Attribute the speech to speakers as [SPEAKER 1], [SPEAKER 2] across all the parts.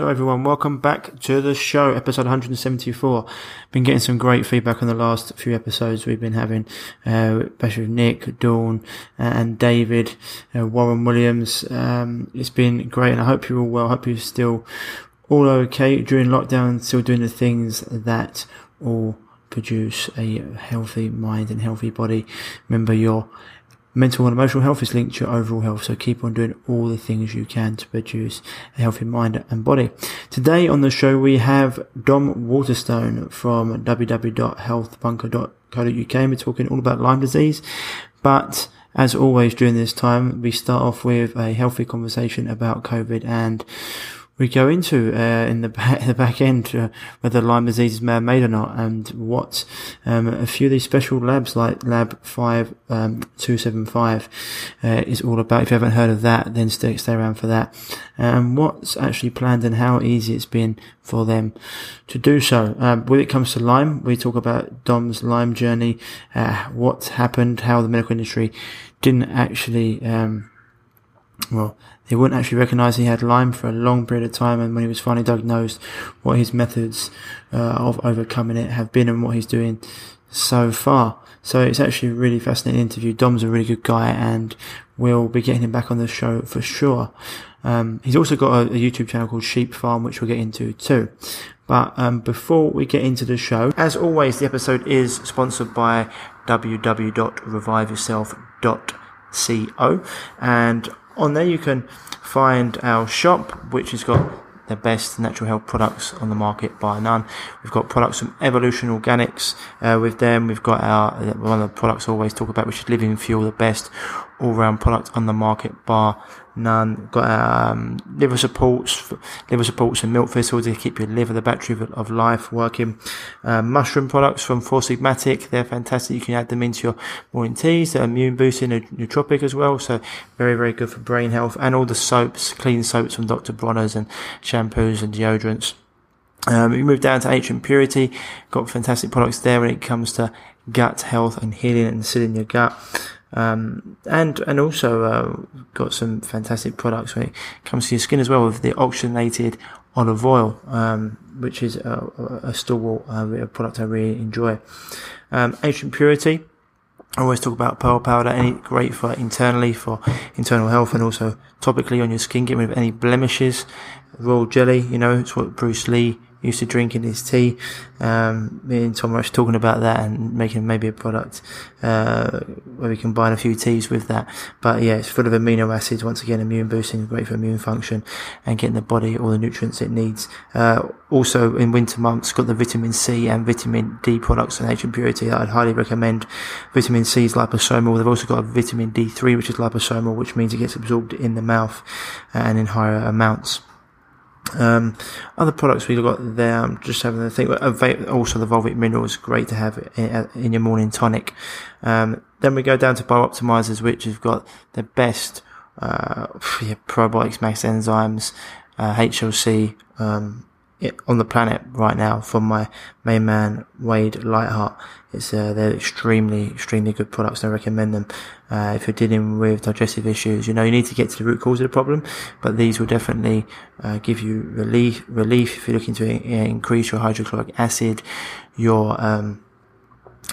[SPEAKER 1] So, everyone, welcome back to the show, episode 174. Been getting some great feedback on the last few episodes we've been having, uh, especially with Nick, Dawn, uh, and David, uh, Warren Williams. Um, it's been great, and I hope you're all well. I hope you're still all okay during lockdown, still doing the things that all produce a healthy mind and healthy body. Remember, your Mental and emotional health is linked to your overall health, so keep on doing all the things you can to produce a healthy mind and body. Today on the show we have Dom Waterson from www.healthbunker.co.uk. We're talking all about Lyme disease, but as always during this time, we start off with a healthy conversation about COVID and we go into uh, in the back, the back end uh, whether Lyme disease is man-made or not, and what um, a few of these special labs like Lab Five um, Two Seven Five uh, is all about. If you haven't heard of that, then stay stay around for that. And what's actually planned and how easy it's been for them to do so. Um, when it comes to Lyme, we talk about Dom's Lyme journey, uh, what happened, how the medical industry didn't actually. Um, well, they wouldn't actually recognise he had Lyme for a long period of time, and when he was finally diagnosed, what his methods uh, of overcoming it have been and what he's doing so far. So it's actually a really fascinating interview. Dom's a really good guy, and we'll be getting him back on the show for sure. Um, he's also got a, a, YouTube channel called Sheep Farm, which we'll get into too. But um, before we get into the show, as always, the episode is sponsored by www.reviveyourself.co, and on there you can find our shop, which has got the best natural health products on the market by none. We've got products from Evolution Organics. Uh, with them, we've got our one of the products I always talk about, which is Living Fuel, the best all-round product on the market bar none. Got um, liver supports, liver supports and milk thistles to keep your liver, the battery of, of life, working. Uh, mushroom products from Four Sigmatic, they're fantastic. You can add them into your morning teas. They're immune boosting, and nootropic as well, so very very good for brain health. And all the soaps, clean soaps from Dr. Bronner's and shampoos and deodorants. Um, we move down to ancient purity. Got fantastic products there when it comes to gut health and healing and sealing your gut. Um, and and also uh, got some fantastic products when it comes to your skin as well with the oxygenated olive oil, um, which is a, a stalwart uh, product I really enjoy. Um, ancient purity. I always talk about pearl powder, any great for internally for internal health and also topically on your skin, getting rid of any blemishes. Royal jelly, you know, it's what Bruce Lee used to drinking his tea. Um, me and Tom Rush talking about that and making maybe a product uh, where we combine a few teas with that. But yeah, it's full of amino acids. Once again, immune boosting, great for immune function and getting the body all the nutrients it needs. Uh, also, in winter months, got the vitamin C and vitamin D products and Ancient Purity that I'd highly recommend. Vitamin C is liposomal. They've also got a vitamin D3, which is liposomal, which means it gets absorbed in the mouth and in higher amounts. Um, other products we've got there, I'm just having a think. Also, the Volvic mineral is great to have in, your morning tonic. Um, then we go down to BiOptimizers, which have got the best uh, yeah, probiotics, MassZymes, uh, HLC, um, on the planet right now from my main man Wade Lightheart. It's uh, they're extremely extremely good products. I recommend them uh, if you're dealing with digestive issues. You know you need to get to the root cause of the problem, but these will definitely uh, give you relief relief if you're looking to increase your hydrochloric acid, your um,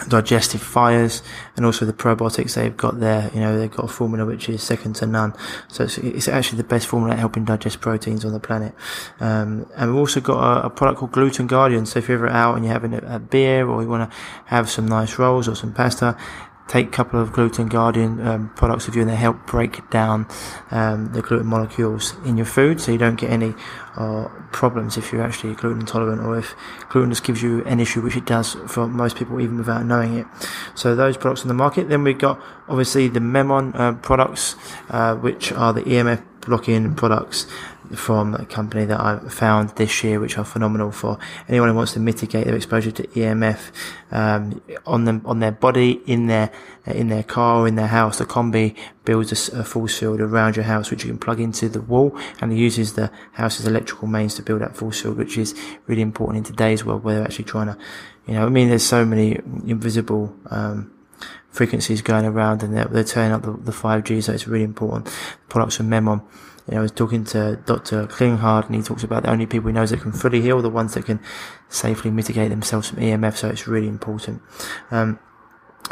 [SPEAKER 1] digestive fires and also the probiotics they've got there. You know, they've got a formula which is second to none. So it's, it's actually the best formula at helping digest proteins on the planet. Um, and we've also got a, a, product called Gluten Guardian. So if you're ever out and you're having a, a beer or you want to have some nice rolls or some pasta, take a couple of gluten guardian um, products with you and they help break down um, the gluten molecules in your food so you don't get any uh, problems if you're actually gluten intolerant or if gluten just gives you an issue which it does for most people even without knowing it. So those products on the market. Then we've got obviously the memon uh, products uh, which are the emf blocking products from a company that I found this year, which are phenomenal for anyone who wants to mitigate their exposure to EMF um, on them on their body, in their in their car, in their house. The Combi builds a, a force field around your house, which you can plug into the wall, and it uses the house's electrical mains to build that force field, which is really important in today's world, where they're actually trying to, you know, I mean, there's so many invisible. Um, frequencies going around and they're, they're turning up the, the 5G so it's really important products from Memon you know, I was talking to Dr. Klinghardt and he talks about the only people he knows that can fully heal the ones that can safely mitigate themselves from EMF. So it's really important. Um,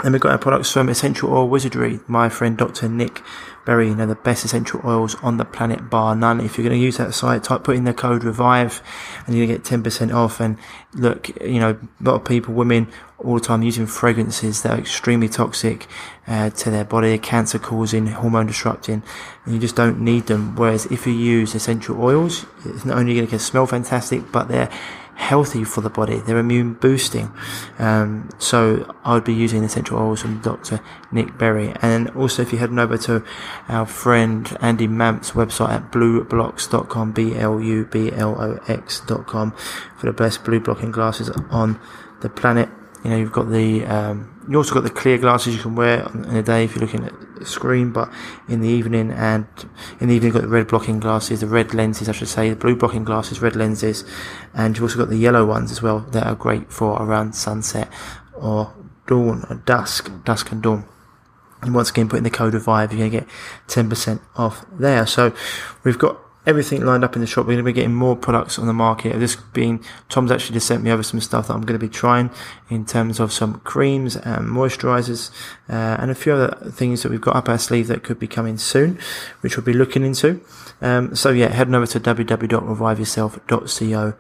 [SPEAKER 1] then we've got our products from Essential Oil Wizardry. My friend Dr. Nick Berry, you know, the best essential oils on the planet bar none. If you're going to use that site, type, put in the code revive and to get 10% off. And look, you know, a lot of people, women all the time using fragrances that are extremely toxic, uh, to their body, cancer causing, hormone disrupting, and you just don't need them. Whereas if you use essential oils, it's not only going to smell fantastic, but they're healthy for the body. They're immune boosting. Um, so I would be using essential oils from Dr. Nick Berry. And also if you head over to our friend Andy Mant's website at blublox.com, B-L-U-B-L-O-X.com for the best blue blocking glasses on the planet. You know, you've got the, um, you also got the clear glasses you can wear in a day if you're looking at the screen, but in the evening and in the evening you've got the red blocking glasses, the red lenses, I should say, the blue blocking glasses, red lenses, and you've also got the yellow ones as well that are great for around sunset or dawn or dusk, dusk and dawn. And once again, put in the code of Vive, you're going to get 10% off there. So we've got everything lined up in the shop. We're going to be getting more products on the market. This being Tom's actually just sent me over some stuff that I'm going to be trying in terms of some creams and moisturizers uh, and a few other things that we've got up our sleeve that could be coming soon, which we'll be looking into. Um, so yeah, heading over to www.reviveyourself.co.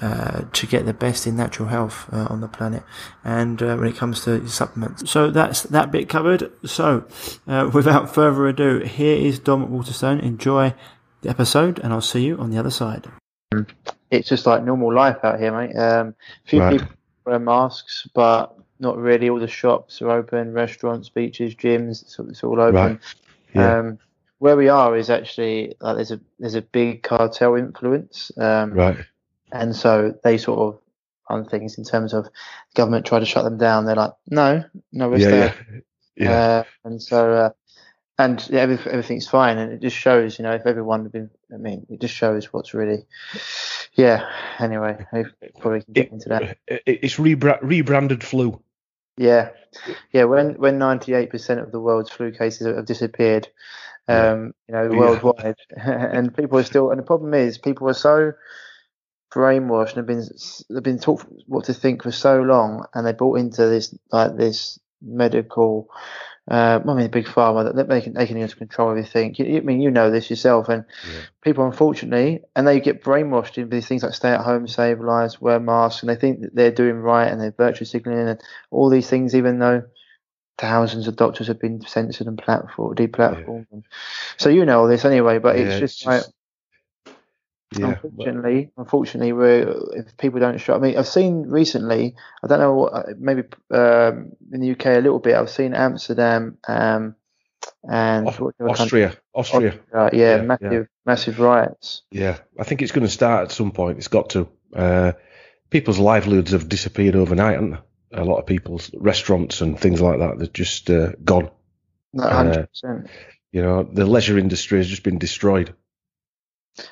[SPEAKER 1] Uh, to get the best in natural health uh, on the planet, and uh, when it comes to supplements. So that's that bit covered. So, uh, without further ado, here is Dom Waterson. Enjoy the episode, and I'll see you on the other side.
[SPEAKER 2] It's just like normal life out here, mate. Um, a few
[SPEAKER 3] Right.
[SPEAKER 2] people wear masks, but not really. All the shops are open, restaurants, beaches, gyms. It's, it's all open.
[SPEAKER 3] Right. Yeah.
[SPEAKER 2] Um, where we are is actually like there's a there's a big cartel influence, um,
[SPEAKER 3] right.
[SPEAKER 2] and so they sort of on things in terms of government try to shut them down. They're like, no, no, we're
[SPEAKER 3] Yeah,
[SPEAKER 2] staying.
[SPEAKER 3] yeah. Yeah.
[SPEAKER 2] Uh, and so, uh, and yeah, everything's fine. And it just shows, you know, if everyone had been, I mean, it just shows what's really, yeah. Anyway, we probably can get into that.
[SPEAKER 3] It's rebra- rebranded flu.
[SPEAKER 2] Yeah, yeah. When when ninety eight percent of the world's flu cases have disappeared, um, you know, worldwide, and people are still. And the problem is, people are so brainwashed and have been they've been taught what to think for so long, and they bought into this like this medical. Uh, I mean, big pharma that they can they can use control everything. You, I mean, you know this yourself, and
[SPEAKER 3] Yeah.
[SPEAKER 2] people, unfortunately, and they get brainwashed into these things like stay at home, save lives, wear masks, and they think that they're doing right, and they're virtue signaling, and all these things, even though thousands of doctors have been censored and platform deplatformed. So you know all this anyway, but
[SPEAKER 3] Yeah,
[SPEAKER 2] it's
[SPEAKER 3] it's
[SPEAKER 2] just like
[SPEAKER 3] just- Yeah. but-
[SPEAKER 2] unfortunately, unfortunately, we're if people don't show. I mean, I've seen recently. I don't know what. uh, Maybe um, in the UK a little bit. I've seen Amsterdam um, and
[SPEAKER 3] Aus-
[SPEAKER 2] what other country?
[SPEAKER 3] Austria. Austria.
[SPEAKER 2] Uh, yeah,
[SPEAKER 3] Yeah,
[SPEAKER 2] massive, massive riots.
[SPEAKER 3] Yeah. I think it's going to start at some point. It's got to. Uh, people's livelihoods have disappeared overnight, haven't they? A lot of people's restaurants and things like that, they're just uh, gone.
[SPEAKER 2] No,
[SPEAKER 3] Uh,
[SPEAKER 2] hundred percent.
[SPEAKER 3] You know, the leisure industry has just been destroyed.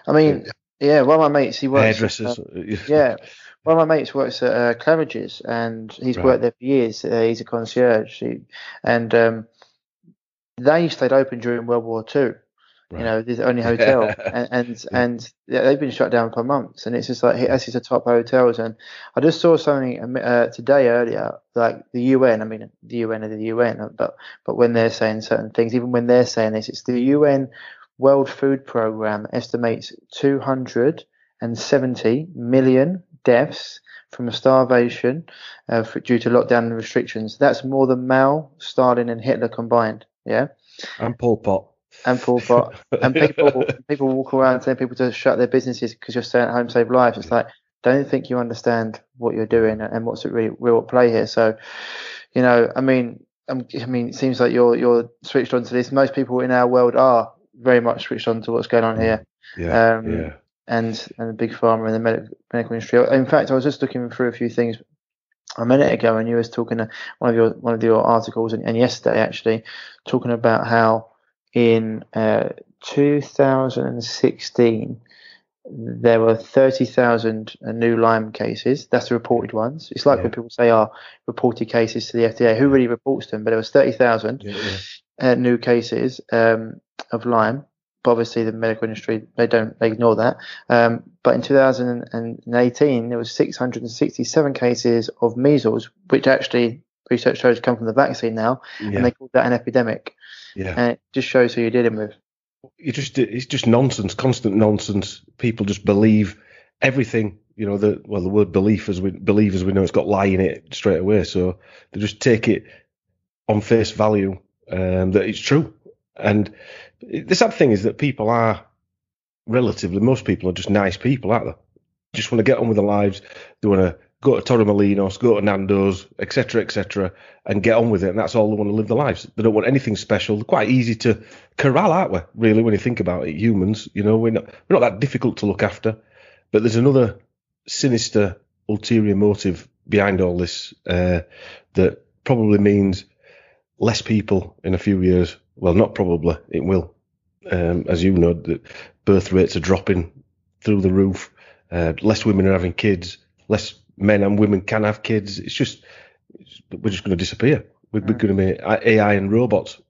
[SPEAKER 2] I mean, yeah. One of my mates, he works. at,
[SPEAKER 3] Hairdressers.
[SPEAKER 2] uh, yeah, one of my mates works at uh, Claridge's, and he's
[SPEAKER 3] Right.
[SPEAKER 2] worked there for years. Uh, he's a concierge, he, and um, they stayed open during World War Two.
[SPEAKER 3] Right.
[SPEAKER 2] You know, there's the only hotel, and and, and yeah, they've been shut down for months, and it's just like that's just the top hotels. And I just saw something um, uh, today earlier, like the UN. I mean, the UN are the UN, but but when they're saying certain things, even when they're saying this, it's the UN World Food Programme estimates 270 million deaths
[SPEAKER 1] from starvation uh, for, due to lockdown and restrictions. That's more than Mao, Stalin, and Hitler combined. Yeah.
[SPEAKER 3] And Pol Pot.
[SPEAKER 1] And Pol Pot. and people people walk around telling people to shut their businesses because you're staying at home, save lives. It's like don't think you understand what you're doing and what's really real at play here. So, you know, I mean, um, I mean, it seems like you're you're switched on to this. Most people in our world are very much switched on to what's going on here.
[SPEAKER 3] Yeah. Um, yeah.
[SPEAKER 1] And and the big pharma and the medical medical industry. In fact, I was just looking through a few things a minute ago, and you was talking to one of your one of your articles, and, and yesterday actually talking about how in uh, 2016 there were 30,000 new Lyme cases. That's the reported ones. It's like yeah. when people say, "Are oh, reported cases to the FDA." Who really reports them? But there was 30,000 yeah, yeah. Uh, new cases um, of Lyme. But obviously, the medical industry they don't they ignore that. Um, but in 2018, there was 667 cases of measles, which actually research shows come from the vaccine now, and they call that an epidemic.
[SPEAKER 3] Yeah.
[SPEAKER 1] And it just shows who you're dealing with
[SPEAKER 3] you just it's just nonsense, constant nonsense. People just believe everything. You know, the well, the word belief as we believe as we know, it's got lie in it straight away. So they just take it on face value um, that it's true. And the sad thing is that people are relatively, most people are just nice people, aren't they? Just want to get on with their lives. They want to go to Torremolinos, go to Nando's, etc., etc., and get on with it. And that's all they want to live their lives. They don't want anything special. They're quite easy to corral, aren't we? Really, when you think about it, humans. You know, we're not we're not that difficult to look after. But there's another sinister ulterior motive behind all this uh, that probably means less people in a few years. Well, not probably, it will. Um, as you know, the birth rates are dropping through the roof. Uh, less women are having kids. Less men and women can have kids. It's just we're just going to disappear. We're, we're going to be AI and robots.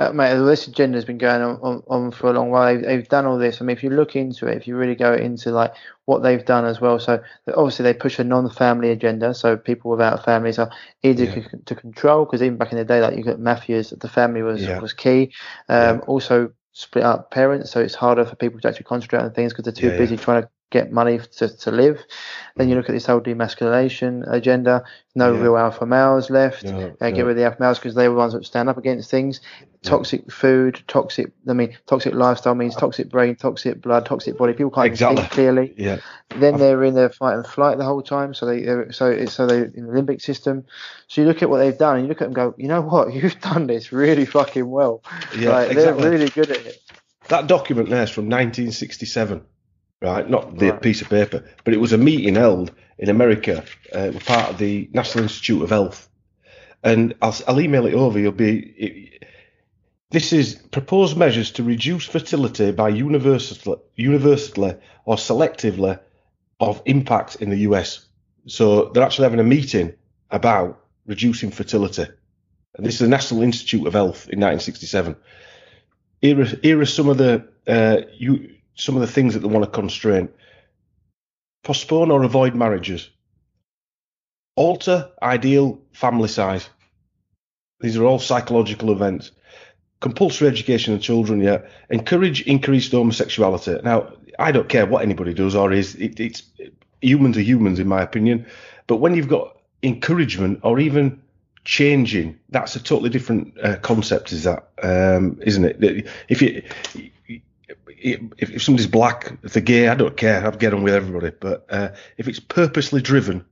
[SPEAKER 1] Uh, mate, this agenda has been going on, on, on, for a long while. They've, they've, done all this. I mean, if you look into it, if you really go into like what they've done as well, so obviously they push a non-family agenda, so people without families are easier yeah. to, to, control. Because even back in the day, like you got mafias, the family was yeah. was key. Um, yeah. Also, split up parents, so it's harder for people to actually concentrate on things because they're too busy trying to get money to, to live. Then you mm. look at this whole demasculination agenda. No yeah. real alpha males left. No, uh, get rid of the alpha males because they were the ones that stand up against things. Toxic yeah. food, toxic. I mean, toxic lifestyle means toxic brain, toxic blood, toxic body. People can't exactly. think clearly.
[SPEAKER 3] Yeah.
[SPEAKER 1] Then they're in their fight and flight the whole time. So they so it's so they in the limbic system. So you look at what they've done and you look at them and go, you know what, you've done this really fucking well. Yeah, like, exactly. They're really good at it.
[SPEAKER 3] That document there is from 1967 right? Not the right. piece of paper, but it was a meeting held in America, uh, part of the National Institute of Health. And I'll, I'll email it over. You'll be. It, this is proposed measures to reduce fertility by universally, universally or selectively of impact in the US. So they're actually having a meeting about reducing fertility. And this is the National Institute of Health in 1967. Here are, here are some of the uh, you, some of the things that they want to constrain. Postpone or avoid marriages. Alter ideal family size. These are all psychological events. Compulsory education of children, yeah. Encourage increased homosexuality. Now, I don't care what anybody does or is. It, it's humans are humans, in my opinion. But when you've got encouragement or even changing, that's a totally different uh, concept, is that, um, not it? If you if, if somebody's black, if they're gay, I don't care. I'd get on with everybody. But uh, if it's purposely driven,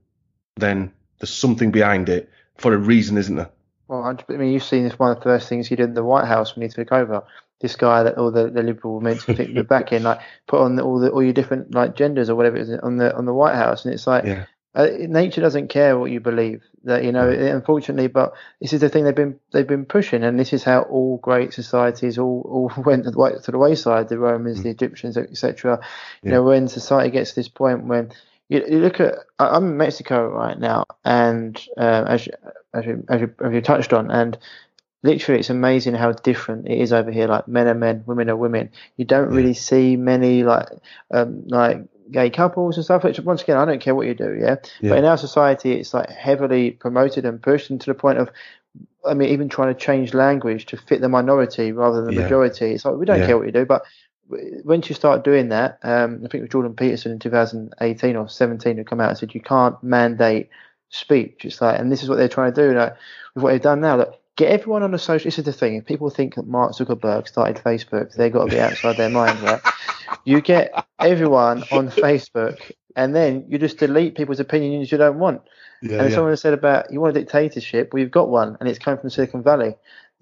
[SPEAKER 3] then there's something behind it for a reason, isn't there?
[SPEAKER 1] Well, I mean, you've seen this one of the first things he did in the White House when he took over. This guy that all the, the liberal meant to think the back in, like put on the, all the all your different like genders or whatever it is on the on the White House, and it's like yeah. Uh, nature doesn't care what you believe. That you know, mm. unfortunately, but this is the thing they've been they've been pushing, and this is how all great societies all, all went to the, to the wayside. The Romans, mm. the Egyptians, etc. You yeah. know, when society gets to this point when you, you, look at I'm in Mexico right now, and uh, as, you, as, you, as, you, as you touched on, and literally it's amazing how different it is over here. Like men are men, women are women. You don't really see many like um, like gay couples and stuff. Which once again, I don't care what you do, yeah? yeah. But in our society, it's like heavily promoted and pushed, and to the point of, I mean, even trying to change language to fit the minority rather than the yeah. majority. It's like we don't yeah. care what you do, but once you start doing that, um, I think it was Jordan Peterson in 2018 or 17 who come out and said you can't mandate speech. It's like, and this is what they're trying to do. Like with what they've done now, that get everyone on a social. This is the thing. If people think that Mark Zuckerberg started Facebook, they've got to be outside their mind, right? You get everyone on Facebook, and then you just delete people's opinions you don't want.
[SPEAKER 3] Yeah,
[SPEAKER 1] and
[SPEAKER 3] yeah.
[SPEAKER 1] someone said about you want a dictatorship, well, you've got one, and it's coming from Silicon Valley.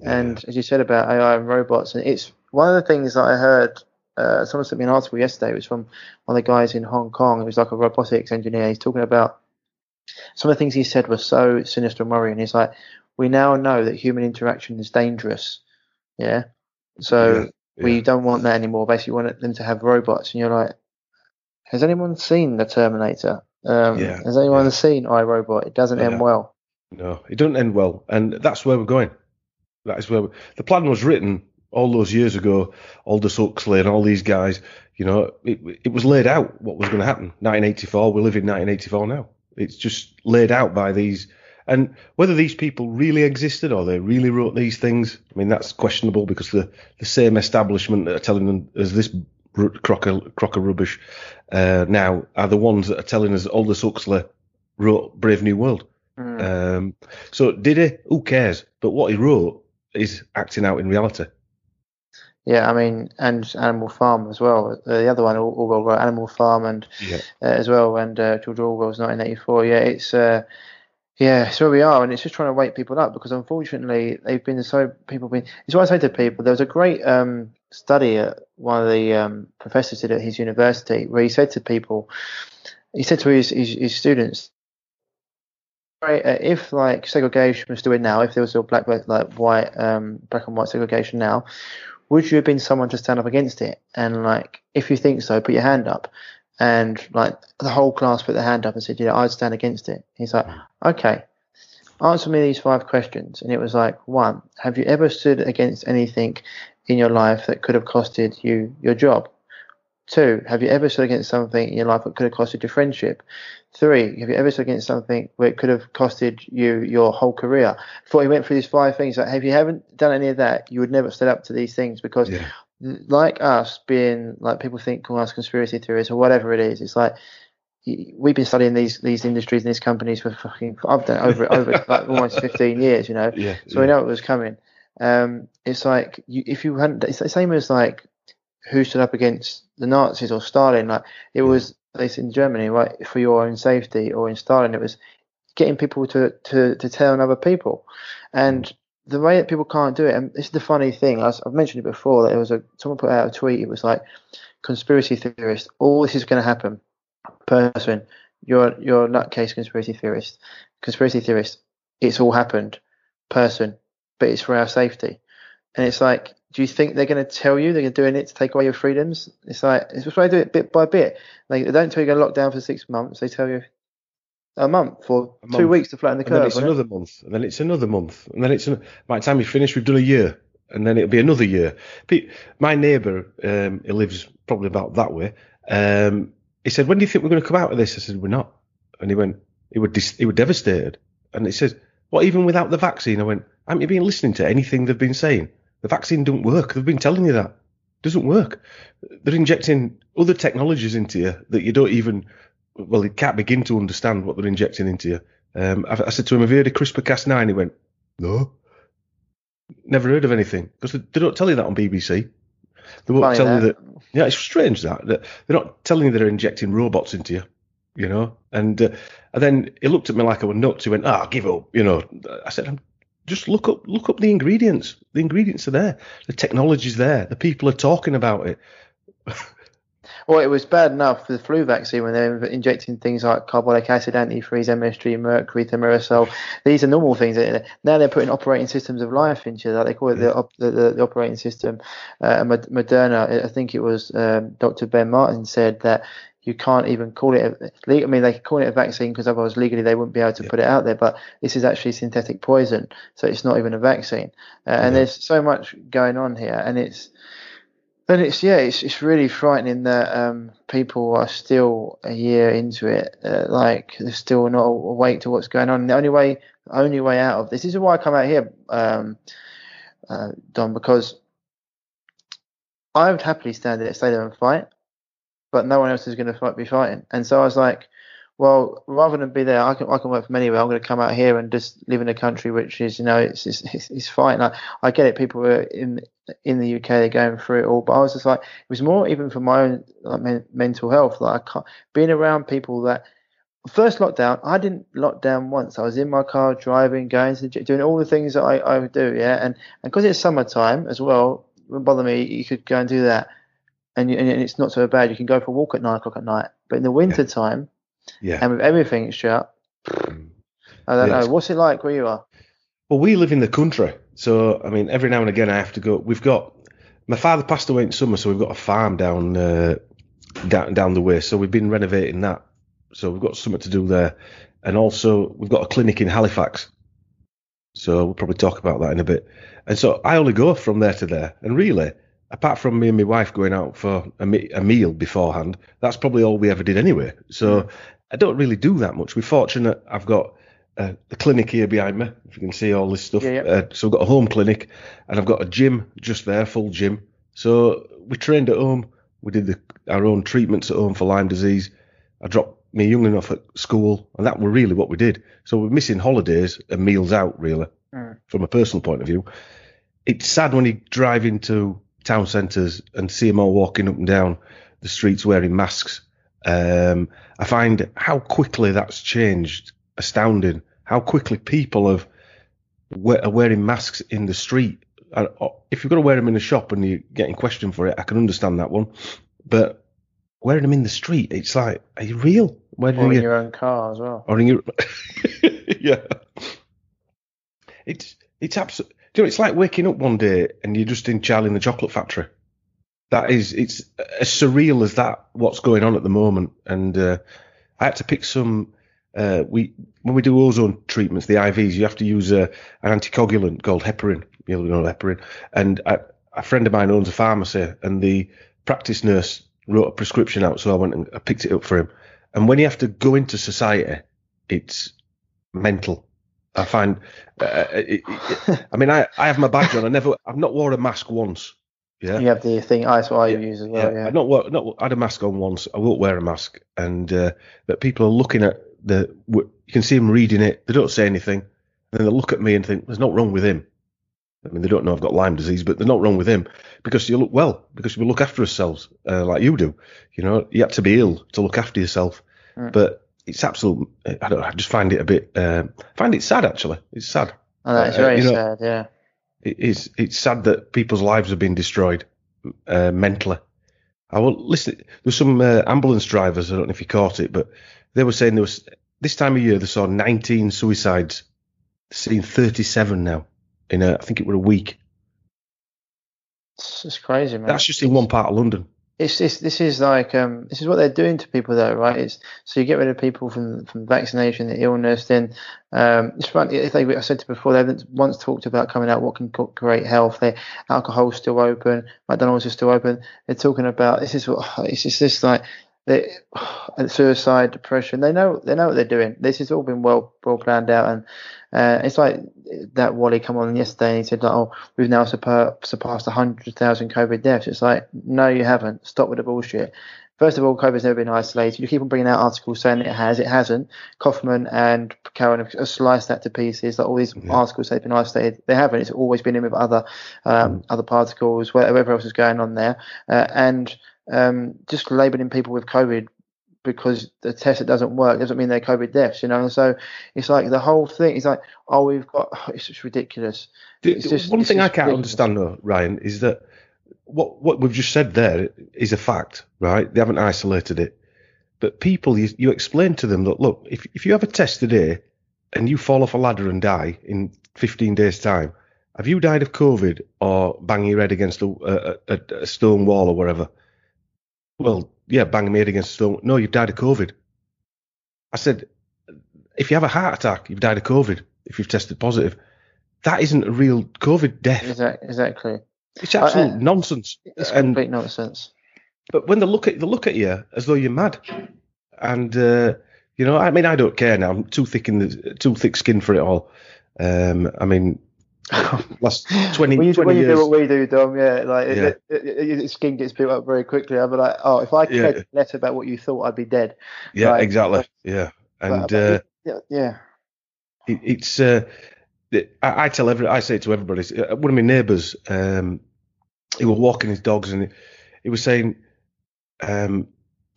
[SPEAKER 1] And as you said about AI and robots, and it's one of the things that I heard. Uh, someone sent me an article yesterday. It was from one of the guys in Hong Kong. It was like a robotics engineer. He's talking about some of the things he said were so sinister and worrying. He's like, we now know that human interaction is dangerous. Yeah. So
[SPEAKER 3] Yeah,
[SPEAKER 1] we don't want that anymore. Basically, we want them to have robots. And you're like, has anyone seen the Terminator? Um,
[SPEAKER 3] Yeah,
[SPEAKER 1] Has anyone
[SPEAKER 3] yeah.
[SPEAKER 1] seen iRobot? It doesn't
[SPEAKER 3] Yeah.
[SPEAKER 1] end well.
[SPEAKER 3] No, it doesn't end well, and that's where we're going. That is where we, the plan was written all those years ago. Aldous Huxley and all these guys, you know, it, it was laid out what was going to happen. 1984, we live in 1984 now. It's just laid out by these, and whether these people really existed or they really wrote these things, I mean, that's questionable because the the same establishment that are telling them as this r- crock of, crock of rubbish uh, now are the ones that are telling us Aldous Huxley wrote Brave New World.
[SPEAKER 1] Mm.
[SPEAKER 3] Um, so did he? Who cares? But what he wrote is acting out in reality.
[SPEAKER 1] Yeah, I mean, and Animal Farm as well. Uh, the other one, Or- Orwell wrote Animal Farm and
[SPEAKER 3] Yeah.
[SPEAKER 1] uh, as well, and uh, George Orwell's 1984. Yeah, it's uh, yeah, where we are, and it's just trying to wake people up because unfortunately they've been so people been. It's what I say to people. There was a great um, study at one of the um, professors did at his university where he said to people, he said to his his, his students. Right, uh, if like segregation was doing now, if there was still black, black like white, um, black and white segregation now, would you have been someone to stand up against it? And like, if you think so, put your hand up. And like the whole class put their hand up and said, yeah, I'd stand against it. He's like, okay, answer me these five questions. And it was like, one, have you ever stood against anything in your life that could have costed you your job? Two, have you ever stood against something in your life that could have costed your friendship? Three, have you ever stood against something where it could have costed you your whole career? Before he went through these five things, like, if you haven't done any of that, you would never stood up to these things because
[SPEAKER 3] Yeah.
[SPEAKER 1] Like us being like people think call us conspiracy theorists or whatever it is it's like we've been studying these these industries and these companies for fucking I've done it over over like almost 15 years you know?
[SPEAKER 3] Yeah.
[SPEAKER 1] so we know it was coming. Um it's like you, if you hadn't it's the same as like who stood up against the Nazis or Stalin like it was least in Germany right for your own safety or in Stalin. It was getting people to to to tell on other people. And the way that people can't do it, and this is the funny thing. I've mentioned it before that it was a someone put out a tweet. It was like conspiracy theorist. All this is going to happen. Person, you're you're a nutcase conspiracy theorist. Conspiracy theorist. It's all happened. Person, but it's for our safety. And it's like, do you think they're going to tell you they're doing it to take away your freedoms? It's like it's just why they do it bit by bit. Like they don't tell you you're going to lock down for six months. They tell you a month or
[SPEAKER 3] A
[SPEAKER 1] two
[SPEAKER 3] month.
[SPEAKER 1] weeks to flatten the
[SPEAKER 3] And then
[SPEAKER 1] curve.
[SPEAKER 3] it's
[SPEAKER 1] wasn't it?
[SPEAKER 3] another month, and then it's another month, and then it's an, by the time we finish, we've done a year, and then it'll be another year. My neighbour, um, he lives probably about that way. Um, he said, "When do you think we're going to come out of this?" I said, "We're not." And he went, "He was dis- he was devastated." And he says, "What? Even without the vaccine?" I went, "Haven't you been listening to anything they've been saying? The vaccine don't work. They've been telling you that it doesn't work. They're injecting other technologies into you that you don't even." Well, you can't begin to understand what they're injecting into you. Um, I, I said to him, "Have you heard of CRISPR Cas9?" He went, "No, never heard of anything because they, they don't tell you that on BBC. They won't
[SPEAKER 1] Funny
[SPEAKER 3] tell you
[SPEAKER 1] that.
[SPEAKER 3] that. Yeah, it's strange that, that they're not telling you they're injecting robots into you, you know. And uh, and then he looked at me like I was nuts. He went, "Ah, give up," you know. I said, "Um, "Just look up, look up the ingredients. The ingredients are there. The technology's there. The people are talking about it.
[SPEAKER 1] Well, it was bad enough for the flu vaccine when they were injecting things like carbolic acid, antifreeze, MSG, mercury, thimerosal. These are normal things. Now they're putting operating systems of life into that. They call it the, op- the, the, operating system. Uh, Moderna, I think it was um, Dr. Ben Martin said that you can't even call it. A, I mean, they call it a vaccine because otherwise legally they wouldn't be able to
[SPEAKER 3] Yeah.
[SPEAKER 1] put it out there. But this is actually synthetic poison, so it's not even a vaccine. Uh, and
[SPEAKER 3] Yeah.
[SPEAKER 1] there's so much going on here, and it's and it's yeah, it's it's really frightening that um, people are still a year into it, uh, like they're still not awake to what's going on. And the only way, only way out of this, this is why I come out here, um, uh, Dom, because I would happily stand there, stay there and fight, but no one else is going to fight, be fighting. And so I was like, well, rather than be there, I can I can work from anywhere. I'm going to come out here and just live in a country which is, you know, it's it's, it's fine. I, I get it. People are in in the UK, they're going through it all, but I was just like, it was more even for my own like, men, mental health. Like I can't, being around people that first lockdown, I didn't lock down once. I was in my car driving, going to doing all the things that I, I would do. Yeah, and and because it's summertime as well, it wouldn't bother me. You could go and do that, and, you, and it's not so bad. You can go for a walk at nine o'clock at night. But in the winter yeah. time
[SPEAKER 3] yeah.
[SPEAKER 1] And with everything shut. I don't know. What's it like where you are?
[SPEAKER 3] Well, we live in the country, so I mean, every now and again I have to go. We've got my father passed away in summer, so we've got a farm down uh, down down the way. So we've been renovating that. So we've got something to do there, and also we've got a clinic in Halifax. So we'll probably talk about that in a bit. And so I only go from there to there, and really, apart from me and my wife going out for a, me- a meal beforehand, that's probably all we ever did anyway. So. I don't really do that much. We're fortunate. I've got uh, the clinic here behind me. If you can see all this stuff.
[SPEAKER 1] Yeah, yeah.
[SPEAKER 3] Uh, so I've got a home clinic, and I've got a gym just there, full gym. So we trained at home. We did the, our own treatments at home for Lyme disease. I dropped me young enough at school, and that were really what we did. So we're missing holidays and meals out, really, mm. from a personal point of view. It's sad when you drive into town centres and see them all walking up and down the streets wearing masks um, I find how quickly that's changed astounding. How quickly people have are wearing masks in the street. If you've got to wear them in a shop and you're getting questioned for it, I can understand that one. But wearing them in the street, it's like, are you real?
[SPEAKER 1] Wearing or in your own car as well.
[SPEAKER 3] Or in your, yeah. It's it's absolutely. You know, it's like waking up one day and you're just in Charlie in the Chocolate Factory that is it's as surreal as that what's going on at the moment. And uh, i had to pick some uh, we when we do ozone treatments the ivs you have to use a, an anticoagulant called heparin. You know heparin. And I, a friend of mine owns a pharmacy and the practice nurse wrote a prescription out so i went and I picked it up for him. And when you have to go into society it's mental. I find, uh, it, it, I mean, I, I have my badge on. I never, I've not worn a mask once yeah.
[SPEAKER 1] You have the thing. I yeah. use as well. Yeah. yeah. I
[SPEAKER 3] not not I had a mask on once. I won't wear a mask, and uh, but people are looking at the. You can see them reading it. They don't say anything, and then they look at me and think, "There's not wrong with him." I mean, they don't know I've got Lyme disease, but there's not wrong with him because you look well, because we look after ourselves uh, like you do. You know, you have to be ill to look after yourself. Mm. But it's absolute. I don't. I just find it a bit. Uh, find it sad actually. It's sad.
[SPEAKER 1] Oh, that's uh, very you know, sad. Yeah
[SPEAKER 3] it's it's sad that people's lives have been destroyed uh, mentally. I will listen. There's some uh, ambulance drivers. I don't know if you caught it, but they were saying there was this time of year they saw 19 suicides. Seeing 37 now in a, I think it were a week.
[SPEAKER 1] It's just crazy, man.
[SPEAKER 3] That's just in one part of London
[SPEAKER 1] it's this this is like um this is what they're doing to people though right? It's so you get rid of people from from vaccination the illness then um it's funny if they I said to before they haven't once talked about coming out what can create health their alcohol's still open McDonald's is still open. They're talking about this is what it's just this like they, suicide, depression. They know they know what they're doing. This has all been well well planned out, and uh, it's like that Wally come on yesterday and he said, like, "Oh, we've now surpassed hundred thousand COVID deaths." It's like, no, you haven't. Stop with the bullshit. First of all, COVID's never been isolated. You keep on bringing out articles saying it has. It hasn't. Kaufman and Cowan have sliced that to pieces. Like all these yeah. articles they've been isolated. They haven't. It's always been in with other um, mm. other particles, whatever else is going on there. Uh, and um, just labeling people with COVID because the test it doesn't work doesn't mean they're COVID deaths, you know. And so it's like the whole thing is like, oh, we've got it's just ridiculous.
[SPEAKER 3] It's just, one thing I can't ridiculous. understand though, Ryan, is that what what we've just said there is a fact, right? They haven't isolated it, but people, you, you explain to them that look, if if you have a test today and you fall off a ladder and die in 15 days' time, have you died of COVID or bang your head against a, a, a, a stone wall or whatever? Well, yeah, bang my head against a stone. No, you've died of COVID. I said, if you have a heart attack, you've died of COVID. If you've tested positive, that isn't a real COVID death.
[SPEAKER 1] Exactly.
[SPEAKER 3] It's absolute uh, nonsense.
[SPEAKER 1] It's and, complete nonsense.
[SPEAKER 3] But when they look at they look at you as though you're mad, and uh, you know, I mean, I don't care now. I'm too thick in the too thick skin for it all. Um, I mean, last 20,
[SPEAKER 1] when you,
[SPEAKER 3] 20
[SPEAKER 1] when you
[SPEAKER 3] years.
[SPEAKER 1] do what we do, Dom, yeah, like
[SPEAKER 3] Yeah.
[SPEAKER 1] It, it, it, it- skin gets built up very quickly. I'd be like, oh, if I cared
[SPEAKER 3] Yeah.
[SPEAKER 1] less about what you thought, I'd be dead.
[SPEAKER 3] yeah,
[SPEAKER 1] Right.
[SPEAKER 3] exactly. Yeah, and uh,
[SPEAKER 1] yeah, yeah,
[SPEAKER 3] it, it's uh, I, I tell every I say it to everybody. uh, One of my neighbours, um, he was walking his dogs, and he, he was saying, um,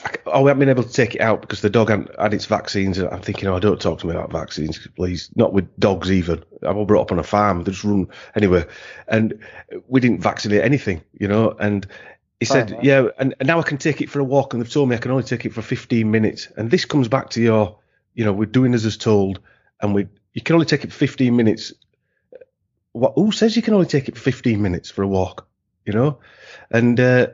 [SPEAKER 3] I, "Oh, we haven't been able to take it out because the dog hadn't had its vaccines." I'm thinking, "Oh, don't talk to me about vaccines, please. Not with dogs even. I was brought up on a farm. They just run anywhere, and we didn't vaccinate anything, you know." And he said,
[SPEAKER 1] Fine,
[SPEAKER 3] "Yeah, and, and now I can take it for a walk, and they've told me I can only take it for 15 minutes." And this comes back to your, you know, we're doing as is told, and we you can only take it for 15 minutes. What? Who says you can only take it for 15 minutes for a walk? You know, and uh,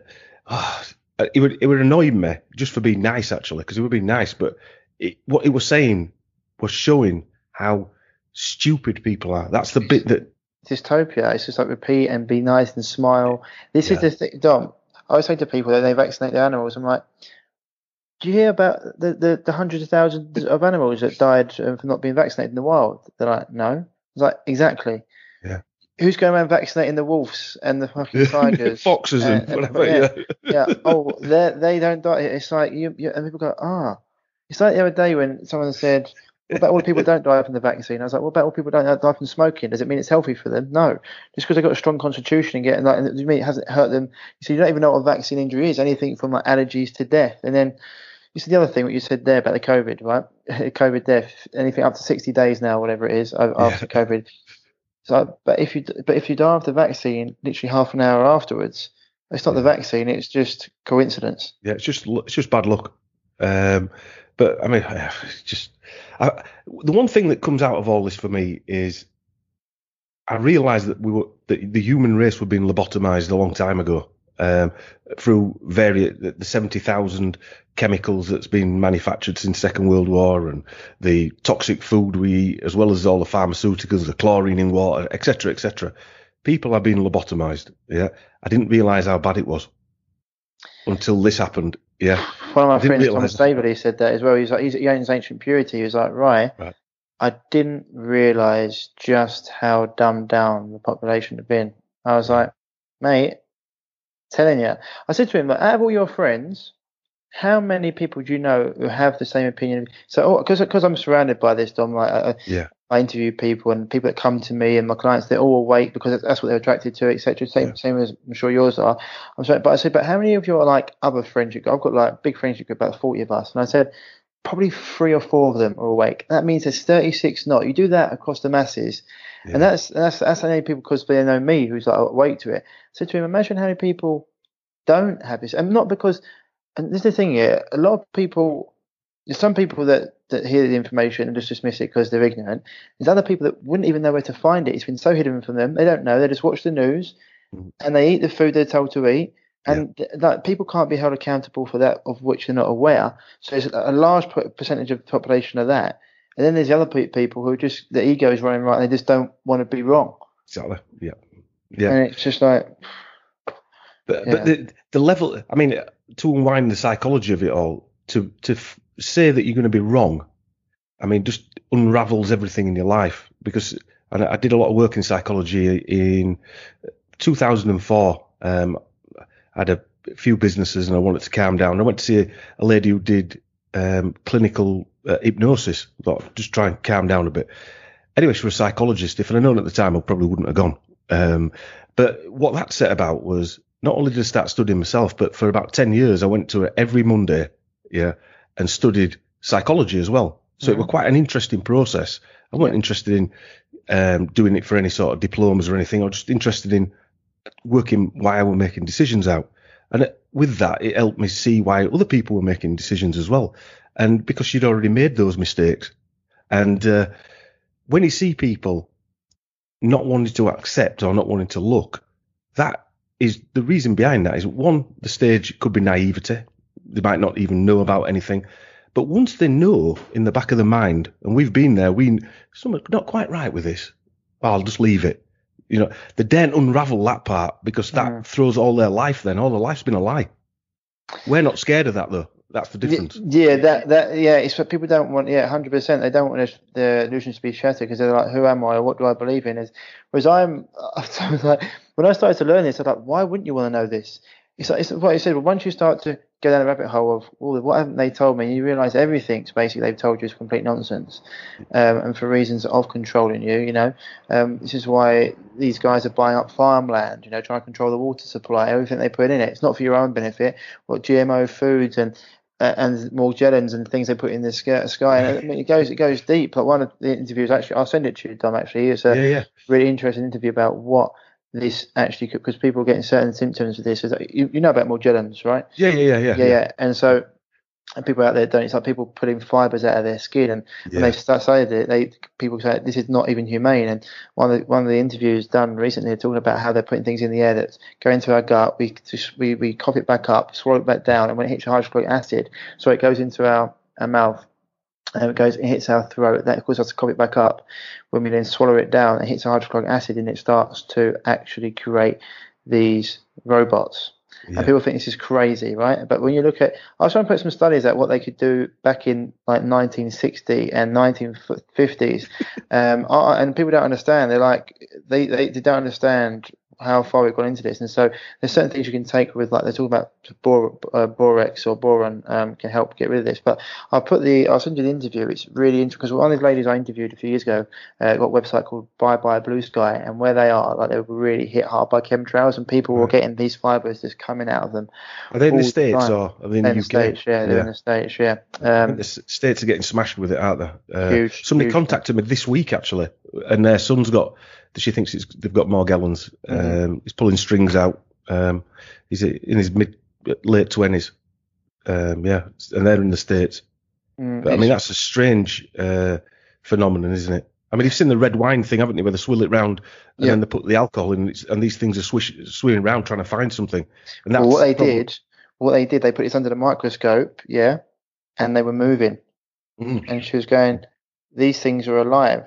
[SPEAKER 3] ah, it would it would annoy me just for being nice actually because it would be nice, but it, what it was saying was showing how stupid people are. That's the bit that
[SPEAKER 1] dystopia. It's just like repeat and be nice and smile. This is
[SPEAKER 3] Yeah.
[SPEAKER 1] the thing, Dom. I always say to people that they vaccinate the animals. I'm like, do you hear about the, the, the hundreds of thousands of animals that died um, from not being vaccinated in the wild? They're like, no. It's like, exactly.
[SPEAKER 3] Yeah.
[SPEAKER 1] Who's going around vaccinating the wolves and the fucking tigers?
[SPEAKER 3] foxes and
[SPEAKER 1] Uh, uh,
[SPEAKER 3] whatever.
[SPEAKER 1] yeah.
[SPEAKER 3] Yeah.
[SPEAKER 1] yeah. Oh, they they don't die. It's like you, you and people go, ah. It's like the other day when someone said, "What about all the people who don't die from the vaccine?" I was like, "What about all the people who don't die from smoking? Does it mean it's healthy for them? No, just because they've got a strong constitution and getting like, and it mean it hasn't hurt them. So you don't even know what a vaccine injury is. Anything from like allergies to death. And then you see the other thing, what you said there about the COVID, right? COVID death, anything up to sixty days now, whatever it is, after COVID. So, but if you but if you die of the vaccine, literally half an hour afterwards, it's not the vaccine. It's just coincidence.
[SPEAKER 3] Yeah, it's just it's just bad luck. Um, but I mean, just I, the one thing that comes out of all this for me is I realised that we were that the human race were being lobotomized a long time ago um, through various the seventy thousand chemicals that's been manufactured since Second World War and the toxic food we eat, as well as all the pharmaceuticals, the chlorine in water, etc., etc. People are being lobotomized. Yeah, I didn't realise how bad it was until this happened. Yeah,
[SPEAKER 1] One of my friends,
[SPEAKER 3] realise
[SPEAKER 1] Thomas he said that as well. He's like, he's, he owns Ancient Purity. He was like, right,
[SPEAKER 3] Right.
[SPEAKER 1] I didn't realize just how dumbed down the population had been. I was like, mate, telling you. I said to him, like, out of all your friends, how many people do you know who have the same opinion? So, oh, because because I'm surrounded by this, Dom, like, I,
[SPEAKER 3] Yeah.
[SPEAKER 1] I interview people and people that come to me and my clients, they're all awake because that's what they're attracted to, etc. Same,
[SPEAKER 3] Yeah.
[SPEAKER 1] same as I'm sure yours are. I'm sorry, but I said, but how many of your like other friendship group? I've got like big friendship group, about 40 of us, and I said probably three or four of them are awake. That means there's 36 not. You do that across the masses,
[SPEAKER 3] Yeah.
[SPEAKER 1] and that's that's that's how many people because they know me who's like awake to it. Said to him, imagine how many people don't have this, and not because. And this is the thing here. A lot of people, there's some people that that hear the information and just dismiss it because they're ignorant. There's other people that wouldn't even know where to find it. It's been so hidden from them. They don't know. They just watch the news
[SPEAKER 3] Mhm.
[SPEAKER 1] and they eat the food they're told to eat. And th- that people can't be held accountable for that of which they're not aware. So there's a large percentage of the population of that. And then there's the other pe- people who just the ego is running right. And they just don't want to be wrong.
[SPEAKER 3] exactly. Yeah, yeah.
[SPEAKER 1] And it's just like
[SPEAKER 3] But,
[SPEAKER 1] Yeah.
[SPEAKER 3] but the the level, I mean, to unwind the psychology of it all, to to f- say that you're going to be wrong, I mean, just unravels everything in your life. Because and I did a lot of work in psychology in 2004. Um, I had a few businesses and I wanted to calm down. I went to see a, a lady who did um, clinical uh, hypnosis. I thought just try and calm down a bit. Anyway, she was a psychologist. If I'd known at the time, I probably wouldn't have gone. Um, but what that set about was not only did I start studying myself, but for about 10 years, I went to her every Monday, yeah, and studied psychology as well. So it was quite an interesting process. I wasn't interested in um, doing it for any sort of diplomas or anything. I was just interested in working why I were making decisions out. And it, with that, it helped me see why other people were making decisions as well. And because she'd already made those mistakes. And uh, when you see people not wanting to accept or not wanting to look, that is the reason behind that is one, the stage could be naivety. They might not even know about anything. But once they know in the back of the mind, and we've been there, we something not quite right with this. I'll just leave it. You know, they daren't unravel that part because that
[SPEAKER 1] Mm.
[SPEAKER 3] throws all their life. Then all their life's been a lie. We're not scared of that though. That's the difference.
[SPEAKER 1] Yeah, that that yeah, it's what people don't want. Yeah, hundred percent. They don't want the illusions to be shattered because they're like, who am I? Or what do I believe in? Is whereas I'm, I was like, when I started to learn this, I was like, why wouldn't you want to know this? It's like it's what you said. But once you start to go down the rabbit hole of, well, what haven't they told me? And You realise everything's basically they've told you is complete nonsense, um, and for reasons of controlling you. You know, um, this is why these guys are buying up farmland. You know, trying to control the water supply, everything they put in it. It's not for your own benefit. What GMO foods and uh, and Morgellons and things they put in the sky. And I mean, it goes it goes deep. Like one of the interviews, actually, I'll send it to you, Dom. Actually, it's a
[SPEAKER 3] Yeah, yeah.
[SPEAKER 1] really interesting interview about what this actually because people are getting certain symptoms of this. Is that, you, you know about Morgellons, right?
[SPEAKER 3] Yeah, yeah, yeah, yeah.
[SPEAKER 1] Yeah, yeah. And so, and people out there don't. It's like people putting fibers out of their skin, and when they start saying it, they people say this is not even humane. And one of the, one of the interviews done recently, they're talking about how they're putting things in the air that go into our gut. We we we cough it back up, swallow it back down, and when it hits hydrochloric acid, so it goes into our our mouth. And it goes, it hits our throat. That causes us to cough it back up. When we then swallow it down, it hits hydrochloric acid, and it starts to actually create these robots.
[SPEAKER 3] Yeah.
[SPEAKER 1] And people think this is crazy, right? But when you look at, I was trying to put some studies at what they could do back in like 1960 and 1950s, um, and people don't understand. They're like, they, they, they don't understand how far we've gone into this. And so there's certain things you can take with, like they talk about bor, uh, borax or boron um, can help get rid of this. But I'll put the, I'll send you the interview. It's really interesting because one of these ladies I interviewed a few years ago uh, got a website called Bye Bye Blue Sky, and where they are, like they were really hit hard by chemtrails, and people were getting these fibers just coming out of them.
[SPEAKER 3] Are they in the
[SPEAKER 1] the
[SPEAKER 3] States or are they in
[SPEAKER 1] They're
[SPEAKER 3] the
[SPEAKER 1] the
[SPEAKER 3] UK?
[SPEAKER 1] States, yeah, they're in the States, yeah. Um,
[SPEAKER 3] the States are getting smashed with it, aren't they? Uh,
[SPEAKER 1] Huge,
[SPEAKER 3] somebody
[SPEAKER 1] huge.
[SPEAKER 3] contacted me this week actually, and their son's got. She thinks it's, they've got Morgellons.
[SPEAKER 1] Mhm.
[SPEAKER 3] Um, he's pulling strings out. Um, he's in his mid late twenties. Um, yeah, and they're in the states.
[SPEAKER 1] mm,
[SPEAKER 3] But I mean, that's a strange uh, phenomenon, isn't it? I mean, you've seen the red wine thing, haven't you, where they swill it round and
[SPEAKER 1] Yeah.
[SPEAKER 3] then they put the alcohol in, and these things are swish, swimming around trying to find something. And that's
[SPEAKER 1] well, what they
[SPEAKER 3] probably-
[SPEAKER 1] did, what they did, they put this under the microscope, yeah, and they were moving.
[SPEAKER 3] Mm.
[SPEAKER 1] and she was going, "These things are alive,"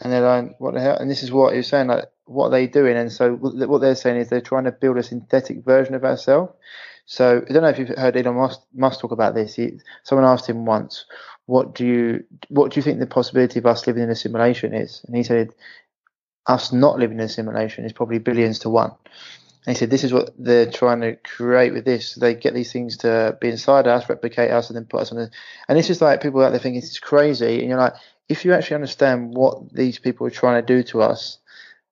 [SPEAKER 1] and they're like, "What the hell?" And this is what was saying, like, "What are they doing?" And so what what they're saying is they're trying to build a synthetic version of ourselves. So I don't know if you've heard Elon Musk, Musk talk about this. He, someone asked him once, "What do you what do you think the possibility of us living in a simulation is?" And he said, "Us not living in a simulation is probably billions to one." And he said, "This is what they're trying to create with this. They get these things to be inside us, replicate us, and then put us on a and this is like people out there thinking it's crazy, and you're like, if you actually understand what these people are trying to do to us,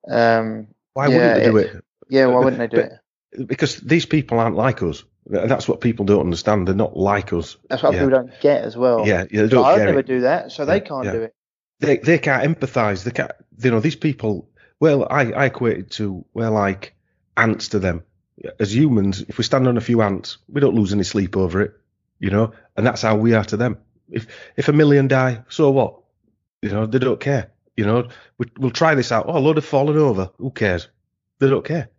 [SPEAKER 1] um,
[SPEAKER 3] Why
[SPEAKER 1] Yeah,
[SPEAKER 3] wouldn't they do
[SPEAKER 1] it-
[SPEAKER 3] it?
[SPEAKER 1] yeah, why wouldn't they do
[SPEAKER 3] But-
[SPEAKER 1] it?
[SPEAKER 3] Because these people aren't like us. That's what people don't understand. They're not like us.
[SPEAKER 1] That's what
[SPEAKER 3] yeah.
[SPEAKER 1] people don't get as well.
[SPEAKER 3] Yeah, yeah, they don't
[SPEAKER 1] I'd never do that, so they can't
[SPEAKER 3] yeah.
[SPEAKER 1] do it.
[SPEAKER 3] They they can't empathise. They can't. You know, these people. Well, I I equate it to we're like ants to them. As humans, if we stand on a few ants, we don't lose any sleep over it. You know, and that's how we are to them. If if a million die, so what? You know, they don't care. You know, we, we'll try this out. Oh, a load have fallen over. Who cares? They don't care.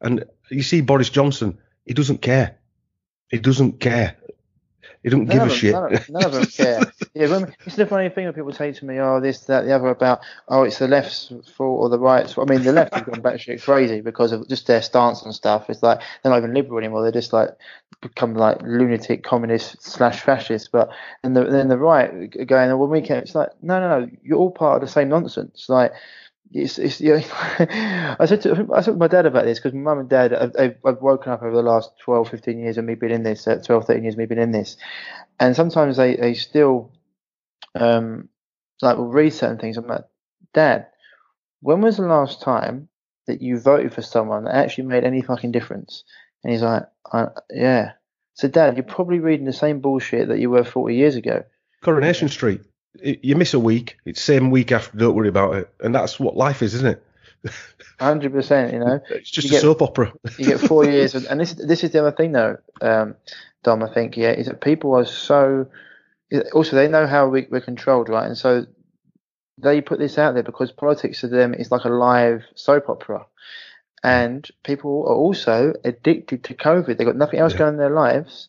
[SPEAKER 3] And you see Boris Johnson, he doesn't care. He doesn't care. He doesn't
[SPEAKER 1] None
[SPEAKER 3] give a
[SPEAKER 1] them,
[SPEAKER 3] shit.
[SPEAKER 1] None of, none of them care. yeah, when, it's the funny thing when people say to me, "Oh, this, that, the other," about, "Oh, it's the left's fault or the right's." fault." I mean, the left has gone batshit crazy because of just their stance and stuff. It's like they're not even liberal anymore. They're just like become like lunatic communist slash fascist. But and the, then the right going, "Well, we can." It's like, no, no, no. You're all part of the same nonsense. Like. It's, it's, you know, I said to I said to my dad about this because my mum and dad I've, I've I've woken up over the last 12, 15 years of me being in this, uh, 12, 13 years of me being in this, and sometimes they, they still um like will read certain things. I'm like, Dad, when was the last time that you voted for someone that actually made any fucking difference? And he's like, yeah. So, Dad, you're probably reading the same bullshit that you were 40 years ago.
[SPEAKER 3] Coronation Street. You miss a week. It's same week after. Don't worry about it. And that's what life is, isn't it?
[SPEAKER 1] 100%, you know.
[SPEAKER 3] It's just
[SPEAKER 1] You
[SPEAKER 3] a
[SPEAKER 1] get-
[SPEAKER 3] soap opera.
[SPEAKER 1] you get four years, of, and this this is the other thing though, um, Dom. I think yeah, is that people are so. Also, they know how we, we're controlled, right? And so they put this out there because politics to them is like a live soap opera, and people are also addicted to COVID. They've got nothing else
[SPEAKER 3] Yeah.
[SPEAKER 1] going in their lives,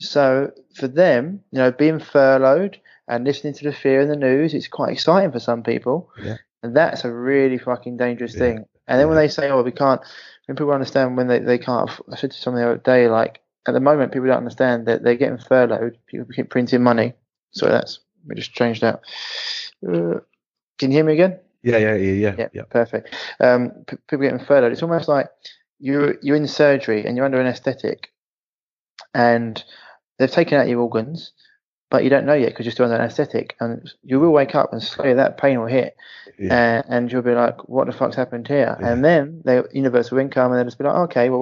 [SPEAKER 1] so for them, you know, being furloughed and listening to the fear in the news, it's quite exciting for some people.
[SPEAKER 3] Yeah.
[SPEAKER 1] And that's a really fucking dangerous
[SPEAKER 3] Yeah.
[SPEAKER 1] thing. And then when they say, "Oh, we can't," when people understand when they, they can't, I said to someone the other day, like at the moment, people don't understand that they're getting furloughed. People keep printing money. So that's we just changed that. Uh, can you hear me again?
[SPEAKER 3] Yeah, yeah, yeah, yeah.
[SPEAKER 1] Yeah,
[SPEAKER 3] yeah.
[SPEAKER 1] perfect. Um, p- people getting furloughed. It's almost like you're you're in surgery and you're under anaesthetic, and they've taken out your organs, but you don't know yet because you're still under anaesthetic, and you will wake up and slowly that pain will hit,
[SPEAKER 3] Yeah.
[SPEAKER 1] uh, and you'll be like, "What the fuck's happened here?"
[SPEAKER 3] Yeah.
[SPEAKER 1] And then the universal income, and they'll just be like, "Okay, well,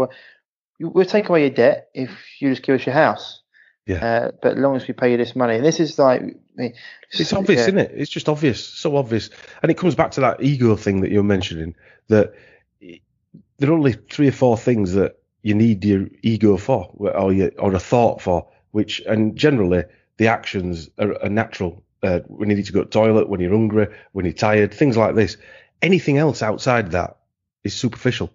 [SPEAKER 1] we'll, we'll take away your debt if you just give us your house."
[SPEAKER 3] Yeah.
[SPEAKER 1] Uh, but as long as we pay you this money, and this is like, I mean,
[SPEAKER 3] It's obvious,
[SPEAKER 1] yeah.
[SPEAKER 3] isn't it? It's just obvious, so obvious, and it comes back to that ego thing that you're mentioning. That there are only three or four things that you need your ego for, or your, or a thought for, which, and generally the actions are, are natural. Uh, when you need to go to toilet, when you're hungry, when you're tired, things like this. Anything else outside that is superficial.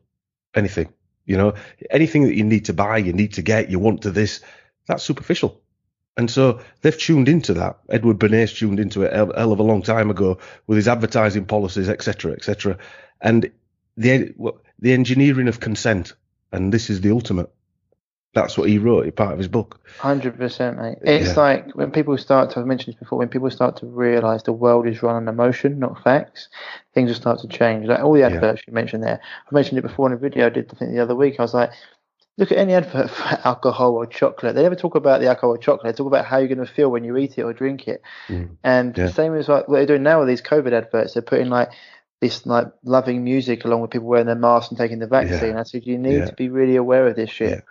[SPEAKER 3] Anything, you know, anything that you need to buy, you need to get, you want to this, that's superficial. And so they've tuned into that. Edward Bernays tuned into it a hell of a long time ago with his advertising policies, etc., etc. And the the engineering of consent, and this is the ultimate. That's what he wrote, part of his book.
[SPEAKER 1] Hundred percent, mate. It's
[SPEAKER 3] Yeah.
[SPEAKER 1] like when people start to. I've mentioned this before. When people start to realise the world is run on emotion, not facts, things will start to change. Like all the adverts you mentioned there. I mentioned it before in a video I did. I think the other week. I was like, look at any advert for alcohol or chocolate. They never talk about the alcohol or chocolate. They talk about how you're going to feel when you eat it or drink it.
[SPEAKER 3] Mm.
[SPEAKER 1] And
[SPEAKER 3] Yeah.
[SPEAKER 1] same as like what they're doing now with these COVID adverts. They're putting like this like loving music along with people wearing their masks and taking the vaccine. I said you need
[SPEAKER 3] Yeah.
[SPEAKER 1] to be really aware of this shit.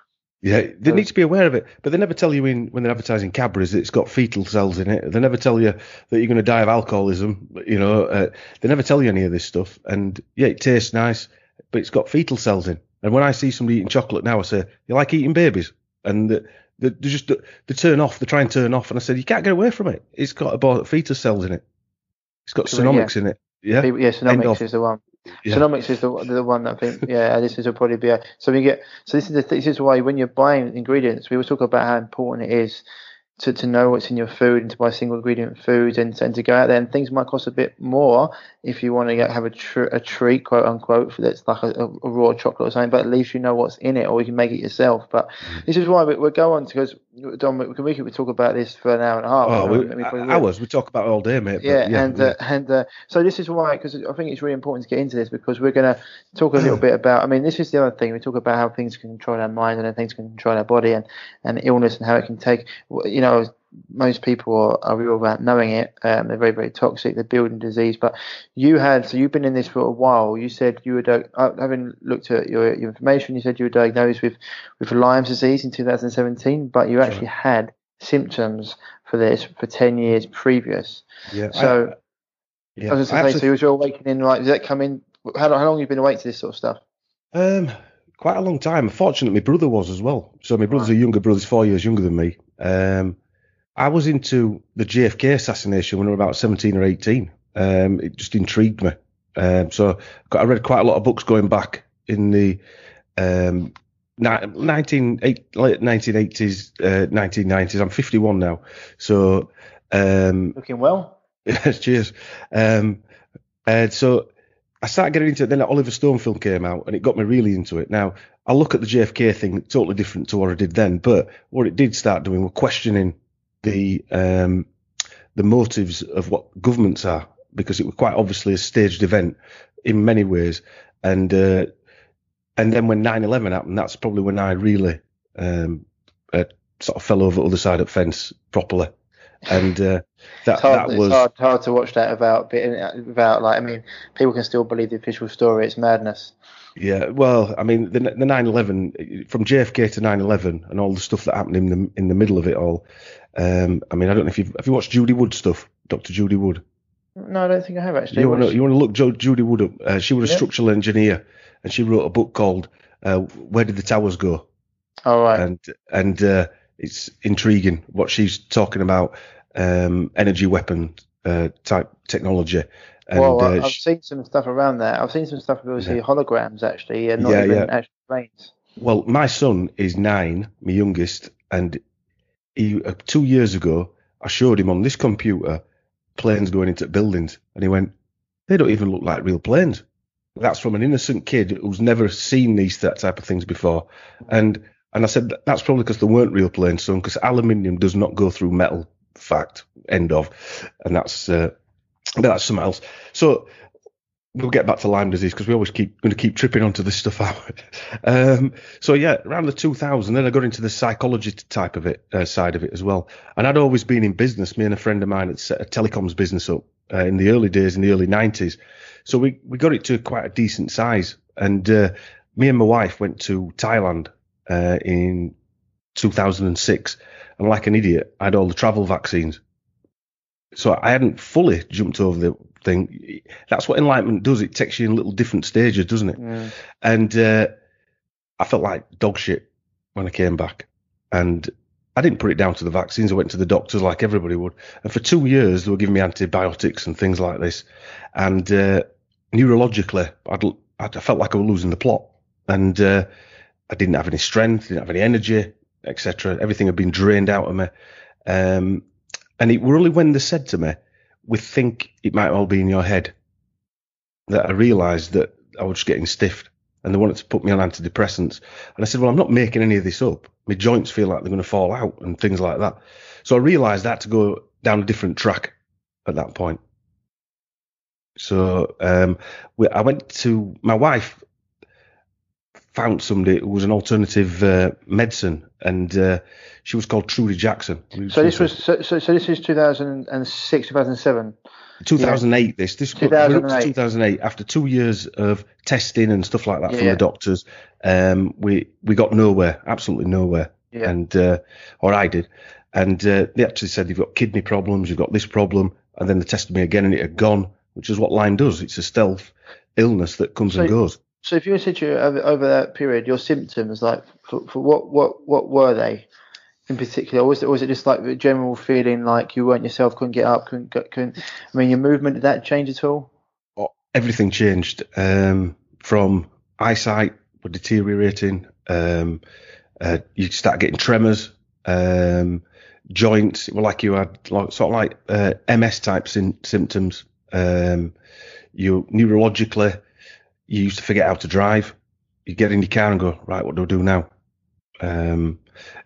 [SPEAKER 3] Yeah. They need to be aware of it, but they never tell you in when they're advertising Cadbury's that it's got fetal cells in it. They never tell you that you're going to die of alcoholism. You know, uh, they never tell you any of this stuff. And yeah, it tastes nice, but it's got fetal cells in. And when I see somebody eating chocolate now, I say, "You like eating babies?" And they, they, they just they turn off. They try and turn off. And I said, "You can't get away from it. It's got about fetus cells in it. It's got genomics in it. Yeah,
[SPEAKER 1] yeah,
[SPEAKER 3] End of.
[SPEAKER 1] is the one.
[SPEAKER 3] Yeah.
[SPEAKER 1] Senomyx is the the one that I think. Yeah, this is will probably be. A, so we get. So this is the, this is why when you're buying ingredients, we will talk about how important it is to, to know what's in your food and to buy single ingredient foods and, and to go out there and things might cost a bit more if you want to get, have a, tr- a treat quote unquote that's like a, a, a raw chocolate or something but at least you know what's in it or you can make it yourself but
[SPEAKER 3] Mm.
[SPEAKER 1] this is why we, we'll go on to because Dom we can we could talk about this for an hour and a half
[SPEAKER 3] Oh,
[SPEAKER 1] I
[SPEAKER 3] we,
[SPEAKER 1] mean, we probably will.
[SPEAKER 3] hours. We talk about it all day, mate.
[SPEAKER 1] Yeah,
[SPEAKER 3] yeah,
[SPEAKER 1] and Uh, and uh, so this is why because I think it's really important to get into this because we're going to talk a little bit about. I mean, this is the other thing we talk about how things can control our mind and how things can control our body and and illness and how it can take. You know, most people are, are real about knowing it. Um, they're very very toxic. They're building disease. But you had so you've been in this for a while. You said you were uh, having looked at your, your information. You said you were diagnosed with with Lyme's disease in 2017, but you actually had symptoms for this for 10 years previous.
[SPEAKER 3] yeah. I-
[SPEAKER 1] So
[SPEAKER 3] yeah.
[SPEAKER 1] I was going to say, so was your awakening like? Does that come in? How long? How long have you been awake to this sort of stuff?
[SPEAKER 3] Um, quite a long time. Fortunately, my brother was as well. So my brother's a younger brother. He's four years younger than me. Um, I was into the JFK assassination when I was about 17 or 18. Um, it just intrigued me. Um, so got- I read quite a lot of books going back in the um, ni- 19, eight, late 1980s, uh, 1990s. I'm 51 now. So um,
[SPEAKER 1] Looking well.
[SPEAKER 3] Yes, cheers. Um, and so I started getting into it. Then that Oliver Stone film came out, and it got me really into it. Now I look at the JFK thing totally different to what I did then, but what it did start doing was questioning the um, the motives of what governments are, because it was quite obviously a staged event in many ways. And uh, and then when 9/11 happened, that's probably when I really um, uh, sort of fell over the other side of the fence properly. And uh, that
[SPEAKER 1] hard,
[SPEAKER 3] that was
[SPEAKER 1] it's hard, hard to watch that without bit- without like. I mean, people can still believe the official story. It's madness.
[SPEAKER 3] Yeah, well, I mean, the the 9/11 from JFK to 9/11 and all the stuff that happened in the in the middle of it all. Um, I mean, I don't know if you've have you watched Judy Wood stuff, Dr. Judy Wood.
[SPEAKER 1] No, I don't think I have actually.
[SPEAKER 3] You want to you want to look jo- Judy Wood up. Uh, she was a
[SPEAKER 1] Yeah.
[SPEAKER 3] structural engineer, and she wrote a book called uh, "Where Did the Towers Go?"
[SPEAKER 1] All right.
[SPEAKER 3] and and uh, it's intriguing what she's talking about um, energy weapon uh, type technology. And
[SPEAKER 1] well,
[SPEAKER 3] uh,
[SPEAKER 1] I've
[SPEAKER 3] sh-
[SPEAKER 1] seen some stuff around that. I've seen some stuff obviously
[SPEAKER 3] Yeah.
[SPEAKER 1] holograms actually, and not
[SPEAKER 3] Yeah,
[SPEAKER 1] even
[SPEAKER 3] yeah.
[SPEAKER 1] actual planes.
[SPEAKER 3] Well, my son is nine, my youngest, and he uh, two years ago I showed him on this computer planes going into buildings, and he went, "They don't even look like real planes." That's from an innocent kid who's never seen these that type of things before, and And I said that's probably because they weren't real planes, son. Because aluminium does not go through metal. Fact. End of. And that's uh, that's something else. So we'll get back to Lyme disease because we always keep going to keep tripping onto this stuff out. um, so yeah, around the 2000, then I got into the psychology type of it uh, side of it as well. And I'd always been in business. Me and a friend of mine had set a telecoms business up uh, in the early days, in the early 90s. So we we got it to quite a decent size. And uh, me and my wife went to Thailand uh, in 2006, and like an idiot, I had all the travel vaccines. So I hadn't fully jumped over the thing. That's what enlightenment does. It takes you in little different stages, doesn't it?
[SPEAKER 1] Yeah.
[SPEAKER 3] And uh, I felt like dog shit when I came back. And I didn't put it down to the vaccines. I went to the doctors like everybody would. And for two years, they were giving me antibiotics and things like this. And uh, neurologically, I'd, I felt like I was losing the plot. And uh, I didn't have any strength, didn't have any energy, etc. Everything had been drained out of me. Um, and it were only when they said to me, we think it might all be in your head, that I realised that I was just getting stiffed and they wanted to put me on antidepressants. And I said, well, I'm not making any of this up. My joints feel like they're going to fall out and things like that. So I realised that to go down a different track at that point. So um, we, I went to my wife found somebody who was an alternative uh, medicine, and uh, she was called Trudy Jackson.
[SPEAKER 1] So this was so, so, so this is 2006, 2007.
[SPEAKER 3] 2008. This this
[SPEAKER 1] 2008.
[SPEAKER 3] 2008. After two years of testing and stuff like that from the doctors, um, we we got nowhere, absolutely nowhere,
[SPEAKER 1] Yeah.
[SPEAKER 3] and uh, or I did, and uh, they actually said you've got kidney problems, you've got this problem, and then they tested me again, and it had gone, which is what Lyme does. It's a stealth illness that comes and goes.
[SPEAKER 1] So if you were to over, over that period, your symptoms, like for, for what what what were they in particular? Or was it was it just like the general feeling like you weren't yourself, couldn't get up, couldn't couldn't? I mean, your movement did that change at all?
[SPEAKER 3] everything changed um, from eyesight were deteriorating. Um, uh, you start getting tremors, um, joints. Well, like you had like, sort of like uh, MS type syn- symptoms. Um, you neurologically, you used to forget how to drive. You get in your car and go, right, what do I do now? Um,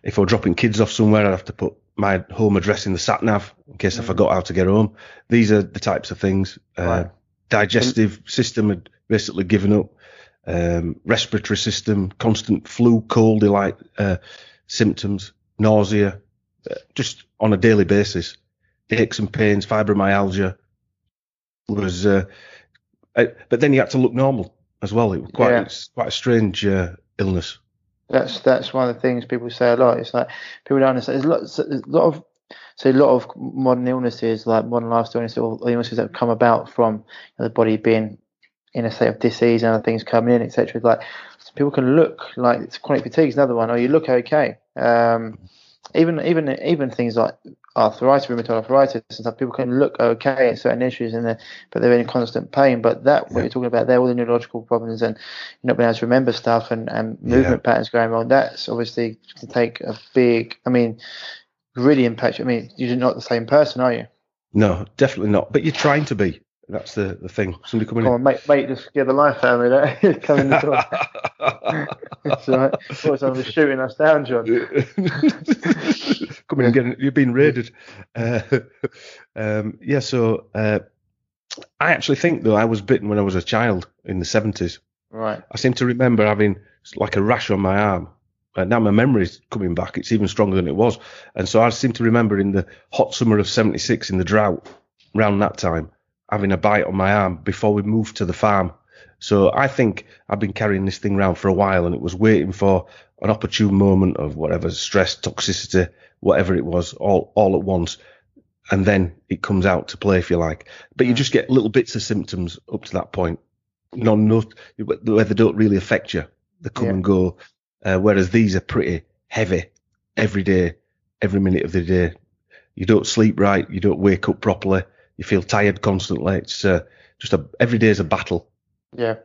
[SPEAKER 3] if I were dropping kids off somewhere, I'd have to put my home address in the sat nav in case I forgot how to get home. These are the types of things. Uh, digestive system had basically given up. Um, respiratory system, constant flu, coldy like uh, symptoms, nausea, uh, just on a daily basis. Aches and pains, fibromyalgia was, uh, uh, but then you had to look normal as well. It was quite,
[SPEAKER 1] Yeah.
[SPEAKER 3] it's quite a strange uh, illness.
[SPEAKER 1] That's that's one of the things people say a lot. It's like people don't understand. There's a lot, there's a lot of so a lot of modern illnesses, like modern lifestyle illnesses, or illnesses that have come about from you know, the body being in a state of disease and other things coming in, etc. Like people can look like it's chronic fatigue is another one, or you look okay. Um, even even even things like arthritis, rheumatoid arthritis, and stuff. People can look okay at certain issues, and they're, but they're in constant pain. But that what you're talking about there, all the neurological problems and you're not being able to remember stuff and, and movement patterns going wrong. That's obviously to take a big. I mean, really impact. you. I mean, you're not the same person, are you?
[SPEAKER 3] No, definitely not. But you're trying to be. That's the, the thing. Somebody coming
[SPEAKER 1] Come
[SPEAKER 3] in.
[SPEAKER 1] on, mate, mate, just get the life out of me. That coming the door. It's all right. Thought someone was shooting us down, John.
[SPEAKER 3] Come in and get you've been raided. Uh, um, yeah, so uh, I actually think though I was bitten when I was a child in the seventies.
[SPEAKER 1] Right.
[SPEAKER 3] I seem to remember having like a rash on my arm. And now my memory's coming back. It's even stronger than it was. And so I seem to remember in the hot summer of 76 in the drought, around that time, having a bite on my arm before we moved to the farm. So I think I've been carrying this thing around for a while and it was waiting for an opportune moment of whatever stress, toxicity, whatever it was, all, all at once. And then it comes out to play, if you like. But you just get little bits of symptoms up to that point. No, no, where they don't really affect you. They come
[SPEAKER 1] Yeah.
[SPEAKER 3] and go. Uh, whereas these are pretty heavy every day, every minute of the day. You don't sleep right. You don't wake up properly. You feel tired constantly. It's uh, just a every day is a battle.
[SPEAKER 1] Yeah.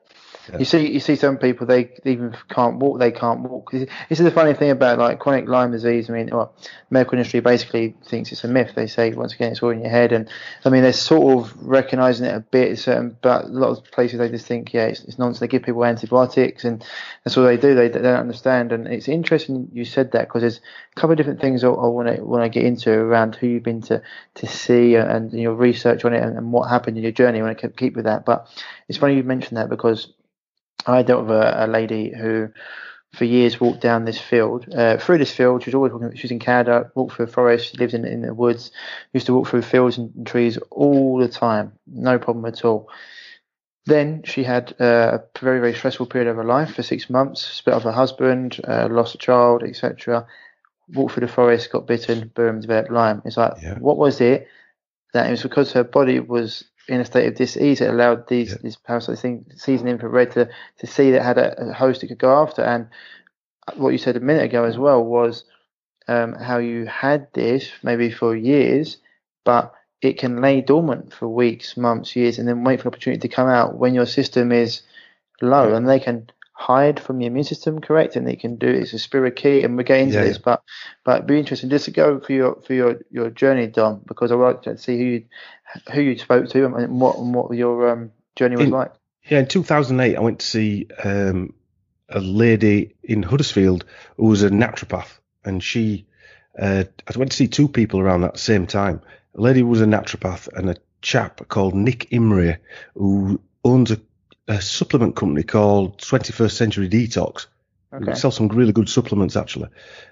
[SPEAKER 1] Yeah. You see, you see some people they even can't walk. They can't walk. This is the funny thing about like chronic Lyme disease. I mean, well, medical industry basically thinks it's a myth. They say once again it's all in your head, and I mean they're sort of recognizing it a bit. Certain, but a lot of places they just think yeah, it's, it's nonsense. They give people antibiotics, and that's all they do. They, they don't understand, and it's interesting you said that because there's a couple of different things I, want to want to get into around who you've been to to see and, your research on it and, and what happened in your journey. I want to keep with that, but it's funny you mentioned that because I dealt with a, a lady who, for years, walked down this field, uh, through this field. She was always walking. She was in Canada, walked through a forest. She lives in in the woods. Used to walk through fields and trees all the time, no problem at all. Then she had uh, a very very stressful period of her life for six months. Split off her husband, uh, lost a child, etc. Walked through the forest, got bitten, boom, developed Lyme. It's like, yeah. what was it? That it was because her body was in a state of disease, it allowed these yeah. these parasites thing season infrared to to see that had a, a, host it could go after. And what you said a minute ago as well was um, how you had this maybe for years, but it can lay dormant for weeks, months, years, and then wait for an opportunity to come out when your system is low, yeah. and they can hide from the immune system, correct? And they can do it's a spirochete, and we get into yeah, this, but but it'd be interesting just to go for your for your your journey, Dom, because I would like to see who you who you spoke to and what and what your um, journey was
[SPEAKER 3] in,
[SPEAKER 1] like.
[SPEAKER 3] Yeah, in 2008, I went to see um, a lady in Huddersfield who was a naturopath, and she. Uh, I went to see two people around that same time. A lady who was a naturopath, and a chap called Nick Imrie who owns a a supplement company called 21st Century Detox. Okay. We sell some really good supplements actually.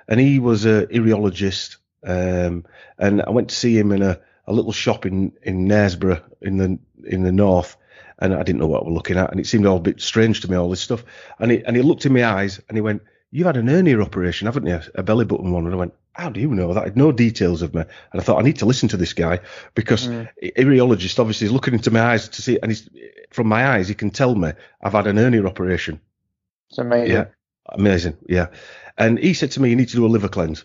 [SPEAKER 3] And he was a iridologist. Um, and I went to see him in a, a little shop in, in Knaresborough in the, in the north. And I didn't know what we were looking at. And it seemed all a bit strange to me, all this stuff. And he, and he looked in my eyes and he went, you've had an hernia operation, haven't you? A belly button one. And I went, how do you know that? I had no details of me. And I thought, I need to listen to this guy because mm. iridologist obviously is looking into my eyes to see, and he's, from my eyes, he can tell me I've had an hernia operation.
[SPEAKER 1] It's amazing.
[SPEAKER 3] Yeah. Amazing. Yeah. And he said to me, you need to do a liver cleanse.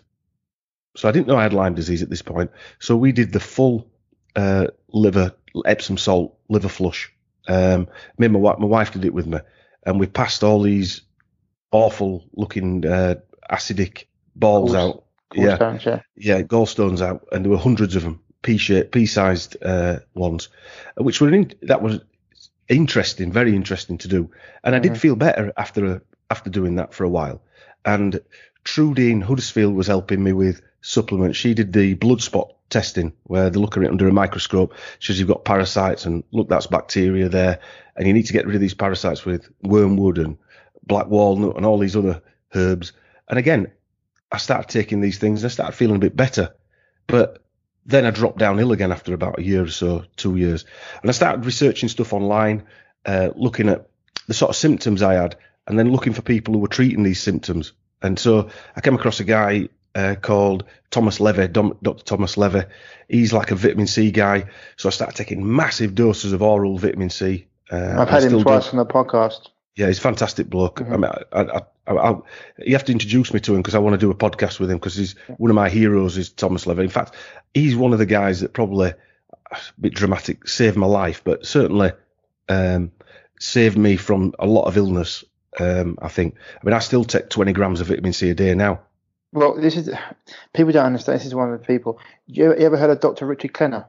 [SPEAKER 3] So I didn't know I had Lyme disease at this point. So we did the full uh, liver, Epsom salt liver flush. Um, me and my, my wife did it with me. And we passed all these awful looking uh, acidic balls out.
[SPEAKER 1] Yeah. yeah.
[SPEAKER 3] Yeah, gallstones out. And there were hundreds of them, pea-shaped, pea-sized uh, ones, which were in, that was interesting, very interesting to do. And I did mm-hmm. feel better after a, after doing that for a while. And Trudy in Huddersfield was helping me with supplements. She did the blood spot testing where they look at it under a microscope. She says you've got parasites and look, that's bacteria there. And you need to get rid of these parasites with wormwood and black walnut and all these other herbs. And again, I started taking these things and I started feeling a bit better. But then I dropped downhill again after about a year or so, two years. And I started researching stuff online, uh, looking at the sort of symptoms I had, and then looking for people who were treating these symptoms. And so I came across a guy uh, called Thomas Levy, Dom, Dr. Thomas Levy. He's like a vitamin C guy. So I started taking massive doses of oral vitamin C.
[SPEAKER 1] Uh, I've had him twice do, on the podcast.
[SPEAKER 3] Yeah, he's a fantastic bloke. Mm-hmm. I mean, I, I, I, you have to introduce me to him because I want to do a podcast with him because he's one of my heroes is Thomas Levy. In fact, he's one of the guys that probably a bit dramatic saved my life, but certainly um, saved me from a lot of illness. Um, I think. I mean, I still take 20 grams of vitamin C a day now.
[SPEAKER 1] Well, this is people don't understand. This is one of the people. You ever, you ever heard of Dr. Richard Klenner?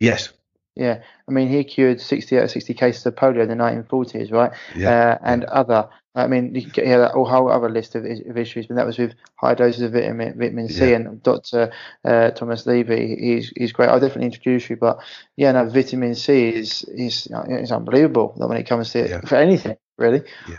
[SPEAKER 3] Yes.
[SPEAKER 1] Yeah, I mean, he cured 60 out of 60 cases of polio in the 1940s, right? Yeah. Uh, and other, I mean, you can get here a whole other list of, of, issues, but that was with high doses of vitamin vitamin C. Yeah. And Dr. Uh, Thomas Levy, he's he's great. I'll definitely introduce you, but yeah, no, vitamin C is is is unbelievable when it comes to yeah. for anything, really.
[SPEAKER 3] Yeah.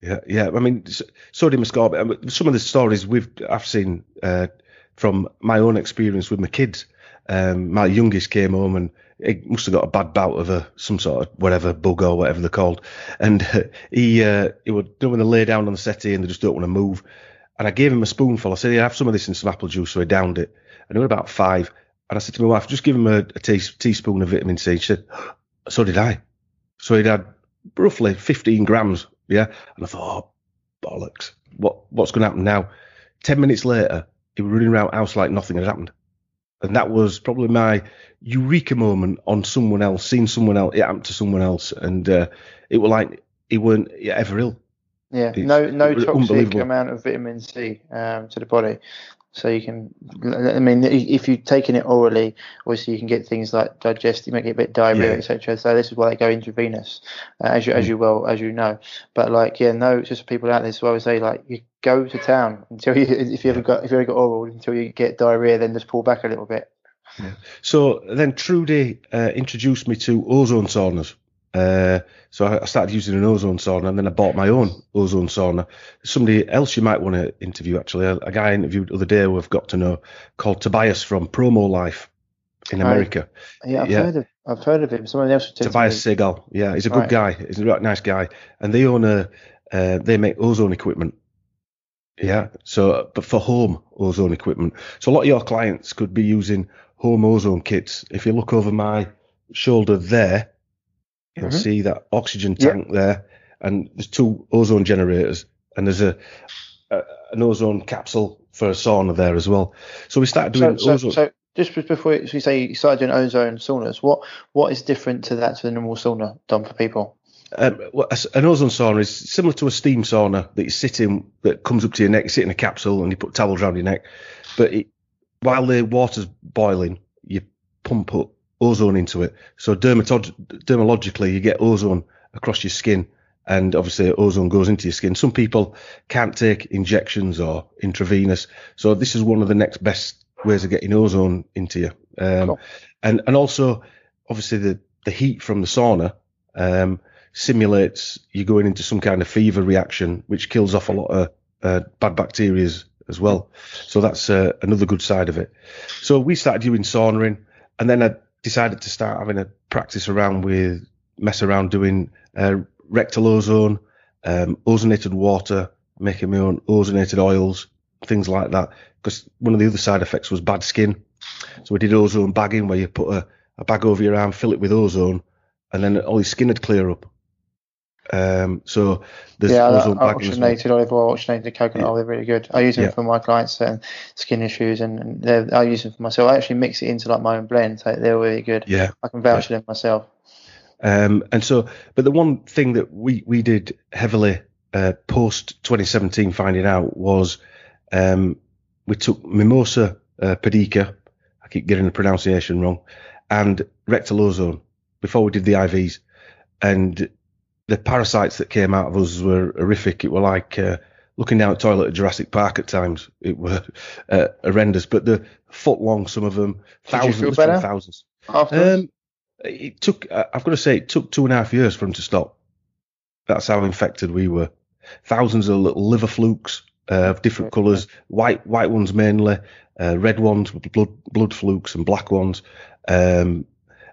[SPEAKER 3] Yeah, yeah. I mean, sodium ascorbate. Some of the stories we've I've seen uh, from my own experience with my kids. Um, my youngest came home and he must have got a bad bout of a some sort of whatever bug or whatever they're called, and he uh, he would don't want to lay down on the settee and they just don't want to move. And I gave him a spoonful. I said, "Yeah, have some of this and some apple juice." So he downed it, and it was about five. And I said to my wife, "Just give him a, a tea, teaspoon of vitamin C." She said, "So did I." So he'd had roughly 15 grams, yeah. And I thought, oh, bollocks, what what's going to happen now? Ten minutes later, he was running around the house like nothing had happened and that was probably my eureka moment on someone else, seeing someone else, it happened to someone else, and uh, it was like he weren't ever ill.
[SPEAKER 1] Yeah,
[SPEAKER 3] It's
[SPEAKER 1] no no toxic amount of vitamin C um, to the body. So you can, I mean, if you're taking it orally, obviously you can get things like digest, you might get a bit diarrhea,
[SPEAKER 3] Yeah.
[SPEAKER 1] etc. So this is why they go intravenous, uh, as you as
[SPEAKER 3] Mm.
[SPEAKER 1] you well as you know. But like, yeah, no, just for people out there. So I would say like, you go to town until you, if you ever got if you ever got oral until you get diarrhea, then just pull back a little bit. Yeah.
[SPEAKER 3] So then Trudy uh, introduced me to ozone saunas. Uh, so I I started using an ozone sauna, and then I bought my own ozone sauna. Somebody else you might want to interview, actually, a, a guy I interviewed the other day who I've got to know called Tobias from Promolife in. America.
[SPEAKER 1] Yeah, I've
[SPEAKER 3] Yeah.
[SPEAKER 1] heard of I've heard of him. Someone else to
[SPEAKER 3] Tobias
[SPEAKER 1] me,
[SPEAKER 3] Segal. Yeah, he's a good
[SPEAKER 1] Right.
[SPEAKER 3] guy. He's a nice guy, and they own a. Uh, they make ozone equipment. Yeah. So, but for home ozone equipment. So a lot of your clients could be using home ozone kits. If you look over my shoulder there, you'll
[SPEAKER 1] Mhm.
[SPEAKER 3] see that oxygen tank there, and there's two ozone generators, and there's a, a an ozone capsule for a sauna there as well. So we started doing
[SPEAKER 1] so,
[SPEAKER 3] ozone.
[SPEAKER 1] so just before we say you started doing ozone saunas, what what is different to that to the normal sauna done for people?
[SPEAKER 3] Um, well, an ozone sauna is similar to a steam sauna that you sit in, that comes up to your neck. You sit in a capsule and you put towels around your neck. But it, while the water's boiling, you pump up ozone into it. So dermatog- dermatologically, you get ozone across your skin, and obviously ozone goes into your skin. Some people can't take injections or intravenous, so this is one of the next best ways of getting ozone into you. Um,
[SPEAKER 1] Cool.
[SPEAKER 3] And and also, obviously, the the heat from the sauna. Um, simulates you going into some kind of fever reaction, which kills off a lot of uh, bad bacteria as well. So that's uh, another good side of it. So we started doing saunaing, and then I decided to start having a practice around with mess around doing uh, rectal ozone, um, ozonated water, making my own ozonated oils, things like that. Because one of the other side effects was bad skin. So we did ozone bagging, where you put a, a bag over your arm, fill it with ozone, and then all your skin would clear up. Um, so there's
[SPEAKER 1] yeah,
[SPEAKER 3] ozone
[SPEAKER 1] that,
[SPEAKER 3] bagging as well.
[SPEAKER 1] oxygenated olive oil, oxygenated coconut
[SPEAKER 3] Yeah.
[SPEAKER 1] oil, they're really good. I use them
[SPEAKER 3] Yeah.
[SPEAKER 1] for my clients and skin issues, and, I use them for myself. I actually mix it into like my own blend, so they're really good.
[SPEAKER 3] Yeah.
[SPEAKER 1] I can vouch for them myself.
[SPEAKER 3] Um, and so, but the one thing that we, we did heavily uh, post 2017 finding out was um, we took Mimosa uh, Pedica, I keep getting the pronunciation wrong, and rectal ozone before we did the IVs. And the parasites that came out of us were horrific. It were like uh, looking down a toilet at Jurassic Park at times. It were uh, horrendous, but the foot long, some of them,
[SPEAKER 1] Did you
[SPEAKER 3] thousands,
[SPEAKER 1] feel
[SPEAKER 3] literally
[SPEAKER 1] better?
[SPEAKER 3] thousands. Um, it took. uh, I've got to say, it took two and a half years for them to stop. That's how infected we were. Thousands of little liver flukes uh, of different colours. White, white ones mainly. Uh, red ones, with blood, blood flukes, and black ones. Um,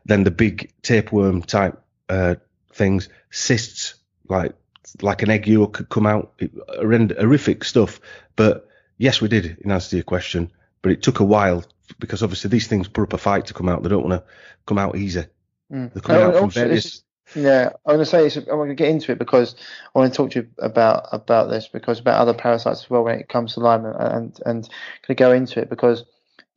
[SPEAKER 3] then the big tapeworm type uh, things, cysts like like an egg yolk could come out. It, horrific stuff. But yes, we did. In answer to your question, but it took a while because obviously these things put up a fight to come out. They don't want to come out easy.
[SPEAKER 1] Mm.
[SPEAKER 3] They're coming
[SPEAKER 1] Oh,
[SPEAKER 3] out from various.
[SPEAKER 1] Yeah, I'm gonna say it's, I'm gonna get into it because I want to talk to you about about this because about other parasites as well when it comes to Lyme and and, and gonna go into it because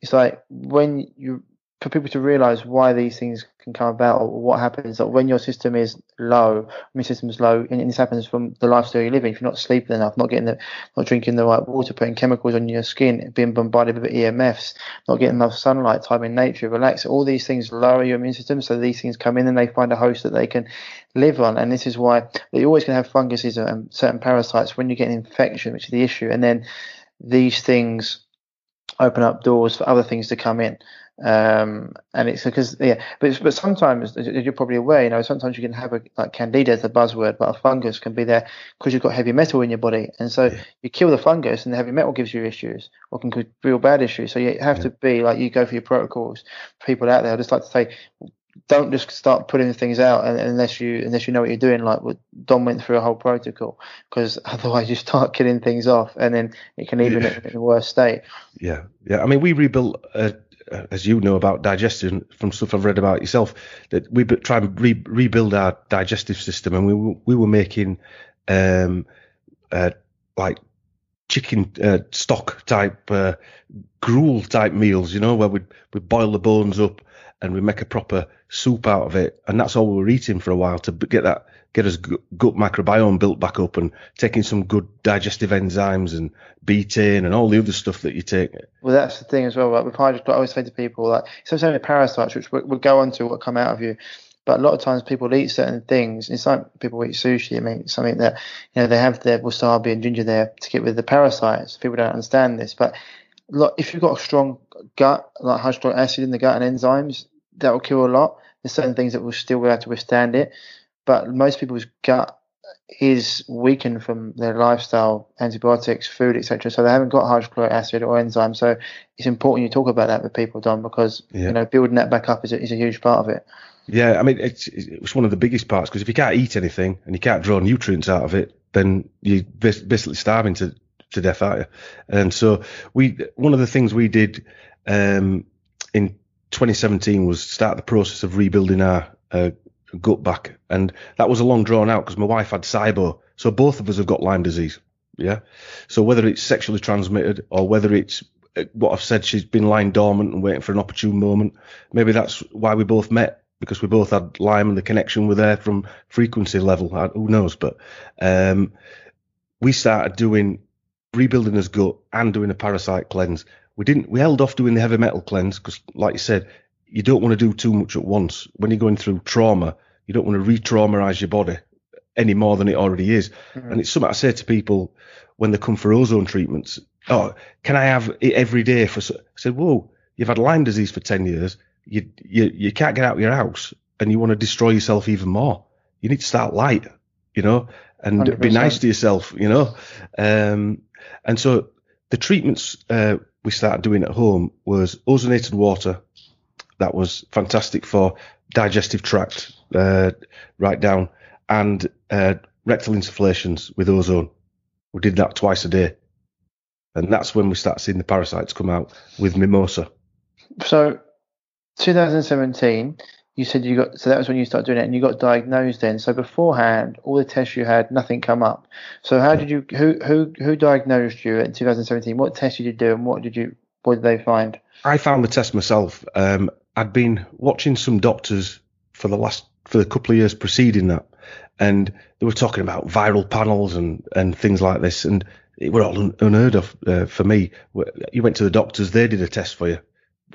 [SPEAKER 1] it's like when you for people to realize why these things can come about or what happens like when your system is low, when your system is low, and this happens from the lifestyle you're living. If you're not sleeping enough, not getting the, not drinking the right water, putting chemicals on your skin, being bombarded with EMFs, not getting enough sunlight, time in nature, relax. All these things lower your immune system. So these things come in and they find a host that they can live on. And this is why you're always going to have funguses and certain parasites when you get an infection, which is the issue. And then these things open up doors for other things to come in. Um, and it's because yeah, but but sometimes you're probably aware, you know, sometimes you can have a like candida is the buzzword, but a fungus can be there because you've got heavy metal in your body, and so you kill the fungus, and the heavy metal gives you issues or can cause real bad issues. So you have
[SPEAKER 3] Yeah.
[SPEAKER 1] to be like you go for your protocols. People out there, I just like to say, don't just start putting things out unless you unless you know what you're doing. Like what Dom went through a whole protocol, because otherwise you start killing things off, and then it can even you in a, worse state.
[SPEAKER 3] Yeah, yeah. I mean, we rebuilt, uh, as you know about digestion from stuff I've read about yourself, that we try and re- rebuild our digestive system, and we we were making um, uh, like chicken uh, stock type uh, gruel type meals, you know, where we we boil the bones up and we make a proper soup out of it, and that's all we were eating for a while to get that get us gut microbiome built back up and taking some good digestive enzymes and betaine and all the other stuff that you take.
[SPEAKER 1] Well, that's the thing as well. Like with hydroxy, I always say to people like sometimes the parasites, which will go on to what come out of you. But a lot of times people eat certain things. It's like people eat sushi. I mean, something that you know they have their wasabi and ginger there to get rid of the parasites. People don't understand this, but look, if you've got a strong gut, like hydrochloric acid in the gut and enzymes, that will kill a lot. There's certain things that will still be able to withstand it but most people's gut is weakened from their lifestyle, antibiotics, food, etc. So they haven't got hydrochloric acid or enzyme. So it's important you talk about that with people, Dom, because yeah. you know building that back up is a, is a huge part of it.
[SPEAKER 3] Yeah, I mean it's it's one of the biggest parts because if you can't eat anything and you can't draw nutrients out of it, then you're basically starving to to death, aren't you? And so we one of the things we did um, in 2017 was start the process of rebuilding our uh, gut back. And that was a long drawn out because my wife had SIBO. So both of us have got Lyme disease. Yeah. So whether it's sexually transmitted or whether it's uh, what I've said, she's been lying dormant and waiting for an opportune moment. Maybe that's why we both met because we both had Lyme and the connection were there from frequency level. Who knows? But um, we started doing rebuilding his gut and doing a parasite cleanse. We didn't. We held off doing the heavy metal cleanse because, like you said, you don't want to do too much at once. When you're going through trauma, you don't want to re-traumatize your body any more than it already is. Mm-hmm. And it's something I say to people when they come for ozone treatments. Oh, can I have it every day for? I said, whoa, you've had Lyme disease for ten years. You you you can't get out of your house, and you want to destroy yourself even more. You need to start light, you know, and 100%. be nice to yourself, you know. Um, and so the treatments uh, we started doing at home was ozonated water, that was fantastic for digestive tract uh, right down and uh, rectal insufflations with ozone. We did that twice a day. And that's when we start seeing the parasites come out with mimosa.
[SPEAKER 1] So, 2017, you said you got, so that was when you started doing it and you got diagnosed then. So, beforehand, all the tests you had, nothing come up. So, how did you, who, who, who diagnosed you in 2017? What tests did you do and what did you, what did they find?
[SPEAKER 3] I found the test myself. Um, I'd been watching some doctors for the last for the couple of years preceding that, and they were talking about viral panels and and things like this, and it were all un- unheard of uh, for me. You went to the doctors, they did a test for you.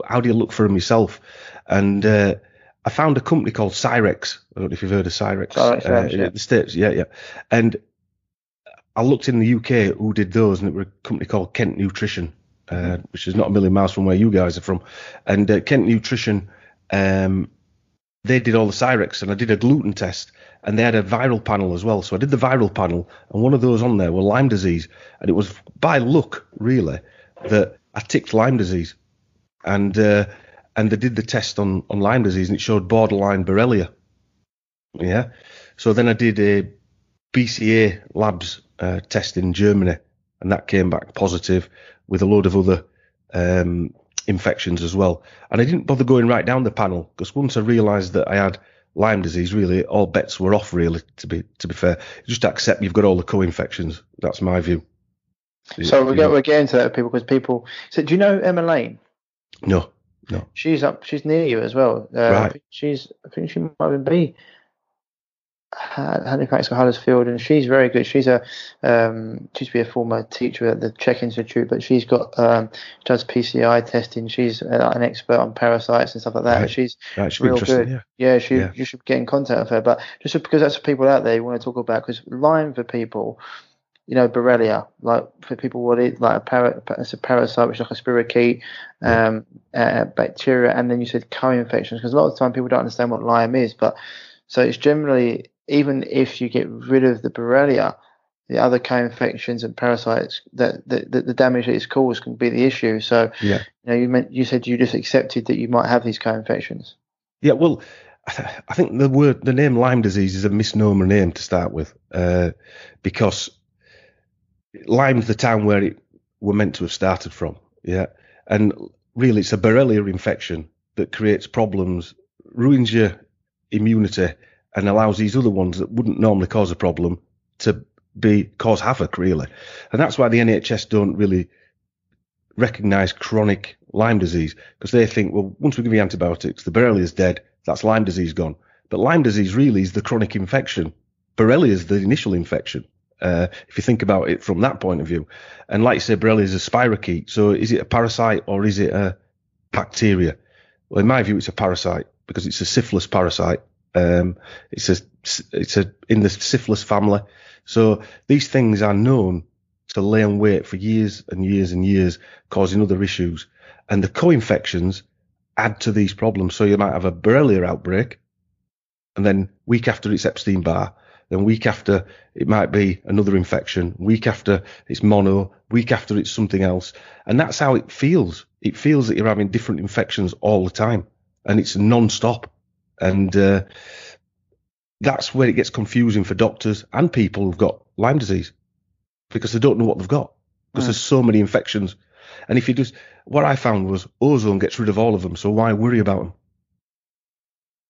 [SPEAKER 3] How do you look for them yourself? And uh, I found a company called Cyrex. I don't know if you've heard of Cyrex.
[SPEAKER 1] Cyrex uh, yeah.
[SPEAKER 3] The States, yeah, yeah. And I looked in the UK who did those, and it was a company called Kent Nutrition uh, which is not a million miles from where you guys are from. And uh, Kent Nutrition, um, they did all the Cyrex, and I did a gluten test, and they had a viral panel as well. So I did the viral panel, and one of those on there were Lyme disease, and it was by luck, really, that I ticked Lyme disease, and uh, and they did the test on on Lyme disease, and it showed borderline Borrelia. Yeah. So then I did a BCA Labs uh, test in Germany, and that came back positive with a load of other um, infections as well. And I didn't bother going right down the panel because once I realised that I had Lyme disease, really all bets were off. Really, to be to be fair, just accept you've got all the co-infections. That's my view.
[SPEAKER 1] So we we're getting to that people because people. So do you know Emma Lane?
[SPEAKER 3] No, no.
[SPEAKER 1] She's up. She's near you as well. Uh, right. She's. I think she might even be Halifax or Huddersfield, and she's very good. She's a um, she used to be a former teacher at the CHEK Institute, but she's got um, does PCI testing. She's an expert on parasites and stuff like that. Right. She's
[SPEAKER 3] right,
[SPEAKER 1] real good. Yeah, yeah, she, yeah. you should get in contact with her. But just because that's people out there you want to talk about, because Lyme for people, you know, Borrelia, like for people what it like a para, it's a parasite, which is like a spirochete, um, uh, bacteria, and then you said co-infections, because a lot of the time people don't understand what Lyme is, but so it's generally even if you get rid of the Borrelia, the other co-infections and parasites that the, the, the, damage that it's caused can be the issue. So, yeah. you know, you meant you said you just accepted that you might have these co-infections.
[SPEAKER 3] Yeah, well, I think the word the name Lyme disease is a misnomer name to start with, uh, because Lyme's the town where it were meant to have started from. Yeah, and really, it's a Borrelia infection that creates problems, ruins your immunity and allows these other ones that wouldn't normally cause a problem to be cause havoc really. And that's why the NHS don't really recognise chronic Lyme disease because they think, well, once we give you antibiotics, the Borrelia is dead, That's Lyme disease gone. But Lyme disease really is the chronic infection. Borrelia is the initial infection. Uh, if you think about it from that point of view, and like you say, Borrelia is a spirochete. So is it a parasite or is it a bacteria? Well, in my view, it's a parasite because it's a syphilis parasite. Um, it's a it's a in the syphilis family. So these things are known to lay on wait for years and years and years, causing other issues. And the co-infections add to these problems. So you might have a Borrelia outbreak, and then week after it's Epstein Barr, then week after it might be another infection, week after it's mono, week after it's something else. And that's how it feels. It feels that you're having different infections all the time and it's non-stop. And uh, that's where it gets confusing for doctors and people who've got Lyme disease because they don't know what they've got because mm. there's so many infections. And if you just, what I found was ozone gets rid of all of them. So why worry about them?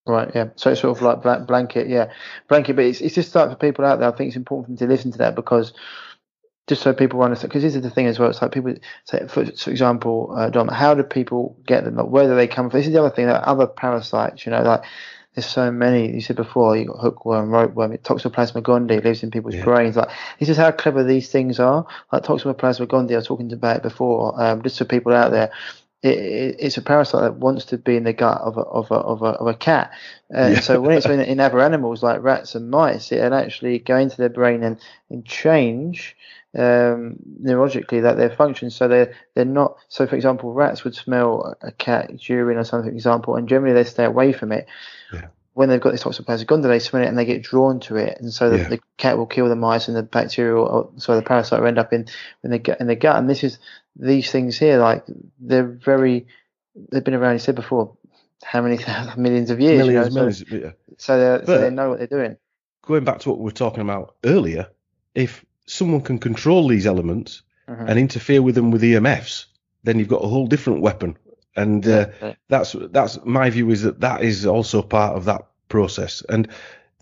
[SPEAKER 1] Right, yeah. So it's sort of like blanket, yeah, blanket. But it's, it's just like for people out there. I think it's important for them to listen to that because just so people understand. Because this is the thing as well. It's like people say, for, for example, uh, Dom, how do people get them? Like, where do they come from? This is the other thing. That other parasites, you know, like there's so many. You said before, you got hookworm, ropeworm, Toxoplasma gondii lives in people's yeah. brains. Like this is how clever these things are. Like Toxoplasma gondii, I was talking about it before. Um, just for people out there, it, it, it's a parasite that wants to be in the gut of a of a of a, of a cat. And yeah. so when it's in, in other animals like rats and mice, it'll actually go into their brain and, and change um, neurologically that their function. So they're they're not. So for example, rats would smell a cat urine or something. For example, and generally they stay away from it. Yeah. When they've got this toxoplasma gondii, they smell it and they get drawn to it, and so the, yeah. the cat will kill the mice and the bacteria, or, so the parasite will end up in in the gut. In the gut, and this is these things here, like they're very, they've been around. You said before, how many millions of years?
[SPEAKER 3] Millions,
[SPEAKER 1] you know?
[SPEAKER 3] millions.
[SPEAKER 1] So, yeah. so, so they know what they're doing.
[SPEAKER 3] Going back to what we were talking about earlier, if someone can control these elements mm-hmm. and interfere with them with EMFs, then you've got a whole different weapon. And uh, that's that's my view is that that is also part of that process. And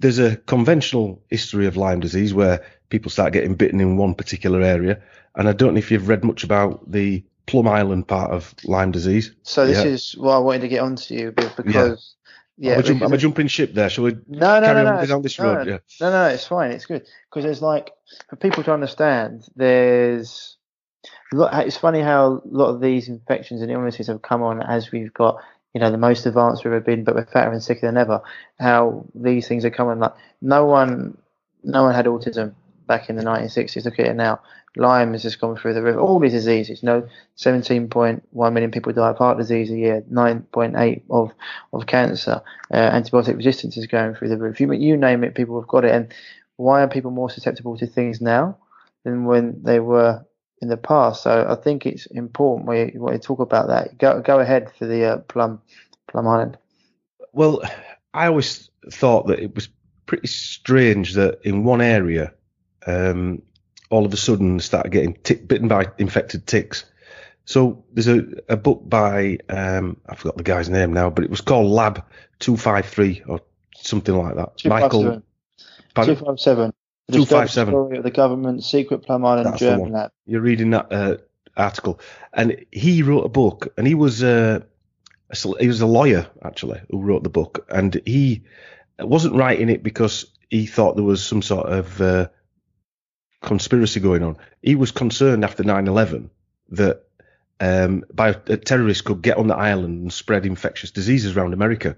[SPEAKER 3] there's a conventional history of Lyme disease where people start getting bitten in one particular area. And I don't know if you've read much about the Plum Island part of Lyme disease.
[SPEAKER 1] So this yeah. is what I wanted to get onto you because
[SPEAKER 3] yeah. Am, jump, am I jumping ship there? Shall we
[SPEAKER 1] no, no,
[SPEAKER 3] carry
[SPEAKER 1] no,
[SPEAKER 3] on no, down this
[SPEAKER 1] no,
[SPEAKER 3] road? Yeah.
[SPEAKER 1] No, no, it's fine. It's good because there's like for people to understand. There's it's funny how a lot of these infections and illnesses have come on as we've got you know the most advanced we've ever been, but we're fatter and sicker than ever. How these things are coming like no one, no one had autism back in the 1960s. Look at it now. Lyme has just gone through the roof. All these diseases, you know, 17.1 million people die of heart disease a year, 9.8 of of cancer. Uh, antibiotic resistance is going through the roof. You, you name it, people have got it. And why are people more susceptible to things now than when they were in the past? So I think it's important when you, when you talk about that. Go go ahead for the uh, Plum Plum Island.
[SPEAKER 3] Well, I always thought that it was pretty strange that in one area um, all of a sudden started getting tick, bitten by infected ticks. So there's a, a book by um, I forgot the guy's name now, but it was called Lab Two Five Three or something like that.
[SPEAKER 1] Two Michael Two Five Seven.
[SPEAKER 3] Two Five Seven.
[SPEAKER 1] The government secret Plum Island That's Germ lab.
[SPEAKER 3] You're reading that uh, article, and he wrote a book, and he was uh, a, he was a lawyer actually who wrote the book, and he wasn't writing it because he thought there was some sort of uh, conspiracy going on. He was concerned after 9/11 that um, bio- terrorists could get on the island and spread infectious diseases around America.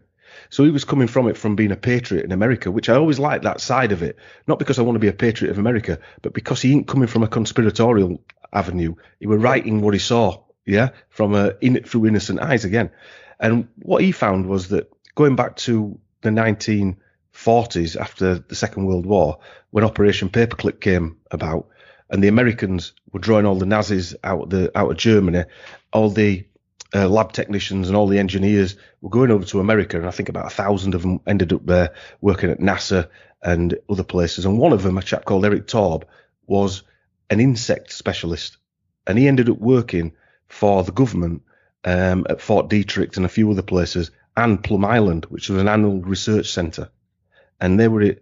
[SPEAKER 3] So he was coming from it from being a patriot in America, which I always liked that side of it. Not because I want to be a patriot of America, but because he ain't coming from a conspiratorial avenue. He were writing what he saw, yeah, from a in through innocent eyes again. And what he found was that going back to the 19 40s after the Second World War when Operation Paperclip came about and the Americans were drawing all the Nazis out of the out of Germany, all the uh, lab technicians and all the engineers were going over to America, and I think about a thousand of them ended up there working at NASA and other places. And one of them, a chap called Erich Traub, was an insect specialist, and he ended up working for the government um, at Fort Detrick and a few other places, and Plum Island, which was an animal research centre and they were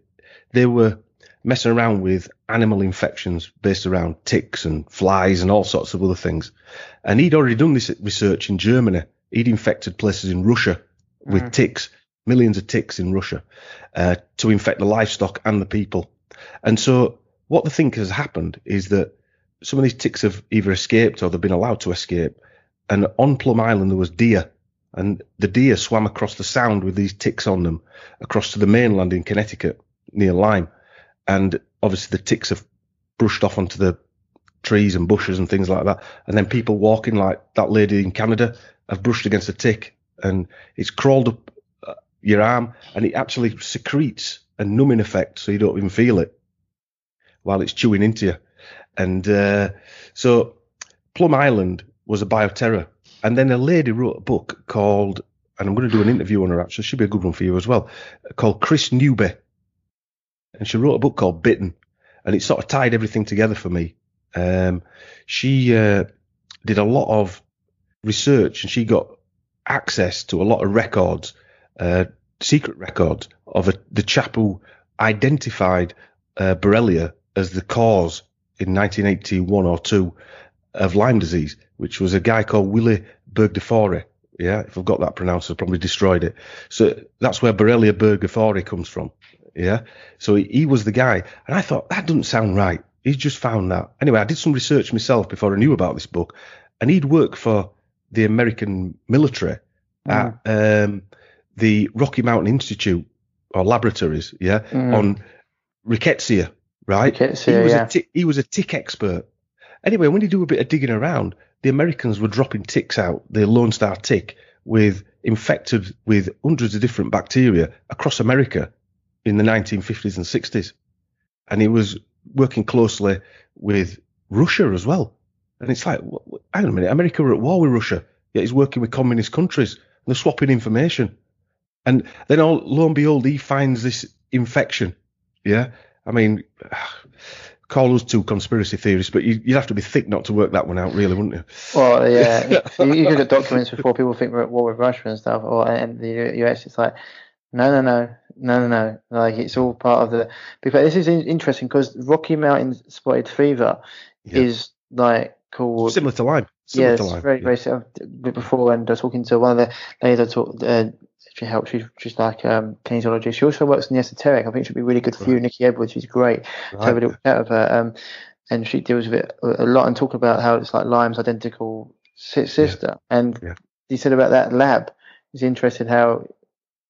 [SPEAKER 3] they were messing around with animal infections based around ticks and flies and all sorts of other things. And he'd already done this research in Germany. He'd infected places in Russia with mm. ticks, millions of ticks in Russia uh, to infect the livestock and the people. And so what they think has happened is that some of these ticks have either escaped or they've been allowed to escape. And on Plum Island there was deer, and the deer swam across the Sound with these ticks on them across to the mainland in Connecticut near Lyme, and obviously the ticks have brushed off onto the trees and bushes and things like that. And then people walking like that lady in Canada have brushed against a tick and it's crawled up uh, your arm and it actually secretes a numbing effect so you don't even feel it while it's chewing into you. And uh, so Plum Island was a bioterror. And then a lady wrote a book called, and I'm going to do an interview on her actually, should be a good one for you as well, called Kris Newby. And she wrote a book called Bitten. And it sort of tied everything together for me. Um, she uh, did a lot of research and she got access to a lot of records, uh, secret records of a, the chap who identified uh, Borrelia as the cause in 1981 or two of Lyme disease, which was a guy called Willy Bergdorferi. Yeah, if I've got that pronounced, I've probably destroyed it. So that's where Borrelia burgdorferi comes from. Yeah. So he, he was the guy. And I thought, that doesn't sound right. He's just found that. Anyway, I did some research myself before I knew about this book. And he'd worked for the American military mm. at um, the Rocky Mountain Institute or laboratories, yeah, mm. on rickettsia, right?
[SPEAKER 1] Rickettsia,
[SPEAKER 3] he was
[SPEAKER 1] yeah.
[SPEAKER 3] a tick, he was a tick expert. Anyway, when you do a bit of digging around, the Americans were dropping ticks out, the Lone Star tick, with infected with hundreds of different bacteria across America in the 1950s and 60s. And he was working closely with Russia as well. And it's like, hang on a minute, America were at war with Russia, yet he's working with communist countries and they're swapping information. And then all, lo and behold, he finds this infection. Yeah. I mean, call us two conspiracy theorists, but you, would have to be thick not to work that one out, really, wouldn't you?
[SPEAKER 1] Well, yeah. you, you look at documents before people think we're at war with Russia and stuff, or and the US. It's like, no, no, no, no, no, no. Like it's all part of the. Because this is interesting because Rocky Mountain spotted fever yeah. is like called
[SPEAKER 3] similar to Lyme. Similar
[SPEAKER 1] yes,
[SPEAKER 3] to Lyme.
[SPEAKER 1] very, very similar. Before, and I was talking to one of the ladies I talked. Uh, she helps. She's just like um, kinesiologist. She also works in the esoteric. I think she'd be really good for right. you, Nikki Edwards. She's great. Right. Have a little chat with her. Um, and she deals with it a lot and talk about how it's like Lyme's identical sister. Yeah. And yeah. you said about that lab. He's interested how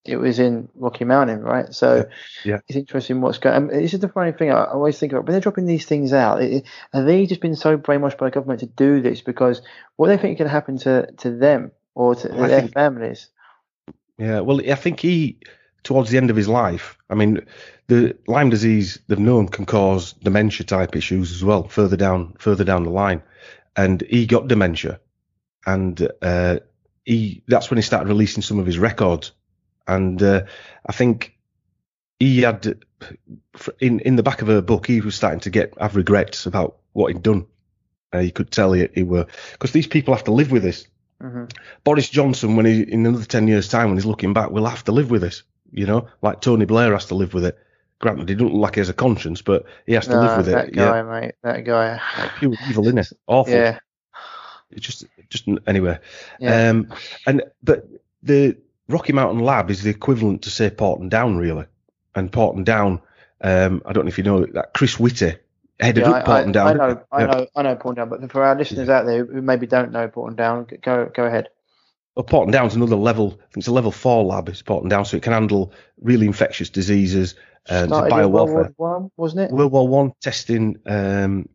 [SPEAKER 1] it was in Rocky Mountain, right? So
[SPEAKER 3] yeah.
[SPEAKER 1] it's interesting what's going. on. this is the funny thing I always think about when they're dropping these things out. It, are they just been so brainwashed by the government to do this because what they think can happen to to them or to well, their think, families?
[SPEAKER 3] Yeah, well, I think he towards the end of his life. I mean, the Lyme disease they've known can cause dementia type issues as well further down further down the line, and he got dementia, and uh, he that's when he started releasing some of his records and uh, I think he had in in the back of her book he was starting to get have regrets about what he'd done. Uh, you could tell he, he were because these people have to live with this. Mm-hmm. Boris Johnson, when he in another ten years' time, when he's looking back, will have to live with this. You know, like Tony Blair has to live with it. Granted, he doesn't look like he has a conscience, but he has to live with
[SPEAKER 1] that
[SPEAKER 3] it.
[SPEAKER 1] That guy,
[SPEAKER 3] yeah,
[SPEAKER 1] mate, that guy,
[SPEAKER 3] pure evil, isn't it? Awful.
[SPEAKER 1] Yeah.
[SPEAKER 3] It's just, just anyway. Yeah. Um, and but the Rocky Mountain Lab is the equivalent to say Porton Down, really. And Porton Down, um, I don't know if you know that Chris Whitty headed yeah, up Porton
[SPEAKER 1] I,
[SPEAKER 3] Down.
[SPEAKER 1] I know, I know, I know Porton Down, but for our listeners out there who maybe don't know Porton Down, go go ahead.
[SPEAKER 3] Well, Porton Down's another level. I think it's a level four lab. It's Porton Down, so it can handle really infectious diseases. Uh, bio
[SPEAKER 1] warfare. World War One, wasn't it?
[SPEAKER 3] World War One testing um,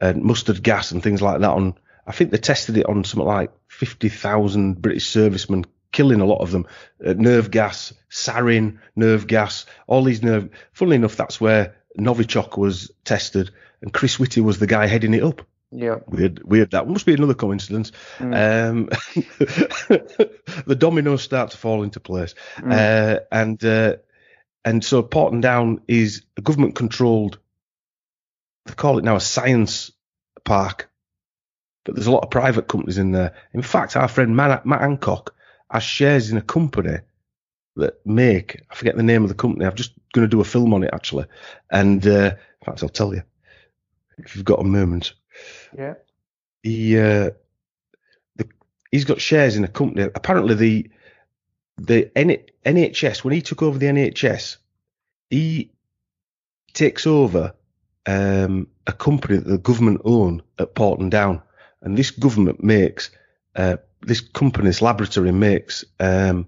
[SPEAKER 3] uh, mustard gas and things like that. On I think they tested it on something like fifty thousand British servicemen killing a lot of them. Uh, nerve gas, sarin, nerve gas, all these nerve. Funnily enough, that's where Novichok was tested, and Chris Whitty was the guy heading it up.
[SPEAKER 1] Yeah.
[SPEAKER 3] Weird, weird. That must be another coincidence. Mm. Um, the dominoes start to fall into place, mm. uh, and uh, and so Porton Down is a government-controlled. They call it now a science park, but there's a lot of private companies in there. In fact, our friend Matt, Matt Hancock has shares in a company that make I forget the name of the company. I'm just going to do a film on it actually, and uh, in fact I'll tell you if you've got a moment.
[SPEAKER 1] Yeah.
[SPEAKER 3] He uh, the, he's got shares in a company. Apparently the the N- NHS when he took over the NHS, he takes over um, a company that the government own at Porton Down, and this government makes uh, this company's laboratory makes um,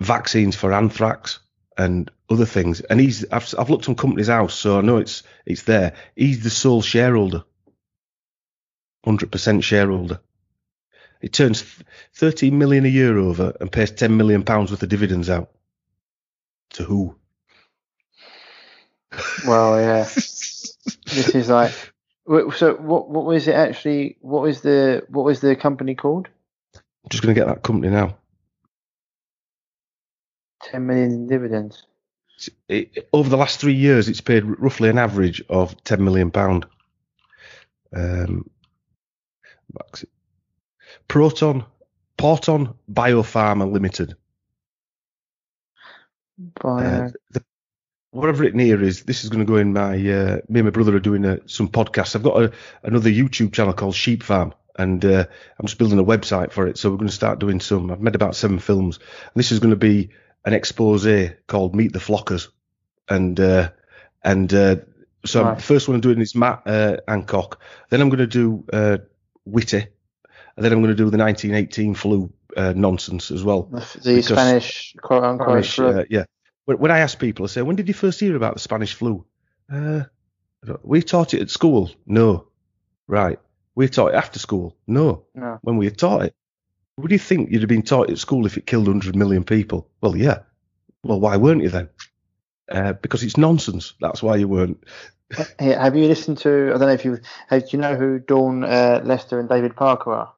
[SPEAKER 3] vaccines for anthrax and other things. And he's I've, I've looked on Companies House, so I know it's it's there. He's the sole shareholder, hundred percent shareholder. He turns 13 million a year over and pays 10 million pounds worth of dividends out. To who?
[SPEAKER 1] Well, yeah. this is like. So what? What was it actually? What was the what was the company called?
[SPEAKER 3] I'm just going to get that company now.
[SPEAKER 1] Ten million in dividends.
[SPEAKER 3] It, over the last three years, it's paid roughly an average of 10 million pound. Um, Proton, Porton Biopharma Limited.
[SPEAKER 1] Bio.
[SPEAKER 3] Uh, the, whatever it near is, this is going to go in my. Uh, me and my brother are doing uh, some podcasts. I've got a, another YouTube channel called Sheep Farm, and uh, I'm just building a website for it. So we're going to start doing some. I've made about seven films. And this is going to be an expose called Meet the Flockers, and uh, and uh, so
[SPEAKER 1] Right.
[SPEAKER 3] the first one I'm doing is Matt uh, Hancock. Then I'm going to do uh, Whitty, and then I'm going to do the 1918 flu uh, nonsense as well.
[SPEAKER 1] The, the Spanish quote unquote.
[SPEAKER 3] Spanish,
[SPEAKER 1] flu.
[SPEAKER 3] uh, yeah. When, when I ask people, I say, when did you first hear about the Spanish flu? Uh, we taught it at school. No. Right. We taught it after school. No.
[SPEAKER 1] no.
[SPEAKER 3] When we had taught it. Would you think you'd have been taught at school if it killed 100 million people? Well, yeah. Well, why weren't you then? Uh, because it's nonsense. That's why you weren't.
[SPEAKER 1] Hey, have you listened to? I don't know if you. Have, do you know who Dawn uh, Lester and David Parker are?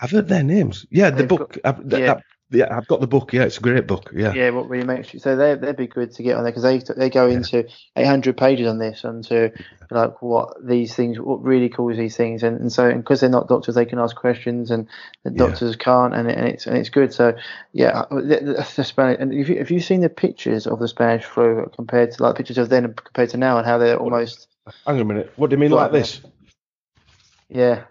[SPEAKER 3] I've heard their names. Yeah, the
[SPEAKER 1] They've
[SPEAKER 3] book. I've, that,
[SPEAKER 1] yeah.
[SPEAKER 3] that- yeah, I've got the book. Yeah, it's a great book. Yeah.
[SPEAKER 1] Yeah, what really makes you so they they'd be good to get on there because they they go into 800 pages on this and to like what these things what really causes these things and, and so because they're not doctors they can ask questions and the
[SPEAKER 3] Yeah.
[SPEAKER 1] doctors can't and, it, and it's and it's good so yeah uh, the, the, the Spanish and if you, if you've seen the pictures of the Spanish flu compared to like pictures of then compared to now and how they're almost
[SPEAKER 3] Hang on a minute. What do you mean like this?
[SPEAKER 1] yeah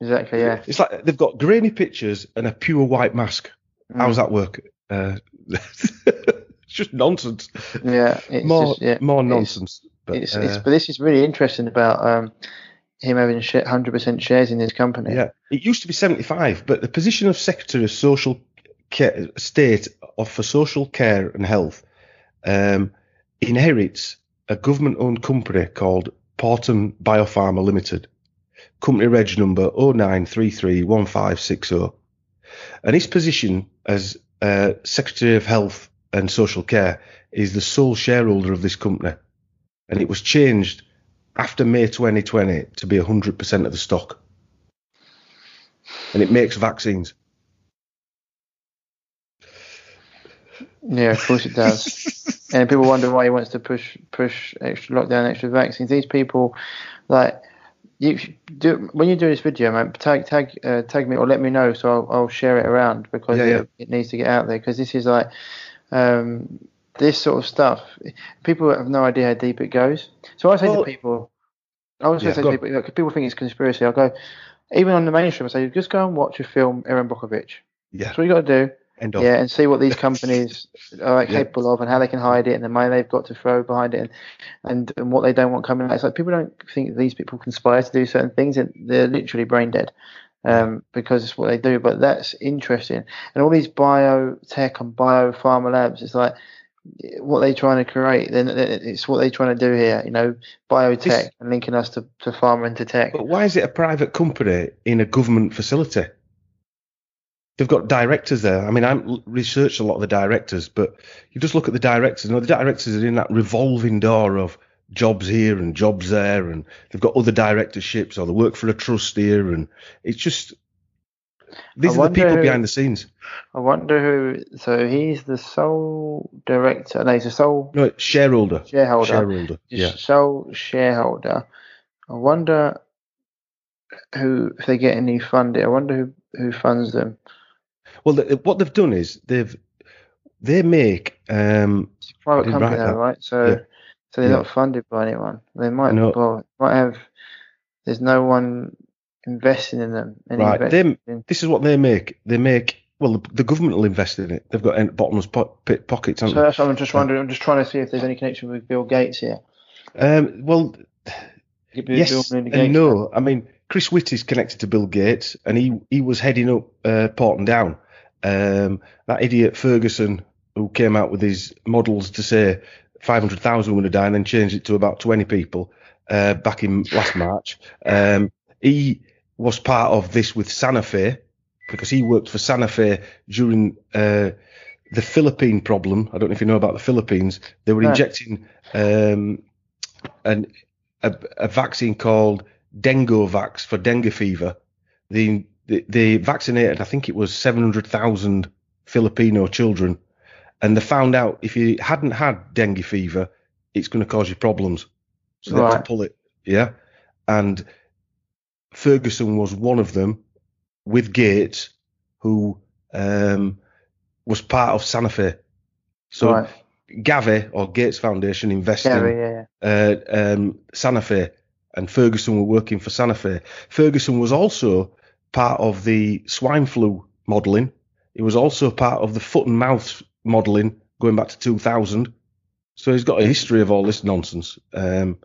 [SPEAKER 1] exactly yeah
[SPEAKER 3] It's like they've got grainy pictures and a pure white mask.
[SPEAKER 1] Mm.
[SPEAKER 3] does that work? Uh, it's just nonsense.
[SPEAKER 1] yeah it's
[SPEAKER 3] more
[SPEAKER 1] just, yeah
[SPEAKER 3] more
[SPEAKER 1] it's-
[SPEAKER 3] nonsense. But,
[SPEAKER 1] it's, it's,
[SPEAKER 3] uh,
[SPEAKER 1] but this is really interesting about um, him having 100% shares in his company.
[SPEAKER 3] yeah, it used to be 75, but the position of Secretary of Social Care, State of for Social Care and Health um, inherits a government-owned company called Porton Biopharma Limited, company reg number 09331560, and his position as uh, Secretary of Health and Social Care is the sole shareholder of this company, and it was changed after May 2020 to be 100% of the stock, and it makes vaccines.
[SPEAKER 1] Yeah, of course it does. and people wonder why he wants to push push extra lockdown, extra vaccines. These people, like, you do when you do this video, man. Tag tag uh, tag me or let me know so I'll, I'll share it around because
[SPEAKER 3] Yeah,
[SPEAKER 1] it,
[SPEAKER 3] yeah.
[SPEAKER 1] it needs to get out there because this is like um, this sort of stuff. People have no idea how deep it goes. So I say
[SPEAKER 3] Well-
[SPEAKER 1] to people, I was
[SPEAKER 3] Yeah,
[SPEAKER 1] going to say to people, like, people think it's conspiracy. I'll go even on the mainstream. I say just go and watch a film, Erin Brockovich.
[SPEAKER 3] Yeah,
[SPEAKER 1] That's what you got to do.
[SPEAKER 3] End of.
[SPEAKER 1] Yeah, and see what these companies are
[SPEAKER 3] Yeah.
[SPEAKER 1] capable of and how they can hide it and the money they've got to throw behind it and, and, and what they don't want coming out. It's like people don't think these people conspire to do certain things and they're literally brain dead um, because it's what they do. But that's interesting. And all these biotech and biopharma labs, it's like what they're trying to create. Then it's what they're trying to do here. You know, biotech and linking us to, to pharma and to tech.
[SPEAKER 3] But why is it a private company in a government facility? They've got directors there. I mean, I've researched a lot of the directors, but you just look at the directors. You know, the directors are in that revolving door of jobs here and jobs there, and they've got other directorships, or they work for a trust here, and it's just these
[SPEAKER 1] I
[SPEAKER 3] are the people
[SPEAKER 1] who-
[SPEAKER 3] behind the scenes.
[SPEAKER 1] I wonder who. So he's the sole director. No, he's the sole
[SPEAKER 3] No, shareholder.
[SPEAKER 1] shareholder.
[SPEAKER 3] Shareholder. Yeah.
[SPEAKER 1] sole shareholder. I wonder who if they get any funding. I wonder who who funds them.
[SPEAKER 3] Well, what they've done is they've they make um
[SPEAKER 1] It's a private company, right? So
[SPEAKER 3] Yeah.
[SPEAKER 1] so they're
[SPEAKER 3] Yeah.
[SPEAKER 1] not funded by anyone. They might
[SPEAKER 3] No.
[SPEAKER 1] well might have. There's no one investing in them.
[SPEAKER 3] Right, them-
[SPEAKER 1] in-
[SPEAKER 3] this is what they make. They make well, the, the government will invest in it. They've got bottomless po- pit pockets,
[SPEAKER 1] So that's what I'm just wondering. I'm just trying to see if there's any connection with Bill Gates here.
[SPEAKER 3] Um, well, yes and no. I mean, Chris Witt is connected to Bill Gates, and he he was heading up uh, Porton Down. Um, that idiot Ferguson, who came out with his models to say 500,000 were going to die, and then changed it to about 20 people uh, back in last March. Um, he was part of this with Sanofi because he worked for Sanofi during uh, the Philippine problem. I don't know if you know about the Philippines. They were
[SPEAKER 1] No.
[SPEAKER 3] injecting um, an, a, a vaccine called Dengovax for dengue fever. The, the they vaccinated, I think it was 700,000 Filipino children, and they found out if you hadn't had dengue fever, it's going to cause you problems. So they had to pull it. Yeah, and Ferguson was one of them with Gates, who um, was part of Sanofi. So
[SPEAKER 1] right.
[SPEAKER 3] Gavi or Gates Foundation invested
[SPEAKER 1] Gary,
[SPEAKER 3] in
[SPEAKER 1] yeah, yeah.
[SPEAKER 3] uh, um, Sanofi, and Ferguson were working for Sanofi. Ferguson was also part of the swine flu modelling. He was also part of the foot and mouth modelling going back to 2000. So he's got a history of all this nonsense, um,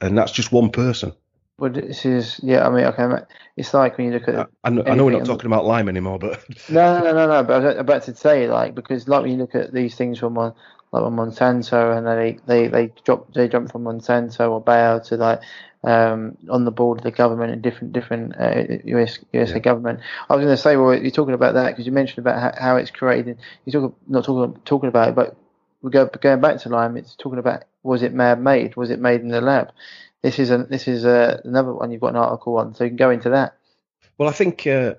[SPEAKER 3] and that's just one person.
[SPEAKER 1] But this is, yeah. I mean, okay. It's like when you look at
[SPEAKER 3] I, I know, I know we're not talking about Lyme anymore, but
[SPEAKER 1] No, no, no, no. But I was about to say, like, because like when you look at these things from Mon- like on Monsanto, and they they they drop they jump from Monsanto or Bayer to like um, on the board of the government and different different uh, US USA
[SPEAKER 3] Yeah.
[SPEAKER 1] government. I was going to say, well, you're talking about that because you mentioned about how, how it's created. You talk not talking talking about it, but we go going back to Lyme. It's talking about was it man made? Was it made in the lab? This is a this is a, another one you've got an article on, so you can go into that.
[SPEAKER 3] Well, I think uh,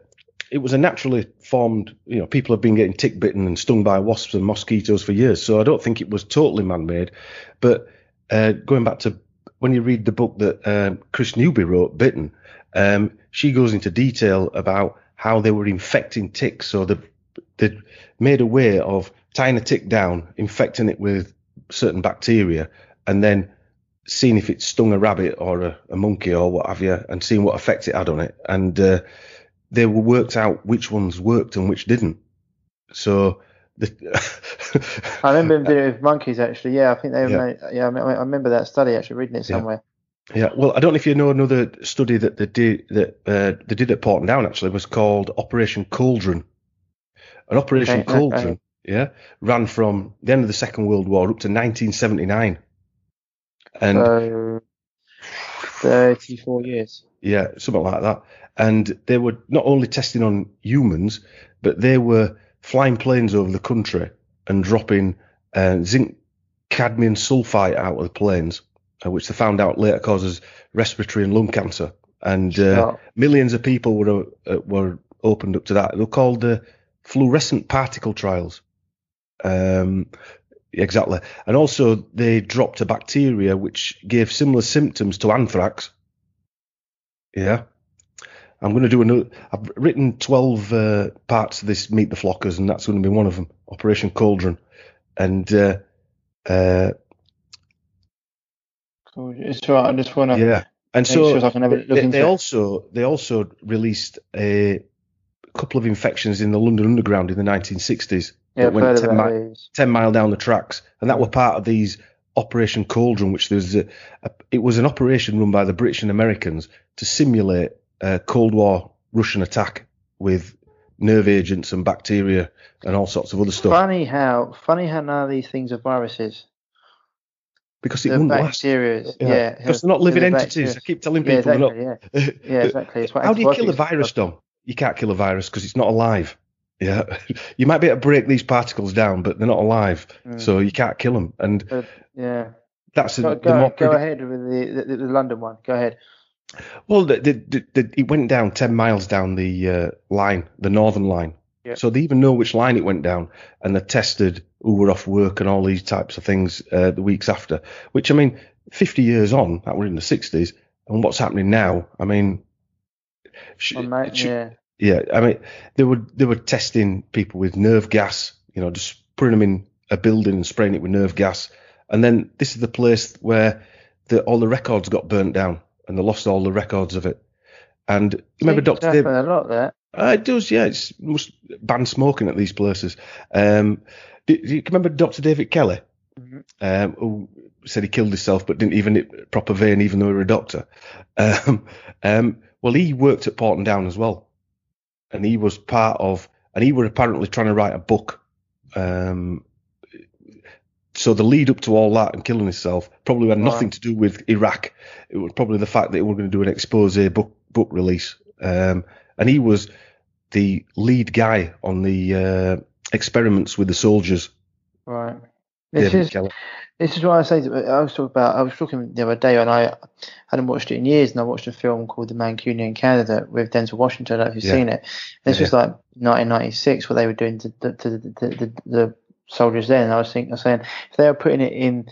[SPEAKER 3] it was a naturally formed. You know, people have been getting tick bitten and stung by wasps and mosquitoes for years, so I don't think it was totally man-made. But uh, going back to when you read the book that um, Kris Newby wrote, Bitten, um, she goes into detail about how they were infecting ticks. So they they made a way of tying a tick down, infecting it with certain bacteria, and then seeing if it stung a rabbit or a, a monkey or what have you, and seeing what effect it had on it. And uh, they were worked out which ones worked and which didn't. So the
[SPEAKER 1] I remember doing it with monkeys actually. Yeah, I think they.
[SPEAKER 3] Yeah.
[SPEAKER 1] Made, yeah, I, mean, I remember that study actually reading it somewhere.
[SPEAKER 3] Yeah, well, I don't know if you know another study that they did that uh, they did at Porton Down actually was called Operation Cauldron. An Operation
[SPEAKER 1] Okay, okay.
[SPEAKER 3] Cauldron, yeah, ran from the end of the Second World War up to 1979, and
[SPEAKER 1] so thirty-four years.
[SPEAKER 3] yeah, something like that. And they were not only testing on humans, but they were flying planes over the country and dropping uh, zinc cadmium sulfite out of the planes, uh, which they found out later causes respiratory and lung cancer. And uh, millions of people were uh, were opened up to that. They were called the fluorescent particle trials. Um, exactly, and also they dropped a bacteria which gave similar symptoms to anthrax. Yeah, I'm going to do another. I've written twelve uh, parts of this Meet the Flockers, and that's going to be one of them, Operation Cauldron, and uh, uh,
[SPEAKER 1] Cool. It's right. I just want to
[SPEAKER 3] yeah, and so
[SPEAKER 1] sure I can have a look
[SPEAKER 3] they, they also they also released a couple of infections in the London Underground in the 1960s
[SPEAKER 1] Yeah,
[SPEAKER 3] that went 10, mi- 10 mile down the tracks, and that were part of these Operation Cauldron, which there's a, a, it was an operation run by the British and Americans to simulate a Cold War Russian attack with nerve agents and bacteria and all sorts of other stuff
[SPEAKER 1] Funny how funny how none of these things are viruses.
[SPEAKER 3] because it
[SPEAKER 1] The
[SPEAKER 3] wouldn't last.
[SPEAKER 1] bacteria, yeah,
[SPEAKER 3] because they're not living entities. I keep telling
[SPEAKER 1] Yeah,
[SPEAKER 3] people they're not.
[SPEAKER 1] Yeah, yeah, exactly.
[SPEAKER 3] How do you kill a virus, Dom? You can't kill a virus because it's not alive. Yeah, you might be able to break these particles down, but they're not alive,
[SPEAKER 1] Mm.
[SPEAKER 3] so you can't kill them. And
[SPEAKER 1] But, yeah.
[SPEAKER 3] that's a,
[SPEAKER 1] Go,
[SPEAKER 3] the
[SPEAKER 1] go, go ahead with the, the, the London one. Go ahead.
[SPEAKER 3] well, the, the, the, the, it went down ten miles down the uh, line, the northern line.
[SPEAKER 1] Yeah.
[SPEAKER 3] So they even know which line it went down, and they tested who were off work and all these types of things uh, the weeks after. Which I mean, fifty years on, that were in the sixties, and what's happening now? I mean, sh-
[SPEAKER 1] that,
[SPEAKER 3] sh-
[SPEAKER 1] yeah.
[SPEAKER 3] Yeah, I mean, they were they were testing people with nerve gas, you know, just putting them in a building and spraying it with nerve gas, and then this is the place where the, all the records got burnt down, and they lost all the records of it. And remember, Doctor
[SPEAKER 1] David. a lot there.
[SPEAKER 3] Uh, it does, yeah. It's must ban smoking at these places. Um, do, do you remember Dr. David Kelly,
[SPEAKER 1] Mhm.
[SPEAKER 3] um, who said he killed himself but didn't even hit proper vein, even though he was a doctor? Um, um, well, he worked at Porton Down as well, and he was part of, and he were apparently trying to write a book. Um, so the lead up to all that and killing himself probably had nothing to do with Iraq. It was probably the fact that they were going to do an expose book book release, um, and he was the lead guy on the uh, experiments with the soldiers.
[SPEAKER 1] Right. This
[SPEAKER 3] David
[SPEAKER 1] is
[SPEAKER 3] Kelly.
[SPEAKER 1] This is what I say. Uh, I was talking about. I was talking the other day, and I hadn't watched it in years, and I watched a film called The Manchurian Candidate with Denzel Washington. I don't know if you've
[SPEAKER 3] Yeah.
[SPEAKER 1] seen it. And it's
[SPEAKER 3] Yeah,
[SPEAKER 1] just like 1996, what they were doing to, the to the, the, the, the soldiers then. And I was thinking, I was saying, if they were putting it in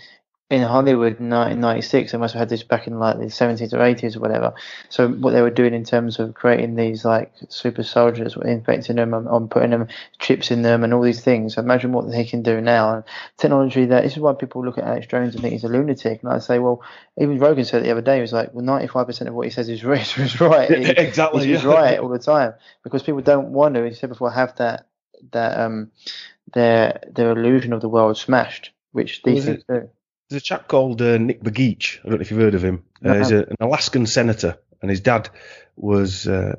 [SPEAKER 1] in Hollywood in 1996, they must have had this back in like the 70s or 80s or whatever. So what they were doing in terms of creating these like super soldiers, infecting them and, putting them chips in them and all these things. Imagine what they can do now. And technology that this is why people look at Alex Jones and think he's a lunatic. And I say, well, even Rogan said it the other day. He was like, well, 95% of what he says is right. Is right. He-
[SPEAKER 3] exactly.
[SPEAKER 1] He's
[SPEAKER 3] yeah.
[SPEAKER 1] right all the time because people don't want to. As you said before, have that that um their their illusion of the world smashed, which these things do.
[SPEAKER 3] There's a chap called uh, Nick Begich. I don't know if you've heard of him. Uh,
[SPEAKER 1] No.
[SPEAKER 3] he's a, an Alaskan senator, and his dad was. Uh,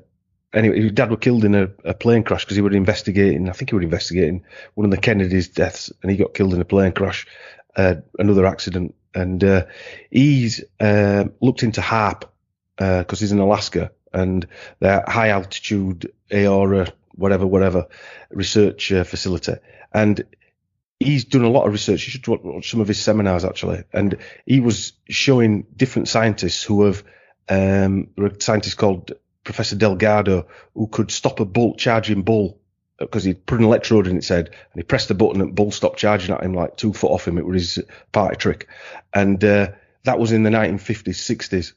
[SPEAKER 3] anyway, his dad was killed in a, a plane crash because he was investigating. I think he was investigating one of the Kennedys' deaths, and he got killed in a plane crash, uh, another accident. And uh, he's uh, looked into HAARP because he's in Alaska, and their high altitude AORA, whatever, whatever, research uh, facility. And he's done a lot of research. You should watch- some of his seminars actually, and he was showing different scientists who have. Um, there were a scientist called Professor Delgado who could stop a bolt charging bull because he put an electrode in its head and he pressed the button and bull stopped charging at him like two foot off him. It was his party trick, and uh, that was in the 1950s, 60s.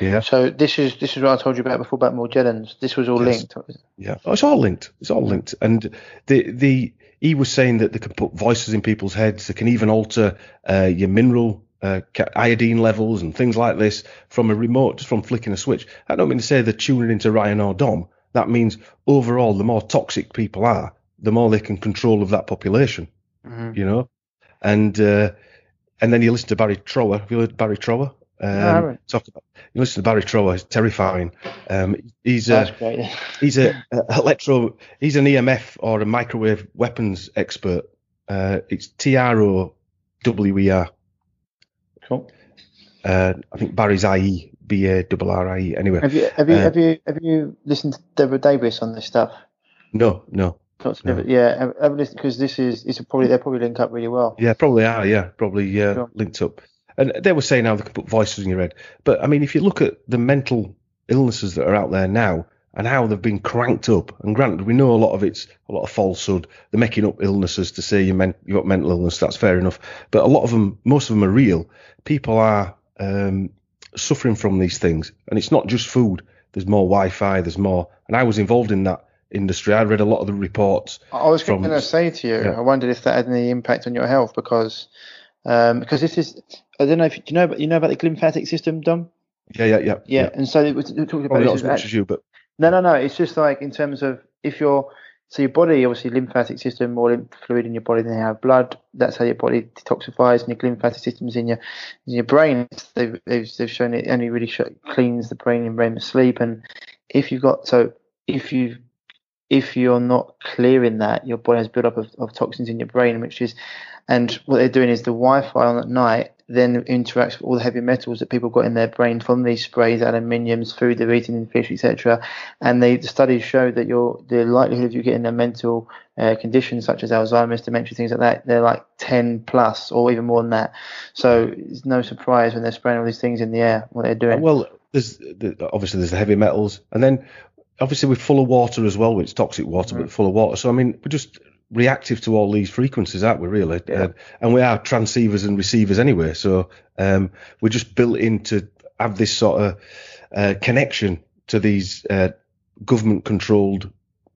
[SPEAKER 3] Yeah,
[SPEAKER 1] So this is this is what I told you about before about Morgellons. This was all
[SPEAKER 3] Yes.
[SPEAKER 1] linked.
[SPEAKER 3] Yeah, oh, it's all linked. It's all linked. And the the he was saying that they can put voices in people's heads. They can even alter uh, your mineral uh, iodine levels and things like this from a remote, just from flicking a switch. I don't mean to say they're tuning into Ryan or Dom. That means overall, the more toxic people are, the more they can control of that population.
[SPEAKER 1] Mhm.
[SPEAKER 3] You know, and uh, and then you listen to Barry Trower. Have you heard Barry Trower? Um, talk about you listen to Barry Trower. It's terrifying. Um, he's a
[SPEAKER 1] That's great.
[SPEAKER 3] He's a, a electro. He's an EMF or a microwave weapons expert. Uh, it's T R O W E R.
[SPEAKER 1] cool.
[SPEAKER 3] Uh, I think Barry's I E B A R R I E. Anyway,
[SPEAKER 1] Have you have you
[SPEAKER 3] Uh,
[SPEAKER 1] have you have you listened to Deborah Davis on this stuff?
[SPEAKER 3] no, no. No.
[SPEAKER 1] Deborah- Yeah, have, have listened because this is it's probably they probably link up really well.
[SPEAKER 3] Yeah, probably are. Yeah, probably uh,
[SPEAKER 1] Sure.
[SPEAKER 3] linked up. And they were saying how they can put voices in your head. But I mean, if you look at the mental illnesses that are out there now and how they've been cranked up, and granted, we know a lot of it's a lot of falsehood. They're making up illnesses to say you men- you got mental illness. That's fair enough. But a lot of them, most of them are real. People are um, suffering from these things, and it's not just food. There's more Wi-Fi. There's more, and I was involved in that industry. I read a lot of the reports.
[SPEAKER 1] I was going to say to you,
[SPEAKER 3] yeah.
[SPEAKER 1] I wondered if that had any impact on your health because um, because this is I don't know if you, know about you know about the glymphatic system, Dom.
[SPEAKER 3] Yeah, yeah, yeah.
[SPEAKER 1] Yeah, and so we we're talking about
[SPEAKER 3] not as much as you, but
[SPEAKER 1] No, no, no. It's just like in terms of if you're so your body, obviously, lymphatic system, more lymph fluid in your body than you have blood. That's how your body detoxifies, and your lymphatic system's in your in your brain. They've they've, they've shown it only really show, cleans the brain in REM sleep. And if you've got so if you if you're not clearing that, your body has built up of, of toxins in your brain, which is, and what they're doing is the Wi-Fi on at night then interacts with all the heavy metals that people got in their brain from these sprays, aluminiums, food they're eating in fish, etc. And they, the studies show that your the likelihood of you getting a mental uh, condition such as Alzheimer's, dementia, things like that, they're like 10 plus or even more than that. So it's no surprise when they're spraying all these things in the air, what they're doing.
[SPEAKER 3] Well, there's the, obviously there's the heavy metals, and then obviously we're full of water as well. It's toxic water, but full of water. So I mean, we're just reactive to all these frequencies, aren't we? Really,
[SPEAKER 1] Yeah.
[SPEAKER 3] uh, and we are transceivers and receivers anyway. So um, we're just built in to have this sort of uh, connection to these uh, government-controlled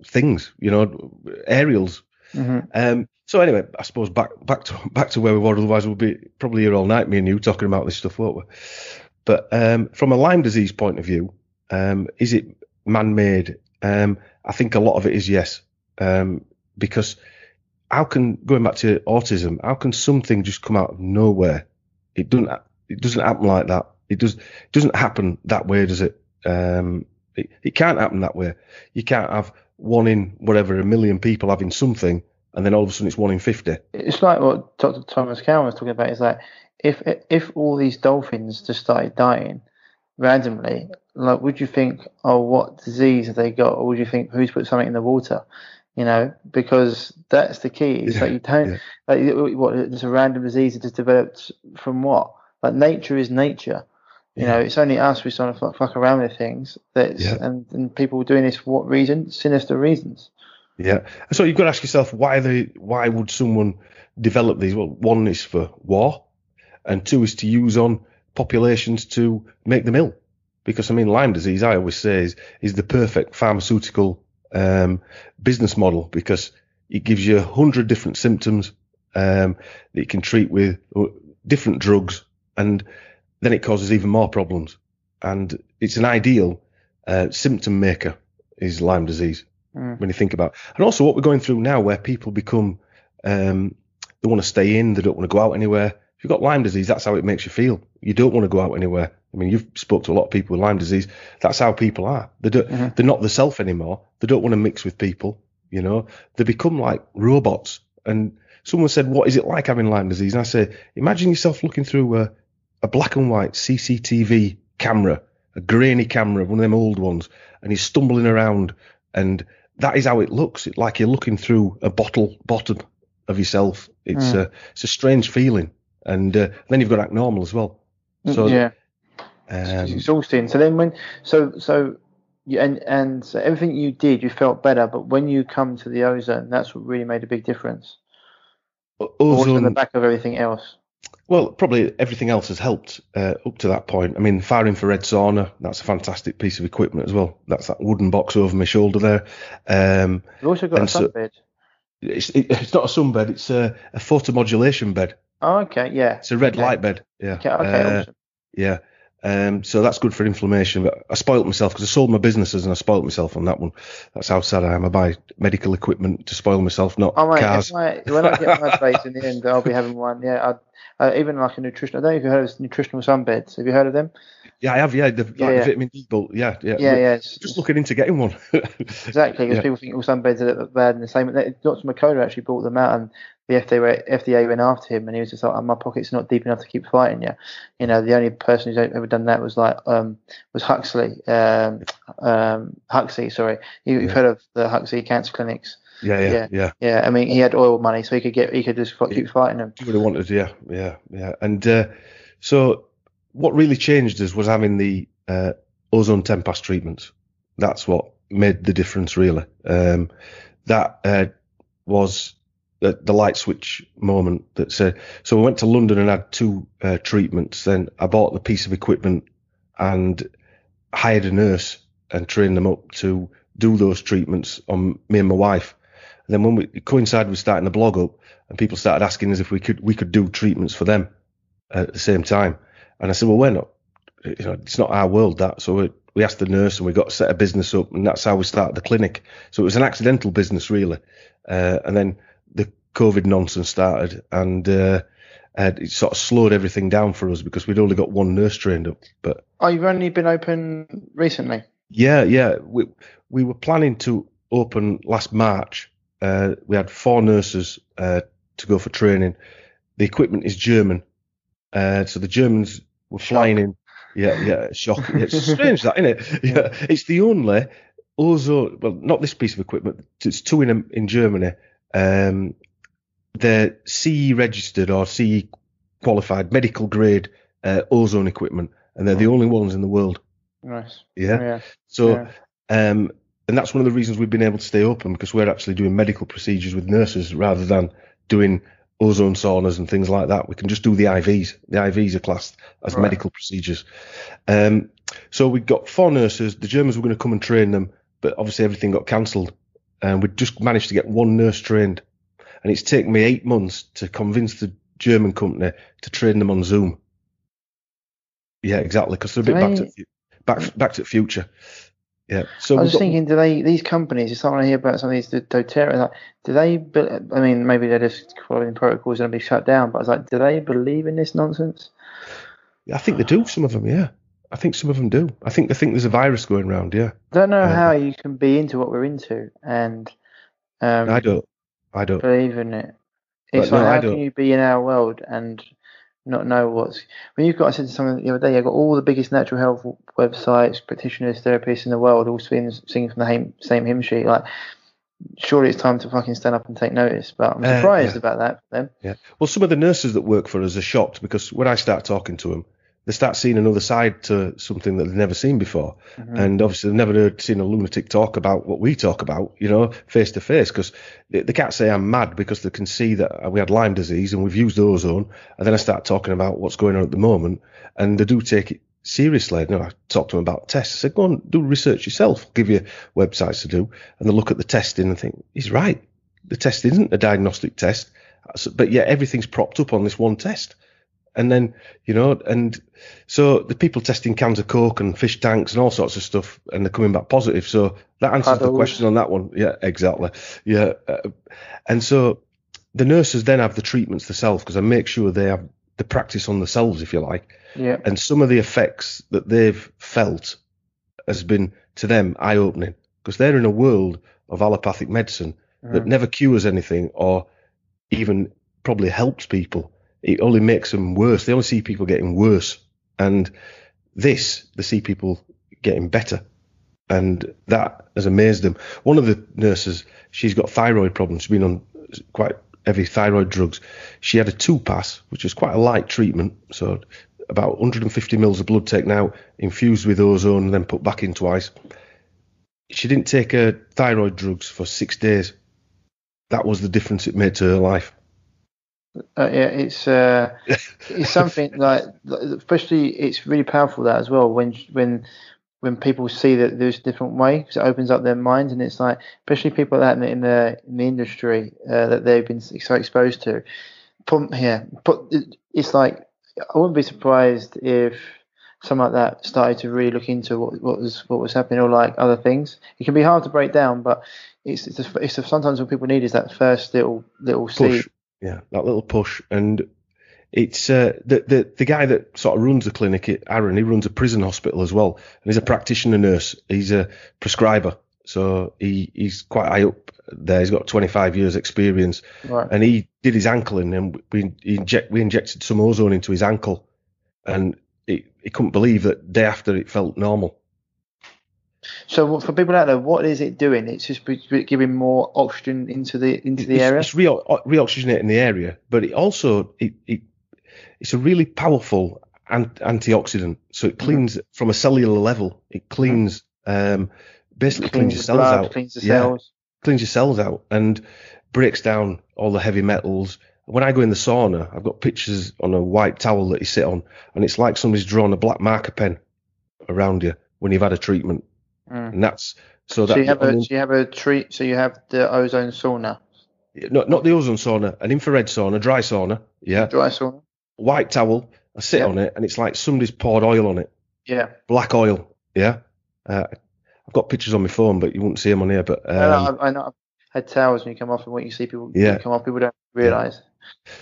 [SPEAKER 3] things. You know, aerials.
[SPEAKER 1] hmm
[SPEAKER 3] Um, so anyway, I suppose back back to back to where we were. Otherwise, we'll be probably here all night, me and you, talking about this stuff, won't we? But um, from a Lyme disease point of view, um, is it man-made? Um, I think a lot of it is yes, um, because how can going back to autism? How can something just come out of nowhere? It doesn't. It doesn't happen like that. It does. It doesn't happen that way, does it? Um, it, it can't happen that way. You can't have one in whatever a million people having something, and then all of a sudden it's one in fifty.
[SPEAKER 1] It's like what Dr. Thomas Cowan was talking about. Is that if if all these dolphins just started dying randomly, like would you think, oh, what disease have they got, or would you think who's put something in the water? You know, because that's the key. It's
[SPEAKER 3] Yeah,
[SPEAKER 1] like you don't
[SPEAKER 3] yeah.
[SPEAKER 1] like what it's a random disease that just developed from what? Like nature is nature. You know, it's only us who's trying to fuck, fuck around with things. That's
[SPEAKER 3] Yeah.
[SPEAKER 1] and, and people doing this for what reason? Sinister reasons.
[SPEAKER 3] Yeah. So you've got to ask yourself why they why would someone develop these? Well, one is for war, and two is to use on populations to make them ill. Because I mean, Lyme disease, I always say, is is the perfect pharmaceutical um, business model because it gives you a hundred different symptoms um, that you can treat with uh, different drugs, and then it causes even more problems. And it's an ideal uh, symptom maker is Lyme disease
[SPEAKER 1] Mm.
[SPEAKER 3] when you think about and also what we're going through now where people become um they want to stay in they don't want to go out anywhere if you've got lyme disease that's how it makes you feel you don't want to go out anywhere i mean you've spoke to a lot of people with lyme disease that's how people are they don't
[SPEAKER 1] Mhm.
[SPEAKER 3] they're not the self anymore they don't want to mix with people you know they become like robots and someone said what is it like having lyme disease and i say imagine yourself looking through a, a black and white cctv camera a grainy camera one of them old ones and he's stumbling around and that is how it looks. It, like you're looking through a bottle bottom of yourself. It's
[SPEAKER 1] Mm.
[SPEAKER 3] a it's a strange feeling, and uh, then you've got to act normal as well. So
[SPEAKER 1] yeah. it's
[SPEAKER 3] um,
[SPEAKER 1] exhausting. So then when so so you, and and so everything you did, you felt better. But when you come to the ozone, that's what really made a big difference. In the back of everything else.
[SPEAKER 3] Well, probably everything else has helped uh, up to that point. I mean, far infrared sauna. That's a fantastic piece of equipment as well. That's that wooden box over my shoulder there. Um,
[SPEAKER 1] You've also got a
[SPEAKER 3] so-
[SPEAKER 1] sunbed.
[SPEAKER 3] it's it, it's not a sunbed. It's a, a photomodulation bed.
[SPEAKER 1] Oh, okay, yeah.
[SPEAKER 3] It's a red
[SPEAKER 1] Okay.
[SPEAKER 3] light bed. Yeah.
[SPEAKER 1] Okay, okay,
[SPEAKER 3] Uh,
[SPEAKER 1] awesome.
[SPEAKER 3] Yeah. Um, so that's good for inflammation. But I spoilt myself because I sold my businesses and I spoilt myself on that one. That's how sad I am. I buy medical equipment to spoil myself, not
[SPEAKER 1] Oh, mate,
[SPEAKER 3] cars.
[SPEAKER 1] if I, when I get my base in the end, I'll be having one. Yeah, I'd, uh, even like a nutritional. I don't know if you've heard of nutritional sunbeds. Have you heard of them?
[SPEAKER 3] Yeah, I have. Yeah, the, like
[SPEAKER 1] Yeah,
[SPEAKER 3] the
[SPEAKER 1] yeah.
[SPEAKER 3] vitamin D bulk. Yeah, yeah.
[SPEAKER 1] Yeah, yeah. It's,
[SPEAKER 3] Just looking into getting one.
[SPEAKER 1] exactly because
[SPEAKER 3] Yeah.
[SPEAKER 1] people think all sunbeds are bad and the same. Dr. Makoda actually brought them out, and the FDA FDA went after him, and he was just like, oh, "My pocket's not deep enough to keep fighting you." You know, the only person who's ever done that was like um was Huxley. Um, um, Hoxsey, sorry. You, You've heard of the Hoxsey cancer clinics?
[SPEAKER 3] Yeah, yeah,
[SPEAKER 1] Yeah.
[SPEAKER 3] yeah.
[SPEAKER 1] Yeah, I mean, he had oil money, so he could get he could just keep fighting them.
[SPEAKER 3] Do what I wanted. Yeah, yeah, yeah. And uh, so what really changed us was having the uh, ozone ten pass treatments. That's what made the difference, really. Um, that uh, was the, the light switch moment that said. So we went to London and had two uh, treatments. Then I bought the piece of equipment and hired a nurse and trained them up to do those treatments on me and my wife. And then when we it coincided with starting the blog up, and people started asking us if we could we could do treatments for them at the same time. And I said, well, we're not. You know, it's not our world that. So we, we asked the nurse, and we got set a business up, and that's how we started the clinic. So it was an accidental business, really. Uh, and then the COVID nonsense started, and uh, uh, it sort of slowed everything down for us because we'd only got one nurse trained up. But
[SPEAKER 1] Oh, you've only been open recently.
[SPEAKER 3] yeah, yeah. We we were planning to open last March. Uh, we had four nurses uh, to go for training. The equipment is German, uh, so the Germans were flying in. Yeah, yeah, shock. It's strange that, isn't it? Yeah, it's the only ozone. Well, not this piece of equipment. It's two in in Germany. Um, they're CE registered or CE qualified medical grade uh, ozone equipment, and they're the only ones in the world.
[SPEAKER 1] Nice.
[SPEAKER 3] Yeah.
[SPEAKER 1] Yeah.
[SPEAKER 3] So,
[SPEAKER 1] yeah.
[SPEAKER 3] um, and that's one of the reasons we've been able to stay open because we're actually doing medical procedures with nurses rather than doing ozone saunas and things like that. We can just do the IVs. The IVs are classed as
[SPEAKER 1] Right.
[SPEAKER 3] medical procedures. Um, so we got four nurses. The Germans were going to come and train them, but obviously everything got cancelled. And we just managed to get one nurse trained. And it's taken me eight months to convince the German company to train them on Zoom. Yeah, exactly. Because they're a bit back to, back, back to the future. Yeah. So
[SPEAKER 1] I was
[SPEAKER 3] got-
[SPEAKER 1] thinking, do they these companies? It's something I hear about some of these doTERRA. Like, do they? I mean, maybe they're just following protocols and be shut down. But I was like, do they believe in this nonsense?
[SPEAKER 3] I think they do. Some of them, yeah. I think some of them do. I think they think there's a virus going around. Yeah.
[SPEAKER 1] I don't know
[SPEAKER 3] Uh,
[SPEAKER 1] how you can be into what we're into and um,
[SPEAKER 3] I don't. I don't.
[SPEAKER 1] believe in it. It's
[SPEAKER 3] no,
[SPEAKER 1] like
[SPEAKER 3] I
[SPEAKER 1] how can you be in our world and not know what's when you've got? I said to someone the other day, I've got all the biggest natural health websites, practitioners, therapists in the world, all singing, singing from the same, same hymn sheet. Like, surely it's time to fucking stand up and take notice. But I'm
[SPEAKER 3] Uh,
[SPEAKER 1] surprised
[SPEAKER 3] yeah.
[SPEAKER 1] about that them.
[SPEAKER 3] Yeah. Well, some of the nurses that work for us are shocked because when I start talking to them, they start seeing another side to something that they've never seen before.
[SPEAKER 1] Mm-hmm.
[SPEAKER 3] And obviously, they've never heard, seen a lunatic talk about what we talk about, you know, face to face. Because they, they can't say I'm mad because they can see that we had Lyme disease and we've used ozone. And then I start talking about what's going on at the moment. And they do take it seriously. You know, I talk to them about tests. I said, go and do research yourself, I'll give you websites to do. And they look at the testing and think, he's right. The test isn't a diagnostic test. But yet everything's propped up on this one test. And then, you know, and so the people testing cans of Coke and fish tanks and all sorts of stuff, and they're coming back positive. So that answers the question on that one. Yeah, exactly. Yeah. Uh, and so the nurses then have the treatments themselves because I make sure they have the practice on themselves, if you like.
[SPEAKER 1] Yeah.
[SPEAKER 3] And some of the effects that they've felt has been to them eye opening because they're in a world of allopathic medicine that
[SPEAKER 1] Mhm.
[SPEAKER 3] never cures anything or even probably helps people. It only makes them worse. They only see people getting worse. And this, they see people getting better. And that has amazed them. One of the nurses, she's got thyroid problems. She's been on quite heavy thyroid drugs. She had a two pass, which is quite a light treatment. So about 150 mils of blood taken out, infused with ozone, and then put back in twice. She didn't take her thyroid drugs for six days. That was the difference it made to her life.
[SPEAKER 1] Uh, yeah, it's uh, it's something like, especially it's really powerful that as well when when when people see that there's a different way because it opens up their minds and it's like especially people that in the in the, in the industry uh, that they've been so exposed to. Put, yeah, but it's like I wouldn't be surprised if something like that started to really look into what, what was what was happening or like other things. It can be hard to break down, but it's it's, a, it's a, sometimes what people need is that first little little seed.
[SPEAKER 3] Yeah, that little push. And it's uh, the, the the guy that sort of runs the clinic, Aaron. He runs a prison hospital as well, and he's a practitioner nurse. He's a prescriber, so he he's quite high up there. He's got 25 years experience,
[SPEAKER 1] Right.
[SPEAKER 3] and he did his ankle in, and we he inject we injected some ozone into his ankle, and he, he couldn't believe that day after it felt normal.
[SPEAKER 1] So for people out there, what is it doing? It's just giving more oxygen into the into the
[SPEAKER 3] it's,
[SPEAKER 1] area.
[SPEAKER 3] It's re- reoxygenating the area, but it also it, it it's a really powerful an- antioxidant. So
[SPEAKER 1] Mm-hmm.
[SPEAKER 3] it cleans from a cellular level. It cleans um, basically cleans, your cells
[SPEAKER 1] blood,
[SPEAKER 3] out.
[SPEAKER 1] Cleans the
[SPEAKER 3] Yeah.
[SPEAKER 1] cells.
[SPEAKER 3] cleans your cells out and breaks down all the heavy metals. When I go in the sauna, I've got pictures on a white towel that you sit on, and it's like somebody's drawn a black marker pen around you when you've had a treatment,
[SPEAKER 1] Mm.
[SPEAKER 3] and that's so that
[SPEAKER 1] So you have a so you have a treat. So you have the ozone sauna,
[SPEAKER 3] not not the ozone sauna, an infrared sauna, dry sauna, yeah,
[SPEAKER 1] dry sauna.
[SPEAKER 3] white towel. I sit
[SPEAKER 1] Yeah.
[SPEAKER 3] on it, and it's like somebody's poured oil on it,
[SPEAKER 1] Yeah.
[SPEAKER 3] black oil, yeah. Uh, I've got pictures on my phone, but you won't see them on here. But um,
[SPEAKER 1] I, know, I know. I've had towels when you come off, and what you see people
[SPEAKER 3] Yeah.
[SPEAKER 1] come off, people don't realise.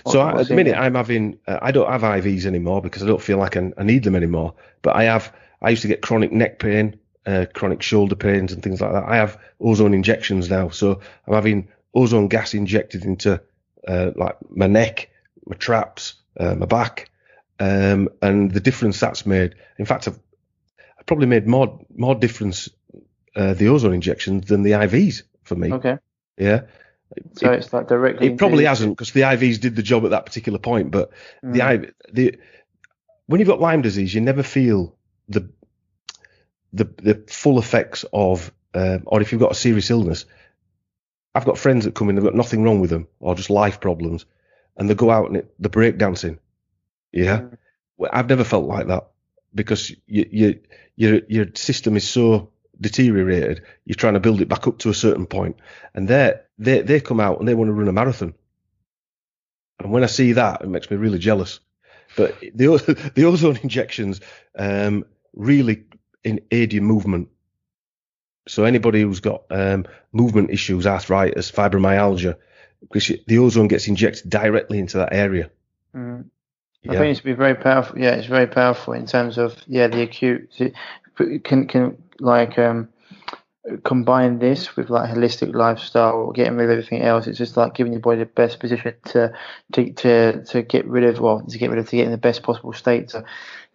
[SPEAKER 3] So I, at the minute,
[SPEAKER 1] there.
[SPEAKER 3] I'm having. Uh, I don't have IVs anymore because I don't feel like I, I need them anymore. But I have. I used to get chronic neck pain, uh, chronic shoulder pains, and things like that. I have ozone injections now, so I'm having ozone gas injected into uh, like my neck, my traps, uh, my back, um, and the difference that's made. In fact, I've, I've probably made more more difference uh, the ozone injections than the IVs for me.
[SPEAKER 1] Okay.
[SPEAKER 3] Yeah.
[SPEAKER 1] So it's like directly.
[SPEAKER 3] It probably hasn't because the IVs did the job at that particular point. But the
[SPEAKER 1] Mm.
[SPEAKER 3] IV, the when you've got Lyme disease, you never feel the the the full effects of, um, or if you've got a serious illness. I've got friends that come in, they've got nothing wrong with them or just life problems, and they go out and it, they're breakdancing. Yeah,
[SPEAKER 1] Mm.
[SPEAKER 3] well, I've never felt like that because you, you, your your system is so deteriorated. You're trying to build it back up to a certain point, and they they they come out and they want to run a marathon. And when I see that, it makes me really jealous. But the the ozone injections um, really in aid your movement. So anybody who's got um, movement issues, arthritis, fibromyalgia, because the ozone gets injected directly into that area.
[SPEAKER 1] Mm. I think it's be very powerful. Yeah, it's very powerful in terms of yeah the acute can can like um combine this with like holistic lifestyle, or getting rid of everything else. It's just like giving your body the best position to to to, to get rid of well to get rid of to get in the best possible state to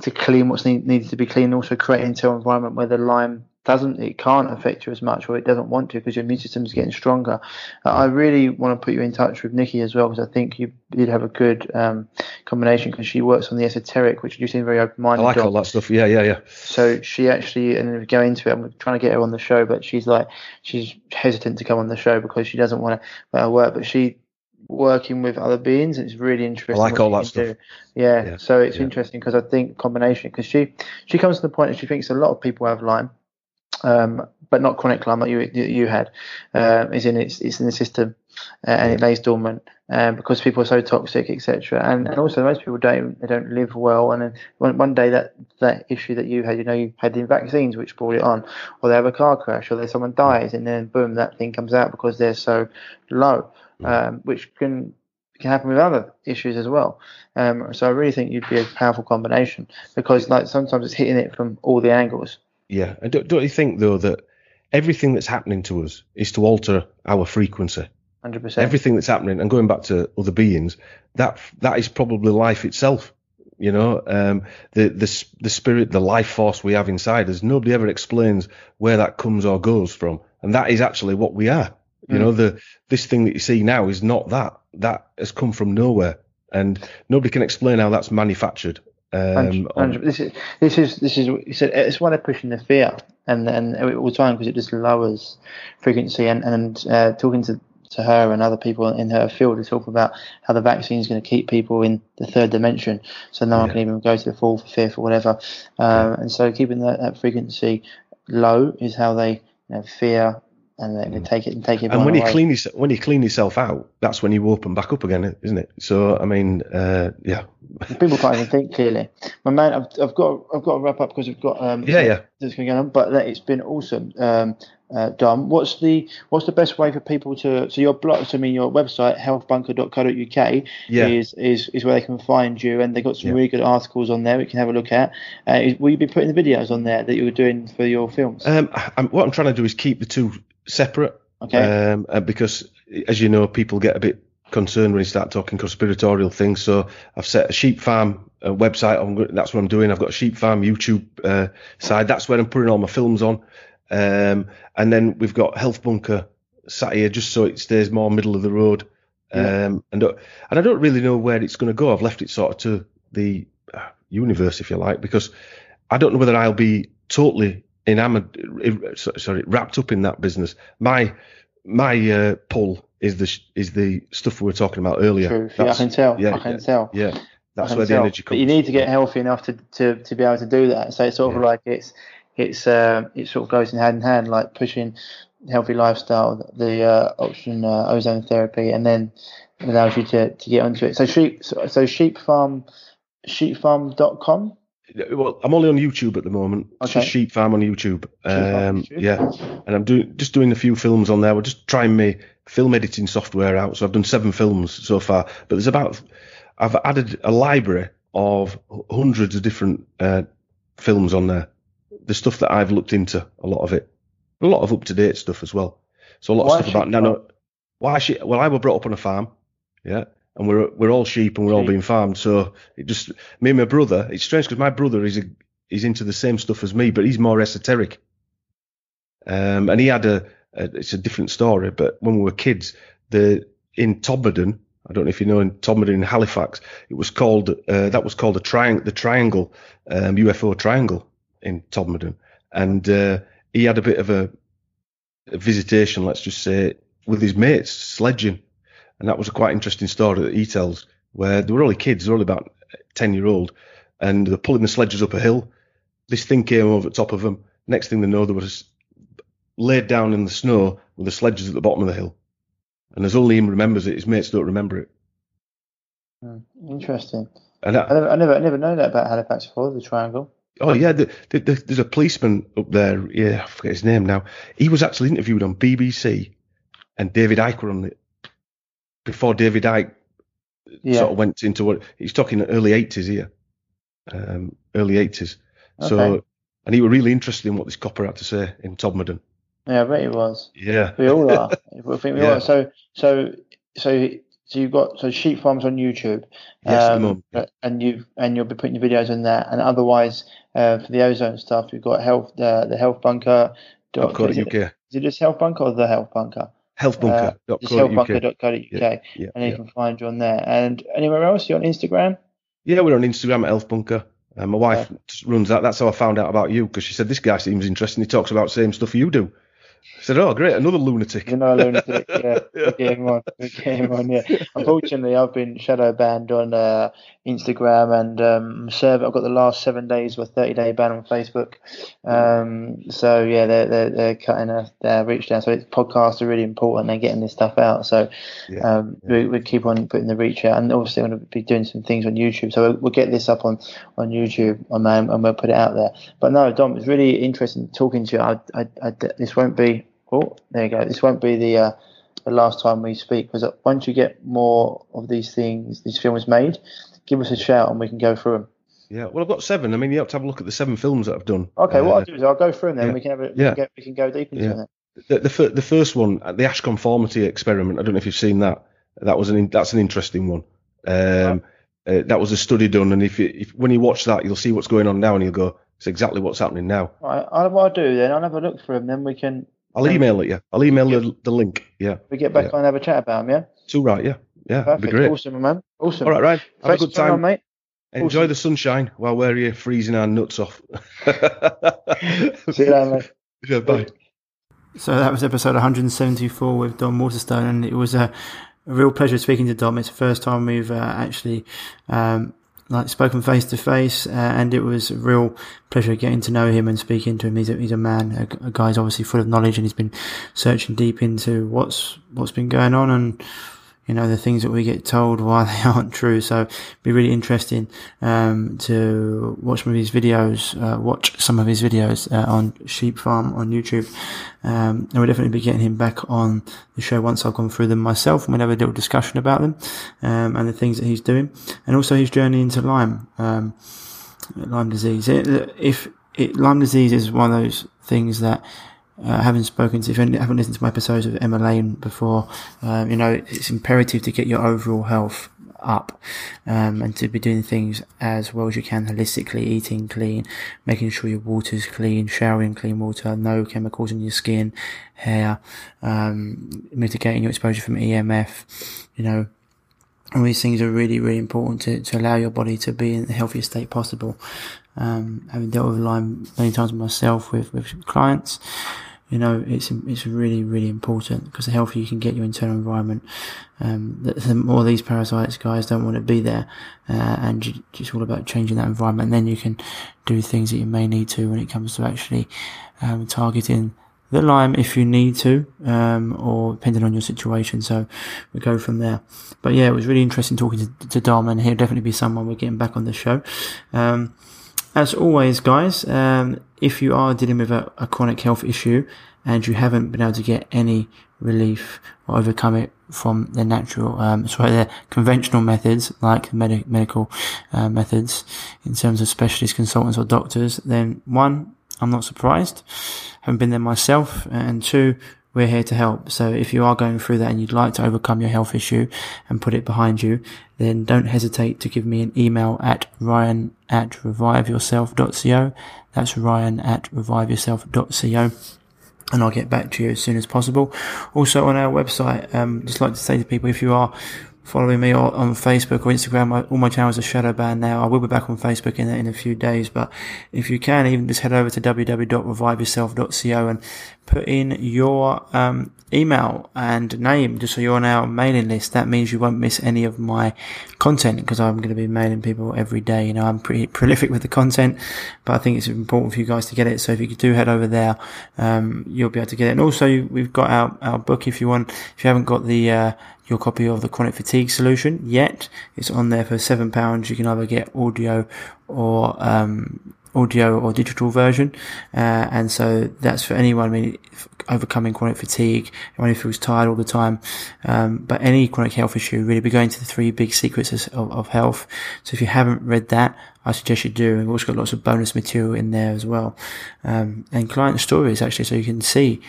[SPEAKER 1] to clean what's need, needs to be cleaned. Also create an internal environment where the Lyme doesn't it can't affect you as much or it doesn't want to because your immune system is getting stronger. Uh, I really want to put you in touch with Nikki as well because I think you did have a good um, combination because she works on the esoteric, which you seem very open minded.
[SPEAKER 3] I like all that stuff. Yeah, yeah, yeah.
[SPEAKER 1] So she actually and if we go into it, I'm trying to get her on the show, but she's like she's hesitant to come on the show because she doesn't want to uh, work, but she working with other beings. It's really interesting.
[SPEAKER 3] I like all that stuff.
[SPEAKER 1] Yeah, yeah, so it's yeah. interesting because I think combination because she she comes to the point that she thinks a lot of people have Lyme um, but not chronic Lyme like you you had. Uh, is in it's it's in the system uh, and it lays dormant uh, because people are so toxic, etc. And, and also most people don't they don't live well. And then one, one day that that issue that you had, you know, you had the vaccines which brought it on, or they have a car crash, or there's someone dies, and then boom, that thing comes out because they're so low, um, which can can happen with other issues as well. Um, so I really think you'd be a powerful combination because like sometimes it's hitting it from all the angles.
[SPEAKER 3] Yeah, and don't, don't you think though that everything that's happening to us is to alter our frequency?
[SPEAKER 1] Hundred percent.
[SPEAKER 3] Everything that's happening, and going back to other beings, that that is probably life itself. You know, um, the the the spirit, the life force we have inside us. Nobody ever explains where that comes or goes from, and that is actually what we are. You mm. know, the this thing that you see now is not that. That has come from nowhere, and nobody can explain how that's manufactured. Um,
[SPEAKER 1] this is this is this is he said it's one of pushing the fear and and all the time because it just lowers frequency and and uh, talking to to her and other people in her field to talk about how the vaccine is going to keep people in the third dimension, so no yeah. one can even go to the fourth, fifth, or whatever. Um, and so keeping that, that, frequency low is how they you know, fear and then mm. take it and take it. Back.
[SPEAKER 3] And when you clean yourself, when you clean yourself out, that's when you open back up again, isn't it? So I mean, uh, yeah.
[SPEAKER 1] People can't even think clearly. My man, I've, I've got I've got to wrap up because we've got um,
[SPEAKER 3] yeah yeah
[SPEAKER 1] that's going on. But it's been awesome. Um, uh, Dom, what's the what's the best way for people to so your blog? So I mean, your website healthbunker.co.uk
[SPEAKER 3] yeah.
[SPEAKER 1] is, is is where they can find you, and they've got some yeah. really good articles on there we can have a look at. Uh, will you be putting the videos on there that you were doing for your films?
[SPEAKER 3] Um, I'm, what I'm trying to do is keep the two separate.
[SPEAKER 1] Okay.
[SPEAKER 3] Um, uh, because as you know, people get a bit concerned when you start talking conspiratorial things. So I've set a sheep farm uh, website. On, that's what I'm doing. I've got a sheep farm YouTube uh, side. That's where I'm putting all my films on. Um, and then we've got Health Bunker sat here just so it stays more middle of the road. Yeah. Um, and uh, and I don't really know where it's going to go. I've left it sort of to the uh, universe, if you like, because I don't know whether I'll be totally enamored, sorry, wrapped up in that business. My my uh, pull is the is the stuff we were talking about earlier.
[SPEAKER 1] True. Yeah, I can tell. Yeah, I can
[SPEAKER 3] yeah,
[SPEAKER 1] tell.
[SPEAKER 3] Yeah, that's where the energy comes.
[SPEAKER 1] But you need to get healthy enough to, to, to be able to do that. So it's sort of like it's it's uh, it sort of goes in hand in hand, like pushing healthy lifestyle, the uh, oxygen uh, ozone therapy, and then allows you to, to get onto it. So sheep so, so sheep farm sheepfarm.com
[SPEAKER 3] well, I'm only on YouTube at the moment. It's just Sheep Farm on YouTube. Um, yeah, and I'm doing just doing a few films on there. We're just trying my film editing software out. So I've done seven films so far, but there's about I've added a library of hundreds of different uh, films on there. The stuff that I've looked into, a lot of it, a lot of up to date stuff as well. So a lot Why of stuff about nano. Why she? Well, I was brought up on a farm. Yeah, and we're we're all sheep and we're all being farmed. So it just me and my brother. It's strange because my brother is a, is into the same stuff as me, but he's more esoteric. Um, and he had a, a, it's a different story, but when we were kids, the in Todmorden, I don't know if you know in Todmorden in Halifax, it was called uh, that was called a triangle, the triangle um, UFO triangle in Todmorden, and uh, he had a bit of a, a visitation, let's just say, with his mates sledging and that was a quite interesting story that he tells, where they were only kids, they were only about 10 year old, and they're pulling the sledges up a hill. This thing came over the top of them. Next thing they know, they were laid down in the snow with the sledges at the bottom of the hill. And as only him remembers it, his mates don't remember it.
[SPEAKER 1] Hmm, interesting. And I, I, never, I never, I never known that about Halifax before, the triangle.
[SPEAKER 3] Oh yeah, the, the, the, there's a policeman up there. Yeah, I forget his name now. He was actually interviewed on BBC, and David Icke were on it before David Icke
[SPEAKER 4] Yeah.
[SPEAKER 3] sort of went into what he's talking early 80s here, um, early 80s. So, and he was really interested in what this copper had to say in Todmorden.
[SPEAKER 4] Yeah, I bet it was.
[SPEAKER 3] Yeah,
[SPEAKER 4] We all are. I think we
[SPEAKER 3] Yeah.
[SPEAKER 4] are. So, so, so, so you've got so sheep farms on YouTube,
[SPEAKER 3] Yes,
[SPEAKER 4] um, and you and you'll be putting your videos on that. And otherwise, uh, for the ozone stuff, we've got health, uh, the health bunker. Dot, is, it, is it just health bunker or the health bunker?
[SPEAKER 3] Healthbunker.
[SPEAKER 4] Uh, healthbunker.co.uk,
[SPEAKER 3] Yeah, yeah,
[SPEAKER 4] and you
[SPEAKER 3] yeah.
[SPEAKER 4] can find you on there. And anywhere else? You're on Instagram?
[SPEAKER 3] Yeah, we're on Instagram at Healthbunker. And my wife runs that. That's how I found out about you because she said this guy seems interesting. He talks about the same stuff you do. I said, "Oh, great, another lunatic."
[SPEAKER 4] You know, lunatic. Yeah,
[SPEAKER 3] Yeah.
[SPEAKER 4] get on. Him on. Yeah. Unfortunately, I've been shadow banned on uh, Instagram and um, server. I've got the last seven days or thirty day ban on Facebook. Um, so yeah, they're they're, they're cutting a, their reach down. So it's, podcasts are really important. They're getting this stuff out. So
[SPEAKER 3] Yeah,
[SPEAKER 4] um, we, we keep on putting the reach out, and obviously I'm going to be doing some things on YouTube. So we'll, we'll get this up on on YouTube, on man, and we'll put it out there. But no, Dom, it's really interesting talking to you. I, I, I, this won't be. Oh, there you go. This won't be the uh, the last time we speak because once you get more of these things, these films made, give us a shout and we can go through them.
[SPEAKER 3] Yeah, well, I've got seven. I mean, you have to have a look at the seven films that I've done.
[SPEAKER 4] Okay, what
[SPEAKER 3] Uh,
[SPEAKER 4] I'll do is I'll go through them. Then
[SPEAKER 3] yeah.
[SPEAKER 4] we can have a, we,
[SPEAKER 3] Yeah.
[SPEAKER 4] can get, we can go deep into
[SPEAKER 3] Yeah.
[SPEAKER 4] them.
[SPEAKER 3] the, the, the first one, uh, the Asch conformity experiment. I don't know if you've seen that. That was an that's an interesting one. Um, uh, that was a study done, and if, you, if when you watch that, you'll see what's going on now, and you'll go, "It's exactly what's happening now."
[SPEAKER 4] All right, I, what I'll do then, I'll have a look for them. Then we can
[SPEAKER 3] I'll email it you. I'll email the, the link. Yeah,
[SPEAKER 4] we get back
[SPEAKER 3] Yeah.
[SPEAKER 4] on and have a chat about them. Yeah,
[SPEAKER 3] it's all right. Yeah, yeah, it'd be great.
[SPEAKER 4] Awesome, man. Awesome.
[SPEAKER 3] All right, Ryan. Have
[SPEAKER 4] Thanks
[SPEAKER 3] a good
[SPEAKER 4] for coming on,
[SPEAKER 3] time.
[SPEAKER 4] mate.
[SPEAKER 3] Enjoy
[SPEAKER 4] Awesome.
[SPEAKER 3] the sunshine while we're here freezing our nuts off.
[SPEAKER 4] See you later, mate.
[SPEAKER 3] Yeah, bye.
[SPEAKER 1] So that was episode 174 with Dom Waterson, and it was a, a real pleasure speaking to Dom. It's the first time we've uh, actually um, like spoken face to face, uh, and it was a real pleasure getting to know him and speaking to him. He's a, he's a man, a, a guy's obviously full of knowledge, and he's been searching deep into what's what's been going on and you know, the things that we get told why they aren't true. So be really interesting, um, to watch some of his videos, uh, watch some of his videos, uh, on Sheep Farm on YouTube. Um, and we'll definitely be getting him back on the show once I've gone through them myself and we'll have a little discussion about them, um, and the things that he's doing and also his journey into Lyme, um, Lyme disease. It, if it, Lyme disease is one of those things that uh, having spoken to, if you haven't listened to my episodes of Emma Lane before, um, you know, it's imperative to get your overall health up, um, and to be doing things as well as you can holistically, eating clean, making sure your water's clean, showering clean water, no chemicals in your skin, hair, um, mitigating your exposure from EMF, you know, all these things are really, really important to, to allow your body to be in the healthiest state possible. Um, having dealt with Lyme many times myself with, with clients, you know, it's it's really really important because the healthier you can get your internal environment, um, the, the more these parasites guys don't want to be there, uh, and you, it's all about changing that environment. And then you can do things that you may need to when it comes to actually um, targeting the Lyme if you need to, um, or depending on your situation. So we go from there. But yeah, it was really interesting talking to, to Dom, and he'll definitely be someone we're getting back on the show. Um, as always, guys, um, if you are dealing with a, a chronic health issue and you haven't been able to get any relief or overcome it from the natural, um, sorry, the conventional methods like medi- medical uh, methods in terms of specialist consultants or doctors, then one, I'm not surprised. Haven't been there myself, and two, we're here to help. So if you are going through that and you'd like to overcome your health issue and put it behind you, then don't hesitate to give me an email at ryan at reviveyourself.co. That's ryan at reviveyourself.co and I'll get back to you as soon as possible. Also on our website, um, just like to say to people, if you are following me on Facebook or Instagram, all my channels are shadow banned now. I will be back on Facebook in, in a few days, but if you can, even just head over to www.reviveyourself.co and put in your um, email and name just so you're on our mailing list. That means you won't miss any of my content because I'm going to be mailing people every day. You know, I'm pretty prolific with the content, but I think it's important for you guys to get it. So if you do head over there, um, you'll be able to get it. And also we've got our, our book if you want, if you haven't got the, uh, your copy of the chronic fatigue solution yet. It's on there for seven pounds. You can either get audio or um, audio or digital version. Uh, and so that's for anyone, I mean, overcoming chronic fatigue, anyone who feels tired all the time. Um, but any chronic health issue, really be going to the three big secrets of, of health. So if you haven't read that, I suggest you do. We've also got lots of bonus material in there as well. Um, and client stories actually, so you can see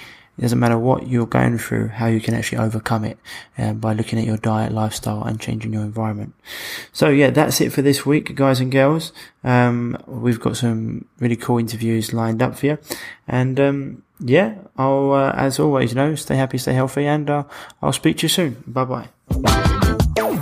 [SPEAKER 1] it doesn't matter what you're going through, how you can actually overcome it um, by looking at your diet, lifestyle, and changing your environment. So yeah, that's it for this week, guys and girls. Um, we've got some really cool interviews lined up for you, and um, yeah, I'll uh, as always, you know, stay happy, stay healthy, and uh, I'll speak to you soon. Bye bye.